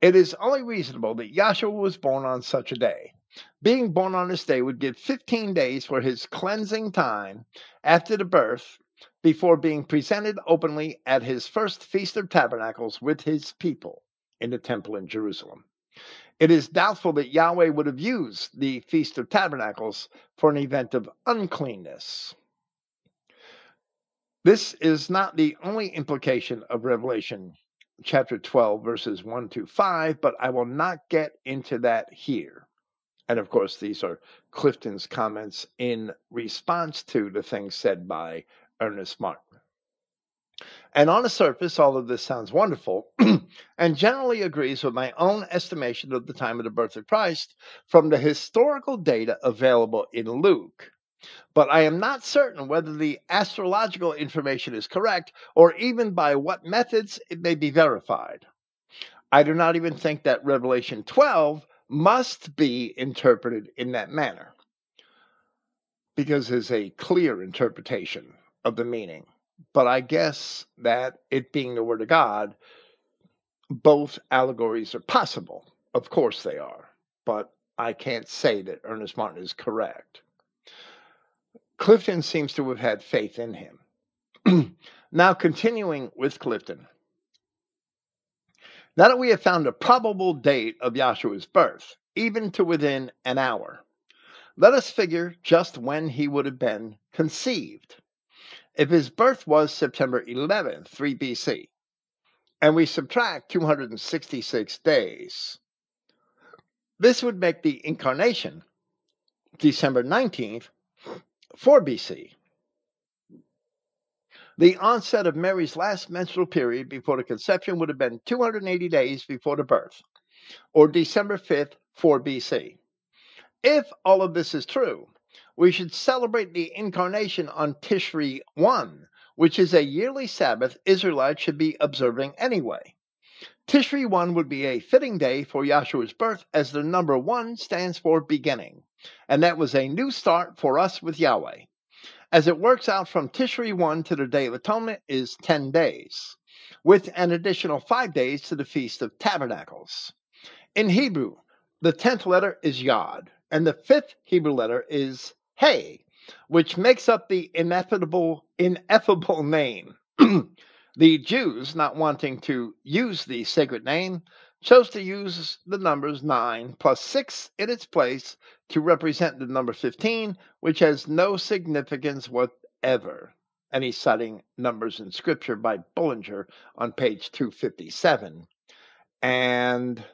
It is only reasonable that Yahshua was born on such a day. Being born on this day would give 15 days for his cleansing time after the birth before being presented openly at his first Feast of Tabernacles with his people in the temple in Jerusalem. It is doubtful that Yahweh would have used the Feast of Tabernacles for an event of uncleanness. This is not the only implication of Revelation chapter 12, verses 1 to 5, but I will not get into that here. And of course, these are Clifton's comments in response to the things said by Ernest Martin. And on the surface, all of this sounds wonderful and generally agrees with my own estimation of the time of the birth of Christ from the historical data available in Luke. But I am not certain whether the astrological information is correct or even by what methods it may be verified. I do not even think that Revelation 12 must be interpreted in that manner because there's a clear interpretation of the meaning. But I guess that it being the Word of God, both allegories are possible. Of course they are. But I can't say that Ernest Martin is correct. Clifton seems to have had faith in him. now, continuing with Clifton. Now that we have found a probable date of Yahshua's birth, even to within an hour, let us figure just when he would have been conceived. If his birth was September 11, 3 BC, and we subtract 266 days, this would make the incarnation December 19th, 4 BC. The onset of Mary's last menstrual period before the conception would have been 280 days before the birth, or December 5th, 4 BC. If all of this is true, we should celebrate the incarnation on Tishri 1, which is a yearly Sabbath Israelites should be observing anyway. Tishri 1 would be a fitting day for Yahshua's birth as the number 1 stands for beginning, and that was a new start for us with Yahweh. As it works out from Tishri 1 to the Day of Atonement is 10 days, with an additional 5 days to the Feast of Tabernacles. In Hebrew, the 10th letter is Yod, and the fifth Hebrew letter is Hey, which makes up the ineffable, ineffable name. the Jews, not wanting to use the sacred name, chose to use the numbers 9 plus 6 in its place to represent the number 15, which has no significance whatever. And he's citing numbers in scripture by Bullinger on page 257. And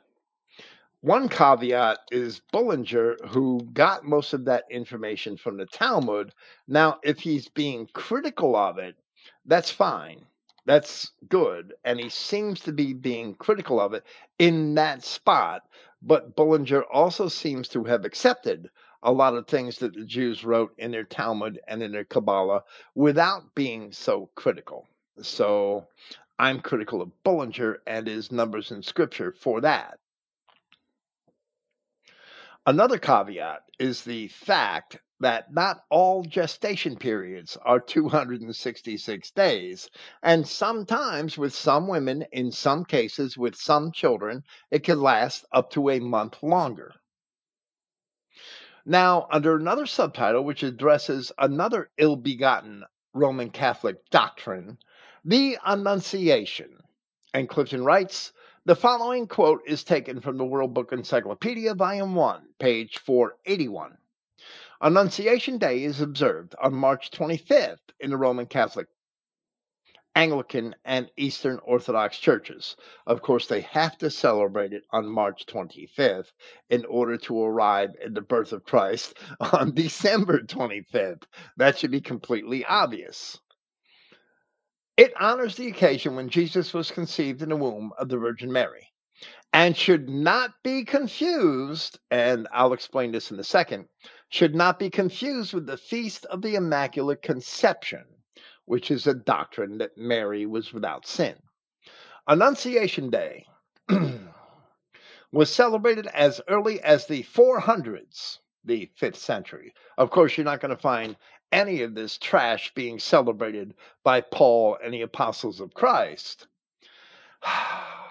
one caveat is Bullinger, who got most of that information from the Talmud. Now, if he's being critical of it, that's fine. That's good. And he seems to be being critical of it in that spot. But Bullinger also seems to have accepted a lot of things that the Jews wrote in their Talmud and in their Kabbalah without being so critical. So I'm critical of Bullinger and his numbers in scripture for that. Another caveat is the fact that not all gestation periods are 266 days, and sometimes with some women, in some cases with some children, it can last up to a month longer. Now, under another subtitle, which addresses another ill begotten Roman Catholic doctrine, the Annunciation. And Clifton writes The following quote is taken from the World Book Encyclopedia, Volume 1, page 481. Annunciation Day is observed on March 25th in the Roman Catholic, Anglican, and Eastern Orthodox churches. Of course, they have to celebrate it on March 25th in order to arrive at the birth of Christ on December 25th. That should be completely obvious. It honors the occasion when Jesus was conceived in the womb of the Virgin Mary and should not be confused, and I'll explain this in a second, should not be confused with the Feast of the Immaculate Conception, which is a doctrine that Mary was without sin. Annunciation Day was celebrated as early as the 400s, the 5th century. Of course, you're not going to find any of this trash being celebrated by Paul and the apostles of Christ.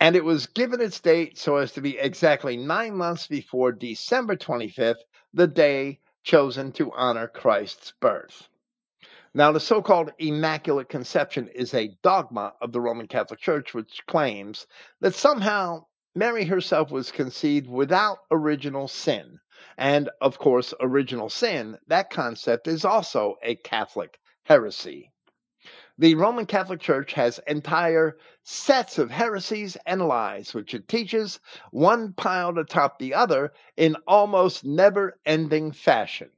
and it was given its date so as to be exactly nine months before December 25th, the day chosen to honor Christ's birth. Now, the so called Immaculate Conception is a dogma of the Roman Catholic Church which claims that somehow Mary herself was conceived without original sin. And of course, original sin, that concept is also a Catholic heresy. The Roman Catholic Church has entire sets of heresies and lies, which it teaches, one piled atop the other in almost never ending fashion.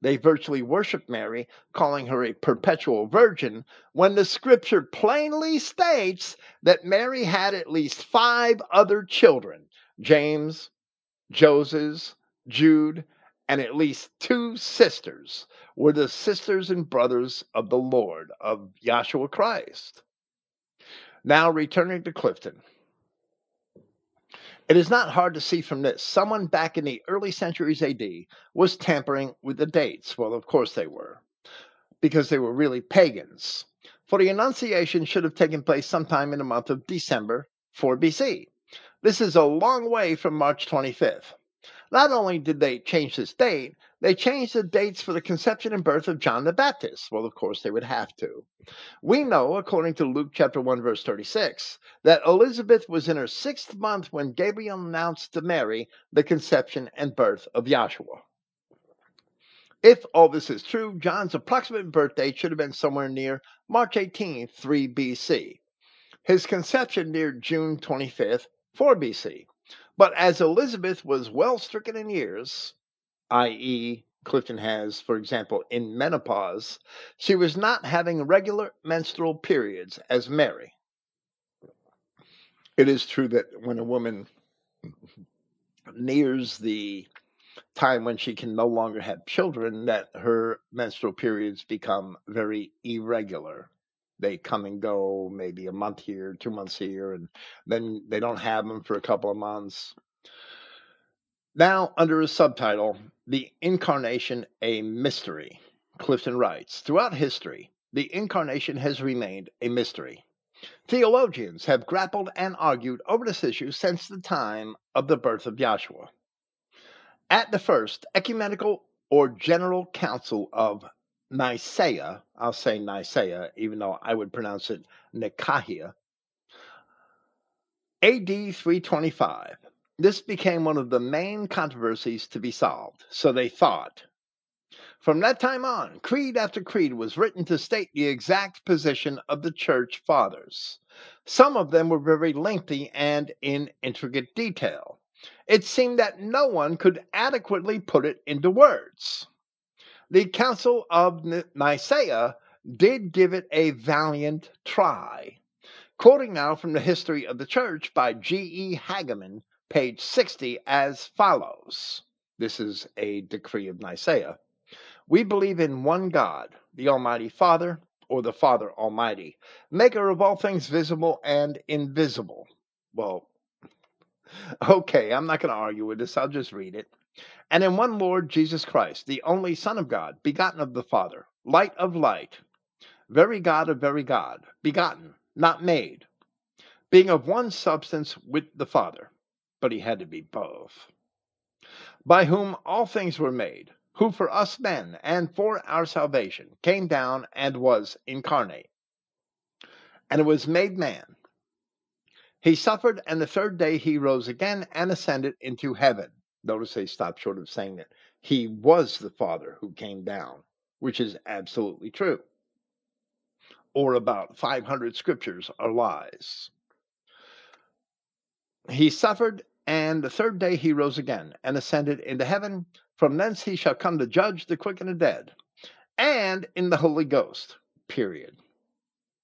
They virtually worship Mary, calling her a perpetual virgin, when the scripture plainly states that Mary had at least five other children James, Joseph, Jude, and at least two sisters were the sisters and brothers of the Lord, of Joshua Christ. Now, returning to Clifton. It is not hard to see from this. Someone back in the early centuries AD was tampering with the dates. Well, of course they were, because they were really pagans. For the Annunciation should have taken place sometime in the month of December 4 BC. This is a long way from March 25th. Not only did they change this date, they changed the dates for the conception and birth of John the Baptist. Well, of course, they would have to. We know, according to Luke chapter 1, verse 36, that Elizabeth was in her sixth month when Gabriel announced to Mary the conception and birth of Yahshua. If all this is true, John's approximate birth date should have been somewhere near March 18, 3 BC. His conception near June 25th, 4 BC. But as Elizabeth was well stricken in years, i.e., Clifton has, for example, in menopause, she was not having regular menstrual periods as Mary. It is true that when a woman nears the time when she can no longer have children, that her menstrual periods become very irregular they come and go, maybe a month here, two months here, and then they don't have them for a couple of months. Now, under a subtitle, The Incarnation a Mystery, Clifton writes Throughout history, the Incarnation has remained a mystery. Theologians have grappled and argued over this issue since the time of the birth of joshua At the first ecumenical or general council of Nicaea, I'll say Nicaea, even though I would pronounce it Nicaea, AD 325. This became one of the main controversies to be solved, so they thought. From that time on, creed after creed was written to state the exact position of the church fathers. Some of them were very lengthy and in intricate detail. It seemed that no one could adequately put it into words. The Council of Nicaea did give it a valiant try. Quoting now from the History of the Church by G.E. Hageman, page 60, as follows This is a decree of Nicaea. We believe in one God, the Almighty Father, or the Father Almighty, maker of all things visible and invisible. Well, okay, I'm not going to argue with this. I'll just read it and in one Lord Jesus Christ, the only Son of God, begotten of the Father, light of light, very God of very God, begotten, not made, being of one substance with the Father, but he had to be both, by whom all things were made, who for us men and for our salvation came down and was incarnate, and was made man. He suffered, and the third day he rose again and ascended into heaven Notice they stop short of saying that he was the Father who came down, which is absolutely true. Or about 500 scriptures are lies. He suffered, and the third day he rose again and ascended into heaven. From thence he shall come to judge the quick and the dead, and in the Holy Ghost. Period.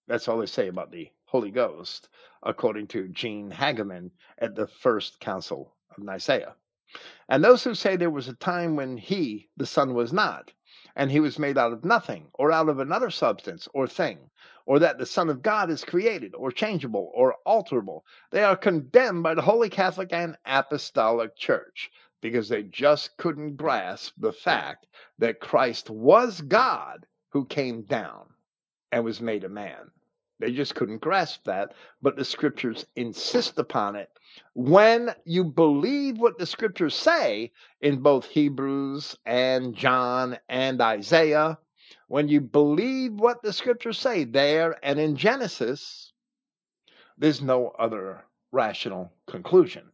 That's all they say about the Holy Ghost, according to Gene Hageman at the First Council of Nicaea. And those who say there was a time when he, the Son, was not, and he was made out of nothing, or out of another substance or thing, or that the Son of God is created, or changeable, or alterable, they are condemned by the Holy Catholic and Apostolic Church because they just couldn't grasp the fact that Christ was God who came down and was made a man. They just couldn't grasp that, but the scriptures insist upon it. When you believe what the scriptures say in both Hebrews and John and Isaiah, when you believe what the scriptures say there and in Genesis, there's no other rational conclusion.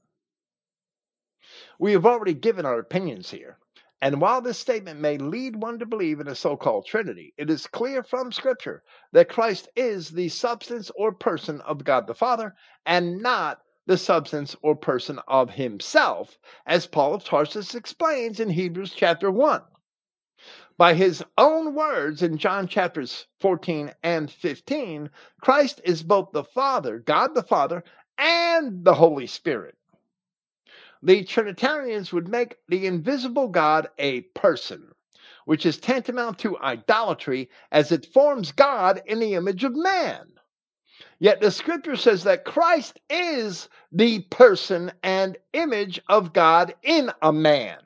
We have already given our opinions here. And while this statement may lead one to believe in a so called Trinity, it is clear from Scripture that Christ is the substance or person of God the Father and not the substance or person of himself, as Paul of Tarsus explains in Hebrews chapter 1. By his own words in John chapters 14 and 15, Christ is both the Father, God the Father, and the Holy Spirit. The Trinitarians would make the invisible God a person, which is tantamount to idolatry as it forms God in the image of man. Yet the scripture says that Christ is the person and image of God in a man.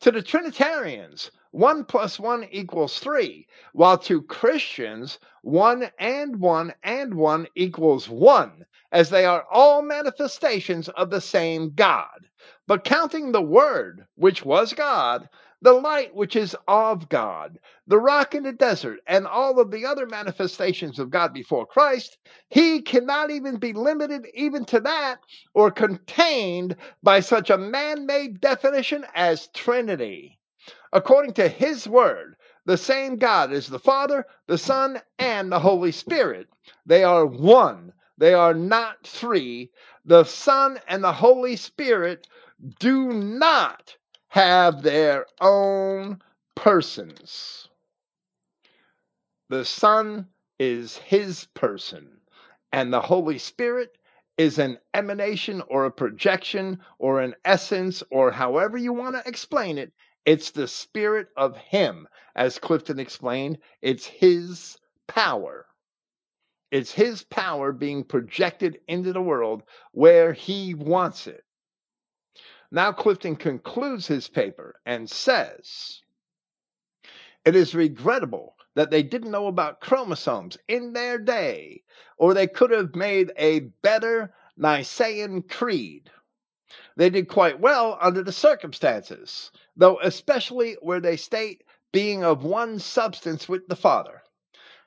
To the Trinitarians, 1 plus 1 equals 3, while to Christians, 1 and 1 and 1 equals 1, as they are all manifestations of the same God. But counting the Word, which was God, the light which is of God, the rock in the desert, and all of the other manifestations of God before Christ, he cannot even be limited even to that or contained by such a man made definition as Trinity. According to his word, the same God is the Father, the Son, and the Holy Spirit. They are one, they are not three. The Son and the Holy Spirit do not have their own persons. The Son is his person, and the Holy Spirit is an emanation or a projection or an essence or however you want to explain it. It's the spirit of him. As Clifton explained, it's his power. It's his power being projected into the world where he wants it. Now, Clifton concludes his paper and says, It is regrettable that they didn't know about chromosomes in their day, or they could have made a better Nicene creed. They did quite well under the circumstances, though especially where they state being of one substance with the Father.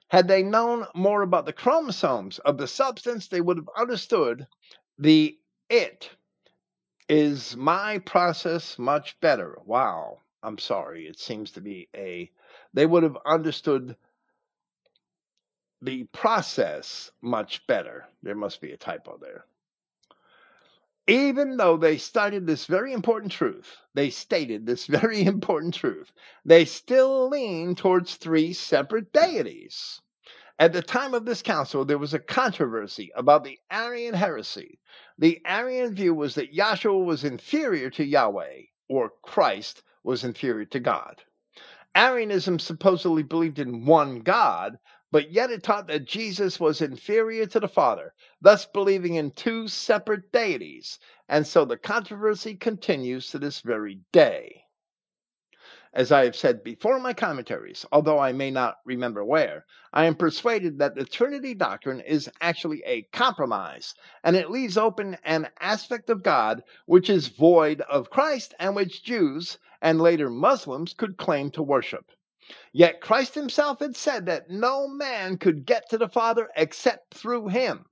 Had they known more about the chromosomes of the substance, they would have understood the it is my process much better? Wow. I'm sorry. It seems to be a. They would have understood the process much better. There must be a typo there. Even though they studied this very important truth, they stated this very important truth, they still lean towards three separate deities. At the time of this council, there was a controversy about the Arian heresy. The Arian view was that Yahshua was inferior to Yahweh, or Christ was inferior to God. Arianism supposedly believed in one God, but yet it taught that Jesus was inferior to the Father, thus believing in two separate deities, and so the controversy continues to this very day. As I have said before in my commentaries, although I may not remember where, I am persuaded that the Trinity doctrine is actually a compromise, and it leaves open an aspect of God which is void of Christ and which Jews and later Muslims could claim to worship. Yet Christ himself had said that no man could get to the Father except through him.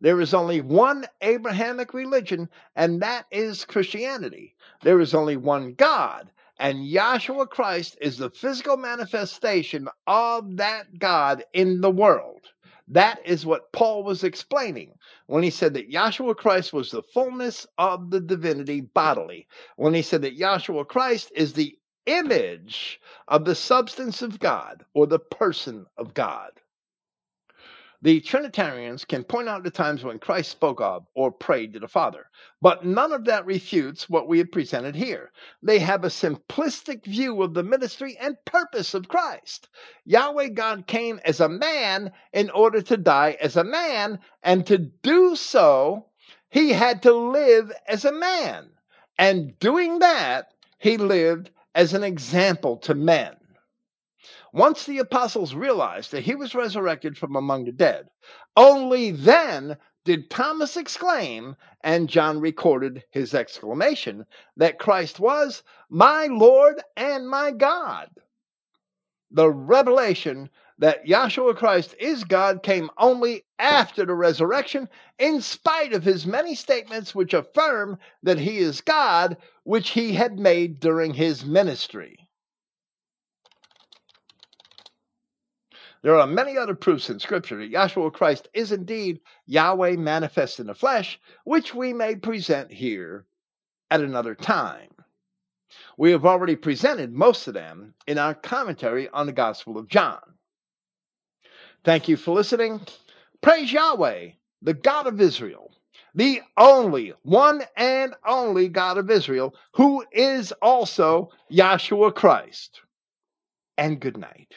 There is only one Abrahamic religion, and that is Christianity. There is only one God, and Yahshua Christ is the physical manifestation of that God in the world. That is what Paul was explaining when he said that Yahshua Christ was the fullness of the divinity bodily. When he said that Yahshua Christ is the image of the substance of God or the person of God. The Trinitarians can point out the times when Christ spoke of or prayed to the Father, but none of that refutes what we have presented here. They have a simplistic view of the ministry and purpose of Christ. Yahweh God came as a man in order to die as a man, and to do so, he had to live as a man. And doing that, he lived as an example to men. Once the apostles realized that he was resurrected from among the dead, only then did Thomas exclaim, and John recorded his exclamation, that Christ was my Lord and my God. The revelation that Yahshua Christ is God came only after the resurrection, in spite of his many statements which affirm that he is God, which he had made during his ministry. There are many other proofs in Scripture that Yahshua Christ is indeed Yahweh manifest in the flesh, which we may present here at another time. We have already presented most of them in our commentary on the Gospel of John. Thank you for listening. Praise Yahweh, the God of Israel. the only, one and only God of Israel, who is also Yahshua Christ. And good night.